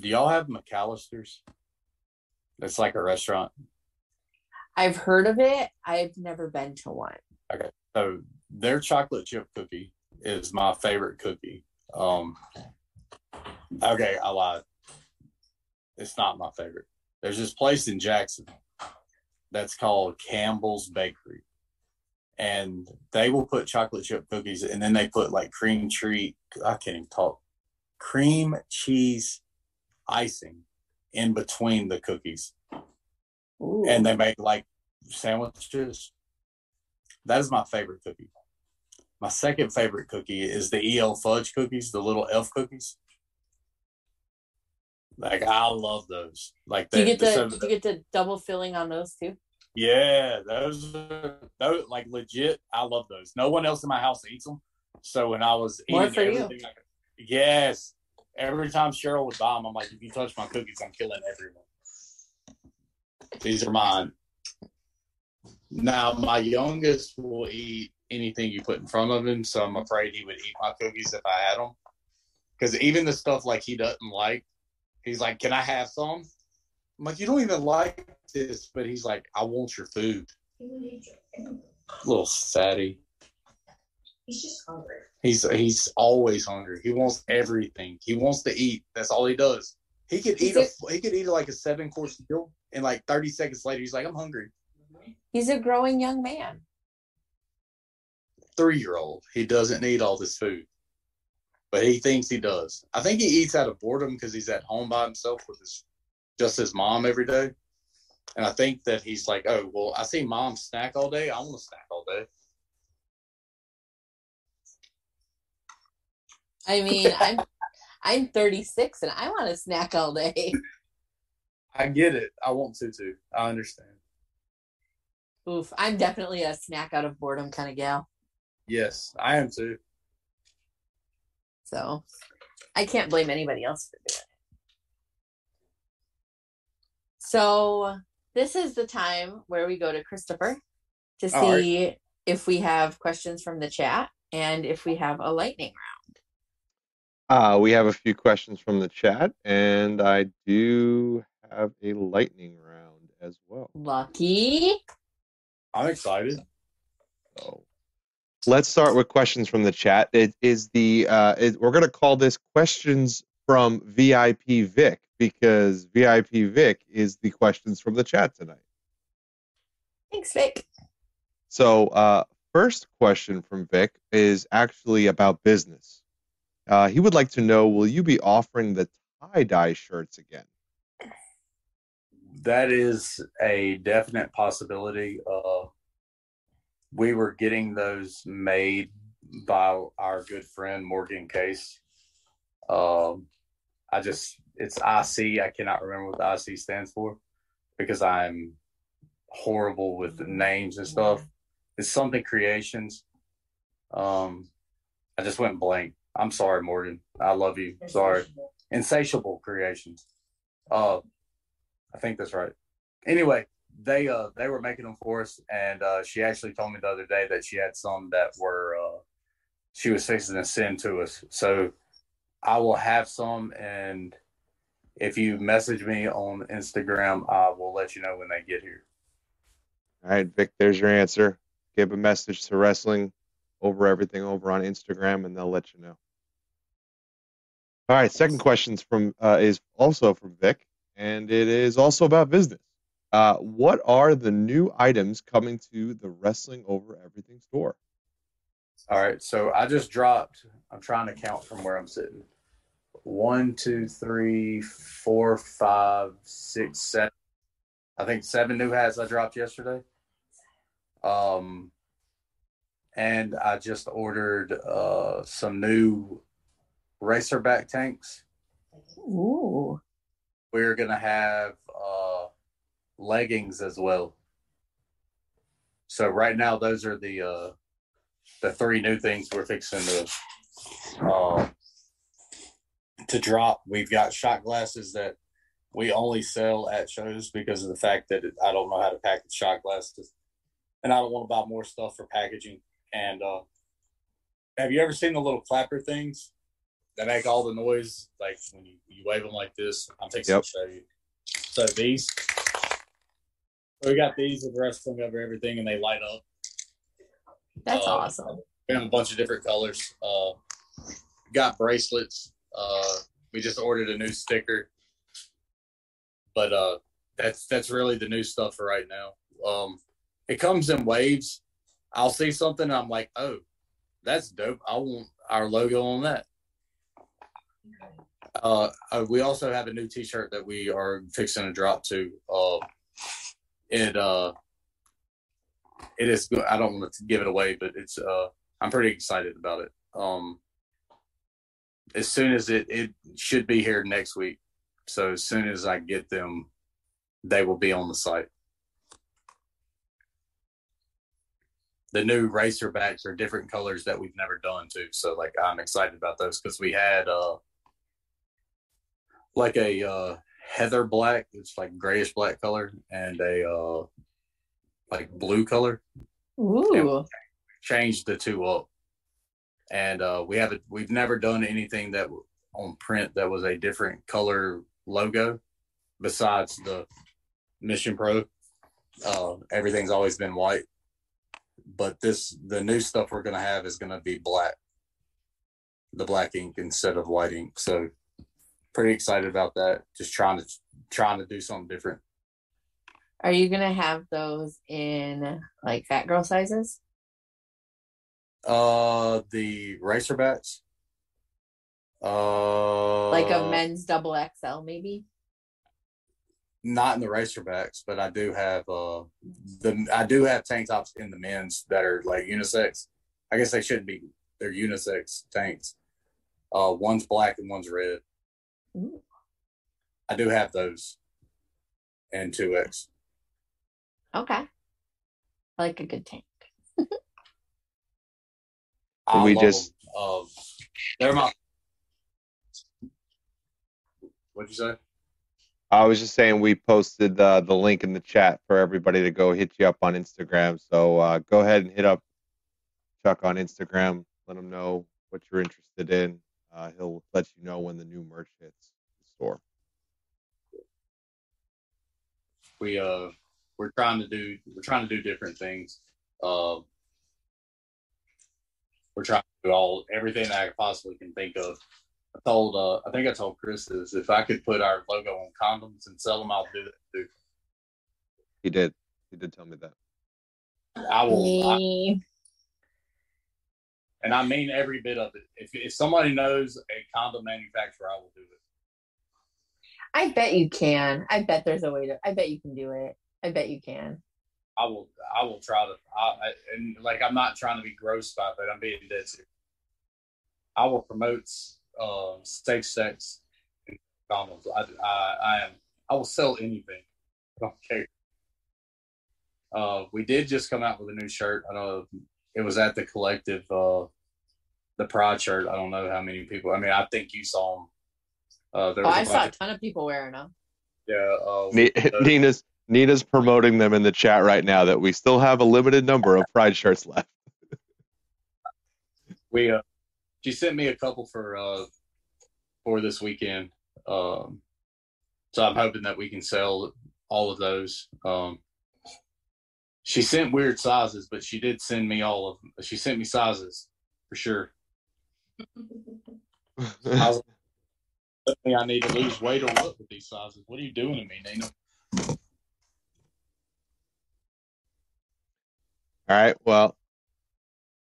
do y'all have McAlister's? It's like a restaurant. I've heard of it. I've never been to one. Okay. So their chocolate chip cookie is my favorite cookie. Um, okay, I lied. It's not my favorite. There's this place in Jackson that's called Campbell's Bakery. And they will put chocolate chip cookies and then they put like cream treat, I can't even talk, cream cheese icing in between the cookies. Ooh. And they make like sandwiches. That is my favorite cookie. My second favorite cookie is the E.L. Fudge cookies, the little elf cookies. Like I love those. Like do you get the, the, you get the double filling on those too? Yeah, those are those like legit. I love those. No one else in my house eats them. So when I was eating everything, I, yes, every time Cheryl would buy them, I'm like, if you touch my cookies, I'm killing everyone. These are mine. Now my youngest will eat anything you put in front of him, so I'm afraid he would eat my cookies if I had them. Because even the stuff like he doesn't like, He's like, "Can I have some?" I'm like, "You don't even like this," but he's like, "I want your food." Little fatty. He's just hungry. He's he's always hungry. He wants everything. He wants to eat. That's all he does. He could eat a, he could eat like a seven course meal, and like thirty seconds later, he's like, "I'm hungry." He's a growing young man. three year old. He doesn't need all this food, but he thinks he does. I think he eats out of boredom because he's at home by himself with his just his mom every day. And I think that he's like, oh well, I see mom snack all day. I want to snack all day. I mean, I'm I'm 36 and I want to snack all day. I get it. I want to too. I understand. Oof, I'm definitely a snack out of boredom kind of gal. Yes, I am too. So I can't blame anybody else for doing it. So this is the time where we go to Christopher to see All right. if we have questions from the chat and if we have a lightning round. Uh, we have a few questions from the chat, and I do have a lightning round as well. Lucky. I'm excited. So let's start with questions from the chat. It is the uh, it, we're going to call this questions from VIP Vic because VIP Vic is the questions from the chat tonight. Thanks, Vic. So, uh, first question from Vic is actually about business. Uh, he would like to know: Will you be offering the tie dye shirts again? That is a definite possibility. Uh, we were getting those made by our good friend Morgan Case. Um, I just it's IC. I cannot remember what the IC stands for because I'm horrible with names and stuff. It's something creations. Um, I just went blank. I'm sorry, Morgan. I love you. Sorry. Insatiable creations. Uh, I think that's right. Anyway, they uh they were making them for us, and uh, she actually told me the other day that she had some that were uh, she was fixing to send to us. So I will have some, and if you message me on Instagram, I will let you know when they get here. All right, Vic, there's your answer. Give a message to Wrestling over everything over on Instagram, and they'll let you know. All right, second questions from uh, is also from Vic, and it is also about business. Uh, what are the new items coming to the Wrestling Over Everything store? All right, so I just dropped. I'm trying to count from where I'm sitting. One, two, three, four, five, six, seven. I think seven new hats I dropped yesterday. Um, and I just ordered uh some new racerback tanks. Ooh. We're gonna have uh leggings as well. So right now, those are the uh the three new things we're fixing to uh, to drop. We've got shot glasses that we only sell at shows because of the fact that it, I don't know how to package shot glasses, and I don't want to buy more stuff for packaging. And uh, have you ever seen the little clapper things that make all the noise, like when you, you wave them like this? I'm taking Yep. to show you. So these, so we got these with wrestling over everything, and they light up. That's Uh, awesome. We have a bunch of different colors. Uh, got bracelets. Uh, we just ordered a new sticker, but uh, that's that's really the new stuff for right now. Um, it comes in waves. I'll see something, and I'm like, oh, that's dope. I want our logo on that. Uh, uh, we also have a new T-shirt that we are fixing to drop to. Uh, it uh, it is. good. I don't want to give it away, but it's. Uh, I'm pretty excited about it. Um, as soon as it it should be here next week. So as soon as I get them, they will be on the site. The new racerbacks are different colors that we've never done too. So like I'm excited about those because we had uh like a uh heather black, it's like grayish black color, and a uh like blue color. Ooh. changed the two up. And uh we haven't we've never done anything that on print that was a different color logo besides the mission pro. Uh everything's always been white. But this the new stuff we're gonna have is gonna be black. The black ink instead of white ink. So pretty excited about that. Just trying to trying to do something different Are you gonna have those in like fat girl sizes? Uh, the Racerbacks. Uh, Like a men's double XL, maybe. not in the Racerbacks, but I do have uh the I do have tank tops in the men's that are like unisex. I guess they shouldn't be. They're unisex tanks. Uh, one's black and one's red. Ooh. I do have those. And two X. Okay. I like a good tank. I we love just- them. Uh, they're my. What'd you say? I was just saying we posted uh, the link in the chat for everybody to go hit you up on Instagram. So uh, go ahead and hit up Chuck on Instagram. Let him know what you're interested in. Uh, he'll let you know when the new merch hits the store. we uh we're trying to do we're trying to do different things. Uh, we're trying to do all everything that I possibly can think of. I told uh I think I told Chris this if I could put our logo on condoms and sell them, I'll do that too. He did. He did tell me that. I will, I, and I mean every bit of it. If if somebody knows a condom manufacturer, I will do it. I bet you can. I bet there's a way to. I bet you can do it. I bet you can. I will I will try to I, I and like I'm not trying to be gross about that. I'm being dead serious. I will promote uh safe sex and condoms. I, I I am I will sell anything. I don't care. Uh we did just come out with a new shirt. I don't know it was at the collective uh the pride shirt. I don't know how many people I mean I think you saw them. Uh there Oh, was a I saw a ton of people wearing them. yeah, uh, uh, Nina's Nina's promoting them in the chat right now that we still have a limited number of Pride shirts left. we uh she sent me a couple for uh for this weekend um so i'm hoping that we can sell all of those. Um she sent weird sizes but she did send me all of them she sent me sizes for sure. I was i need to lose weight or what with these sizes. What are you doing to me nina All right. Well,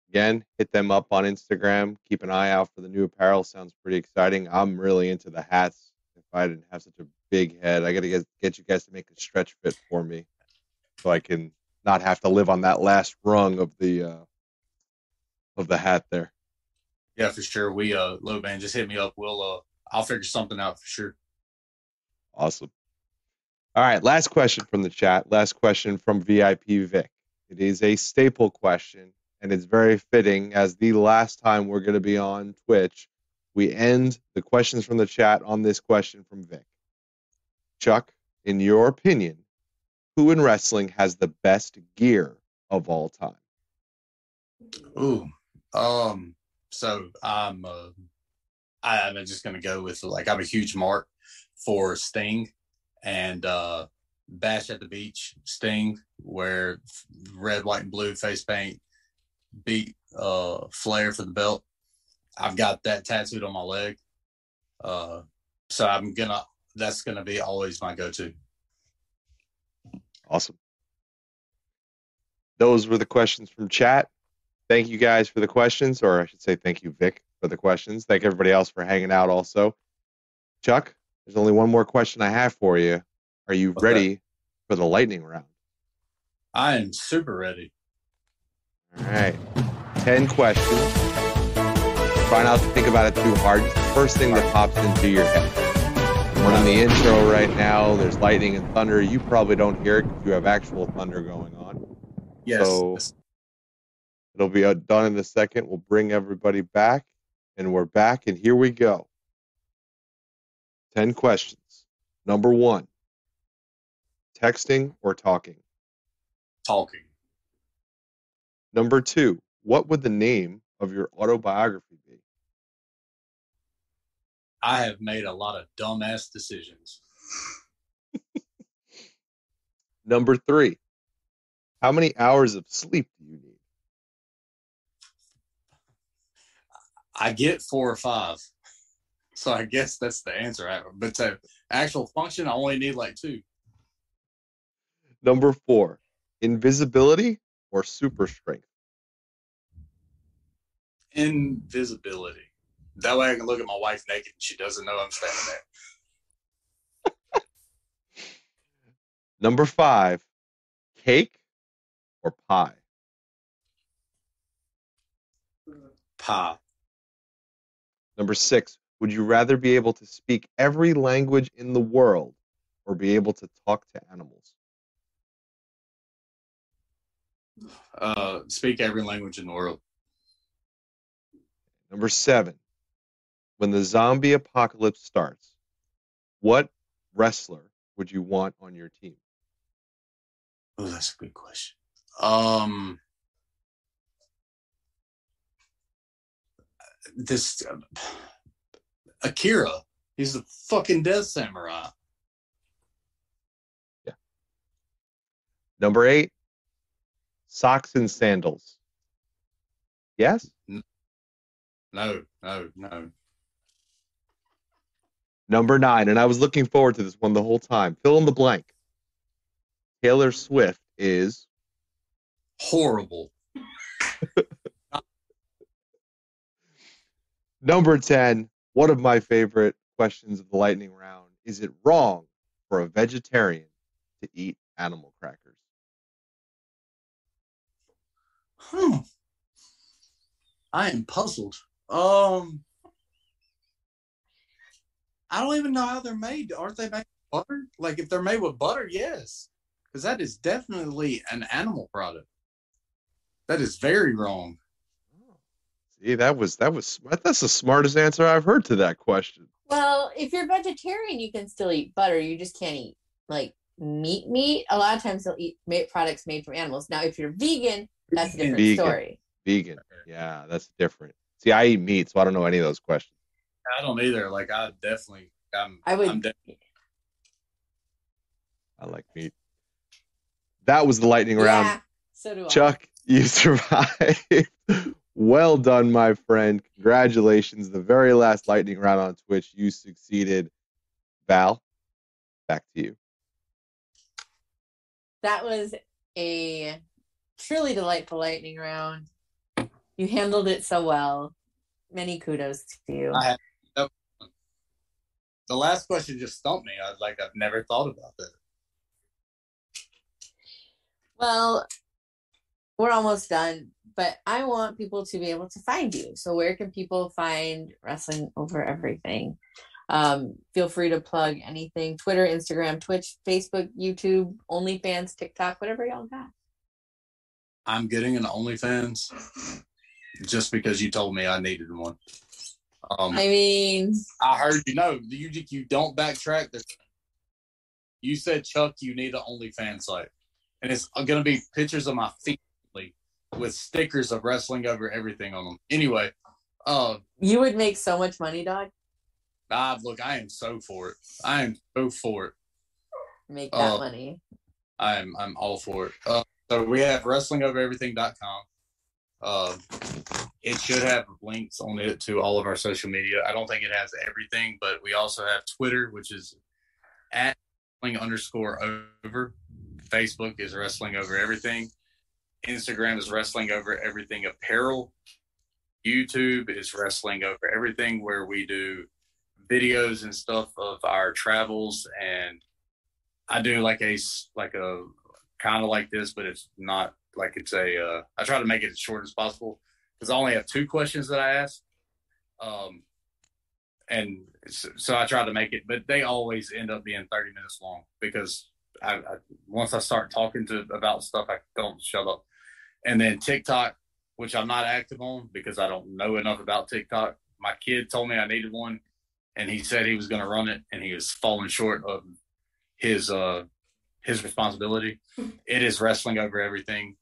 again, hit them up on Instagram. Keep an eye out for the new apparel. Sounds pretty exciting. I'm really into the hats. If I didn't have such a big head, I got to get, get you guys to make a stretch fit for me so I can not have to live on that last rung of the uh, of the hat there. yeah for sure we uh low band just hit me up we'll uh i'll figure something out for sure Awesome. All right, last question from the chat. Last question from VIP Vic. It is a staple question, and it's very fitting as the last time we're going to be on Twitch. We end the questions from the chat on this question from Vic. Chuck, in your opinion, who in wrestling has the best gear of all time? Ooh, um, so I'm, uh, I, I'm just gonna go with like I'm a huge mark for Sting and uh, Bash at the Beach Sting, where red, white, and blue face paint beat uh Flair for the belt. I've got that tattooed on my leg, uh, so I'm gonna. That's gonna be always my go-to. Awesome. Those were the questions from chat. Thank you guys for the questions, or I should say, thank you, Vic, for the questions. Thank everybody else for hanging out also. Chuck, there's only one more question I have for you. Are you Okay. ready for the lightning round? I am super ready. All right. 10 questions. Try not to think about it too hard. The first thing that pops into your head. We're running the intro right now. There's lightning and thunder. You probably don't hear it because you have actual thunder going on. Yes. So- It'll be done in a second. We'll bring everybody back, and we're back, and here we go. 10 questions. Number one texting or talking? talking. Number two, what would the name of your autobiography be? I have made a lot of dumbass decisions. Number three, how many hours of sleep do you need? I get four or five. So I guess that's the answer. But to actual function, I only need like two. Number four, invisibility or super strength? Invisibility. That way I can look at my wife naked and she doesn't know I'm standing there. Number five, cake or pie? Pie. Number six, would you rather be able to speak every language in the world or be able to talk to animals? Uh, speak every language in the world. Number seven, when the zombie apocalypse starts, what wrestler would you want on your team? Oh, that's a good question. Um, this uh, Akira. He's the fucking Death Samurai. Yeah. Number eight, socks and sandals. Yes? No, no, no. Number nine, and I was looking forward to this one the whole time. Fill in the blank. Taylor Swift is Horrible. number 10. One of my favorite questions of the lightning round. Is it wrong for a vegetarian to eat animal crackers? Hmm. I am puzzled. Um, I don't even know how they're made. Aren't they made with butter? Like if they're made with butter, yes, because that is definitely an animal product. That is very wrong. See, that was that was. That's the smartest answer I've heard to that question. Well, if you're vegetarian, you can still eat butter. You just can't eat like meat. Meat. A lot of times they'll eat ma- products made from animals. Now, if you're vegan, that's a different Vegan. story. Vegan. Yeah, that's different. See, I eat meat, so I don't know any of those questions. I don't either. Like I definitely, I'm. I would. I'm de- I like meat. That was the lightning round. Yeah, so do I. Chuck, you survived. well done, my friend. Congratulations. The very last lightning round on Twitch, you succeeded. Val, back to you. That was a truly delightful lightning round. You handled it so well. Many kudos to you. I have- The last question just stumped me. I was like, I've never thought about that. Well, we're almost done, but I want people to be able to find you. So, where can people find Wrestling Over Everything? Um, feel free to plug anything Twitter, Instagram, Twitch, Facebook, YouTube, OnlyFans, TikTok, whatever y'all got. I'm getting an OnlyFans just because you told me I needed one. Um, I mean, I heard you know you you don't backtrack. This. You said Chuck, you need an OnlyFans site, and it's gonna be pictures of my feet with stickers of wrestling over everything on them. Anyway, uh, you would make so much money, dog. ah, look, I am so for it. I am so for it. Make that Oh. money. I'm I'm all for it. Uh, so we have wrestlingovereverything.com. Uh, it should have links on it to all of our social media. I don't think it has everything, but we also have Twitter, which is at wrestling underscore over. Facebook is wrestling over everything. Instagram is wrestling over everything apparel. YouTube is wrestling over everything, where we do videos and stuff of our travels and I do like a like a kind of like this, but it's not like it's a. Uh, I try to make it as short as possible because I only have two questions that I ask, um, and so, so I try to make it, but they always end up being thirty minutes long because I, I once I start talking to about stuff, I don't shut up. And then TikTok, which I'm not active on because I don't know enough about TikTok. My kid told me I needed one, and he said he was going to run it, and he was falling short of his uh his responsibility. It is wrestling over everything.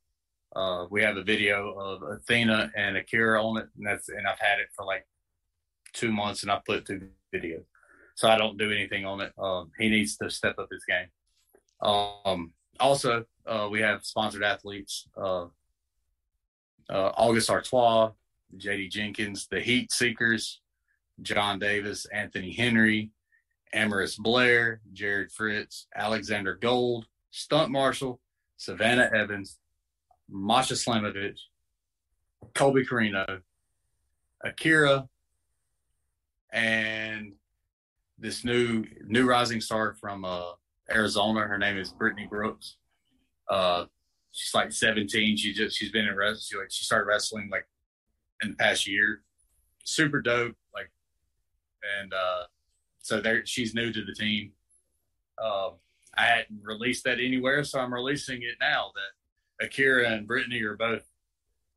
Uh, we have a video of Athena and Akira on it, and that's and I've had it for like two months, and I put it through video, so I don't do anything on it. Um, he needs to step up his game. Um, also, uh, we have sponsored athletes: uh, uh, August Artois, J.D. Jenkins, the Heat Seekers, Jon Davis, Anthony Henry, Amaris Blair, Jared Fritz, Alexander Gold, Stunt Marshall, Savannah Evans, Masha Slamovich, Colby Corino, Akira and this new new rising star from uh, Arizona. Her name is Brittany Brooks. Uh, she's like 17. She just she's been in wrestling. She, like she started wrestling like in the past year. Super dope. Like, and uh, so there she's new to the team. Um, I hadn't released that anywhere, so I'm releasing it now. That Akira and Brittany are both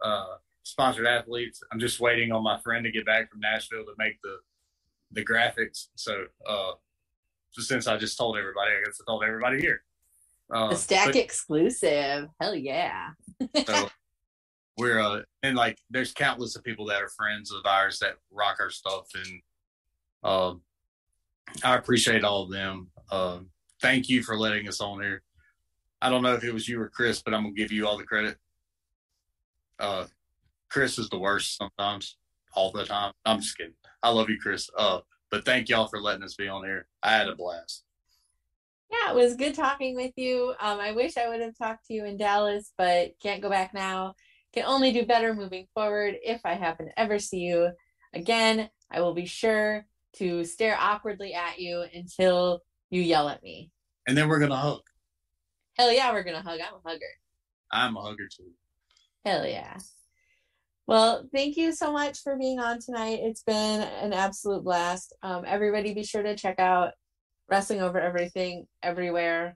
uh, sponsored athletes. I'm just waiting on my friend to get back from Nashville to make the the graphics. So, uh, so since I just told everybody, I guess I told everybody here. Uh, the stack but- exclusive. Hell yeah. so we're uh and like there's countless of people that are friends of ours that rock our stuff and um I appreciate all of them. Um thank you for letting us on here. I don't know if it was you or Chris, but I'm gonna give you all the credit. Uh Chris is the worst sometimes, all the time. I'm just kidding. I love you, Chris. Uh but thank y'all for letting us be on here. I had a blast. Yeah, it was good talking with you. Um, I wish I would have talked to you in Dallas, but can't go back now. Can only do better moving forward. If I happen to ever see you again, I will be sure to stare awkwardly at you until you yell at me. And then we're gonna hug. Hell yeah, we're gonna hug. I'm a hugger. I'm a hugger too. Hell yeah. Well, thank you so much for being on tonight. It's been an absolute blast. Um, everybody, be sure to check out Wrestling Over Everything everywhere.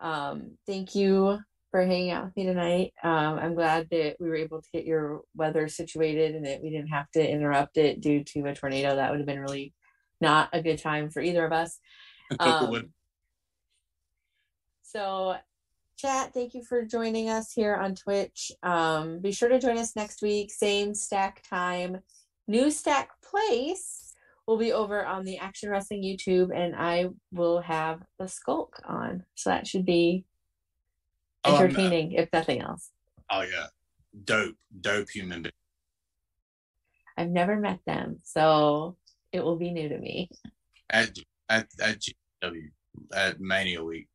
Um, thank you for hanging out with me tonight. Um, I'm glad that we were able to get your weather situated and that we didn't have to interrupt it due to a tornado. That would have been really not a good time for either of us. Um, so, chat, thank you for joining us here on Twitch. Um, be sure to join us next week, same stack time, new stack place will be over on the Action Wrestling YouTube, and I will have the Skulk on. So that should be Oh, entertaining, if nothing else. Oh yeah, dope, dope human being. I've never met them, so it will be new to me. at at at GW at Mania Week.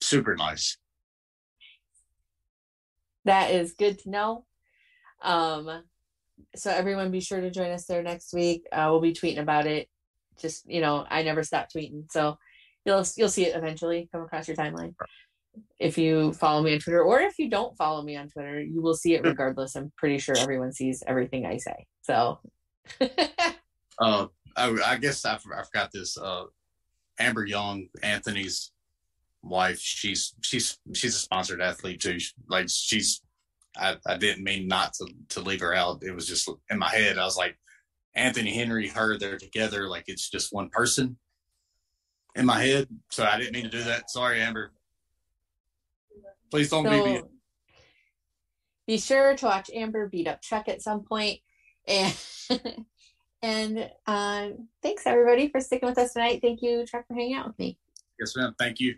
Super nice. That is good to know. Um, so everyone be sure to join us there next week. Uh, we'll be tweeting about it. Just you know, I never stop tweeting, so you'll you'll see it eventually come across your timeline. If you follow me on Twitter, or if you don't follow me on Twitter, you will see it regardless. I'm pretty sure everyone sees everything I say. So Uh, I, I guess I, I forgot this. Uh, Amber Young, Anthony's wife. She's she's she's a sponsored athlete too. Like she's. I, I didn't mean not to, to leave her out. It was just in my head. I was like, Anthony Henry, her, they're together. Like it's just one person in my head. So I didn't mean to do that. Sorry, Amber. Please don't be. So be sure to watch Amber beat up Chuck at some. And and um, thanks everybody for sticking with us tonight. Thank you, Chuck, for hanging out with me. Yes, ma'am. Thank you.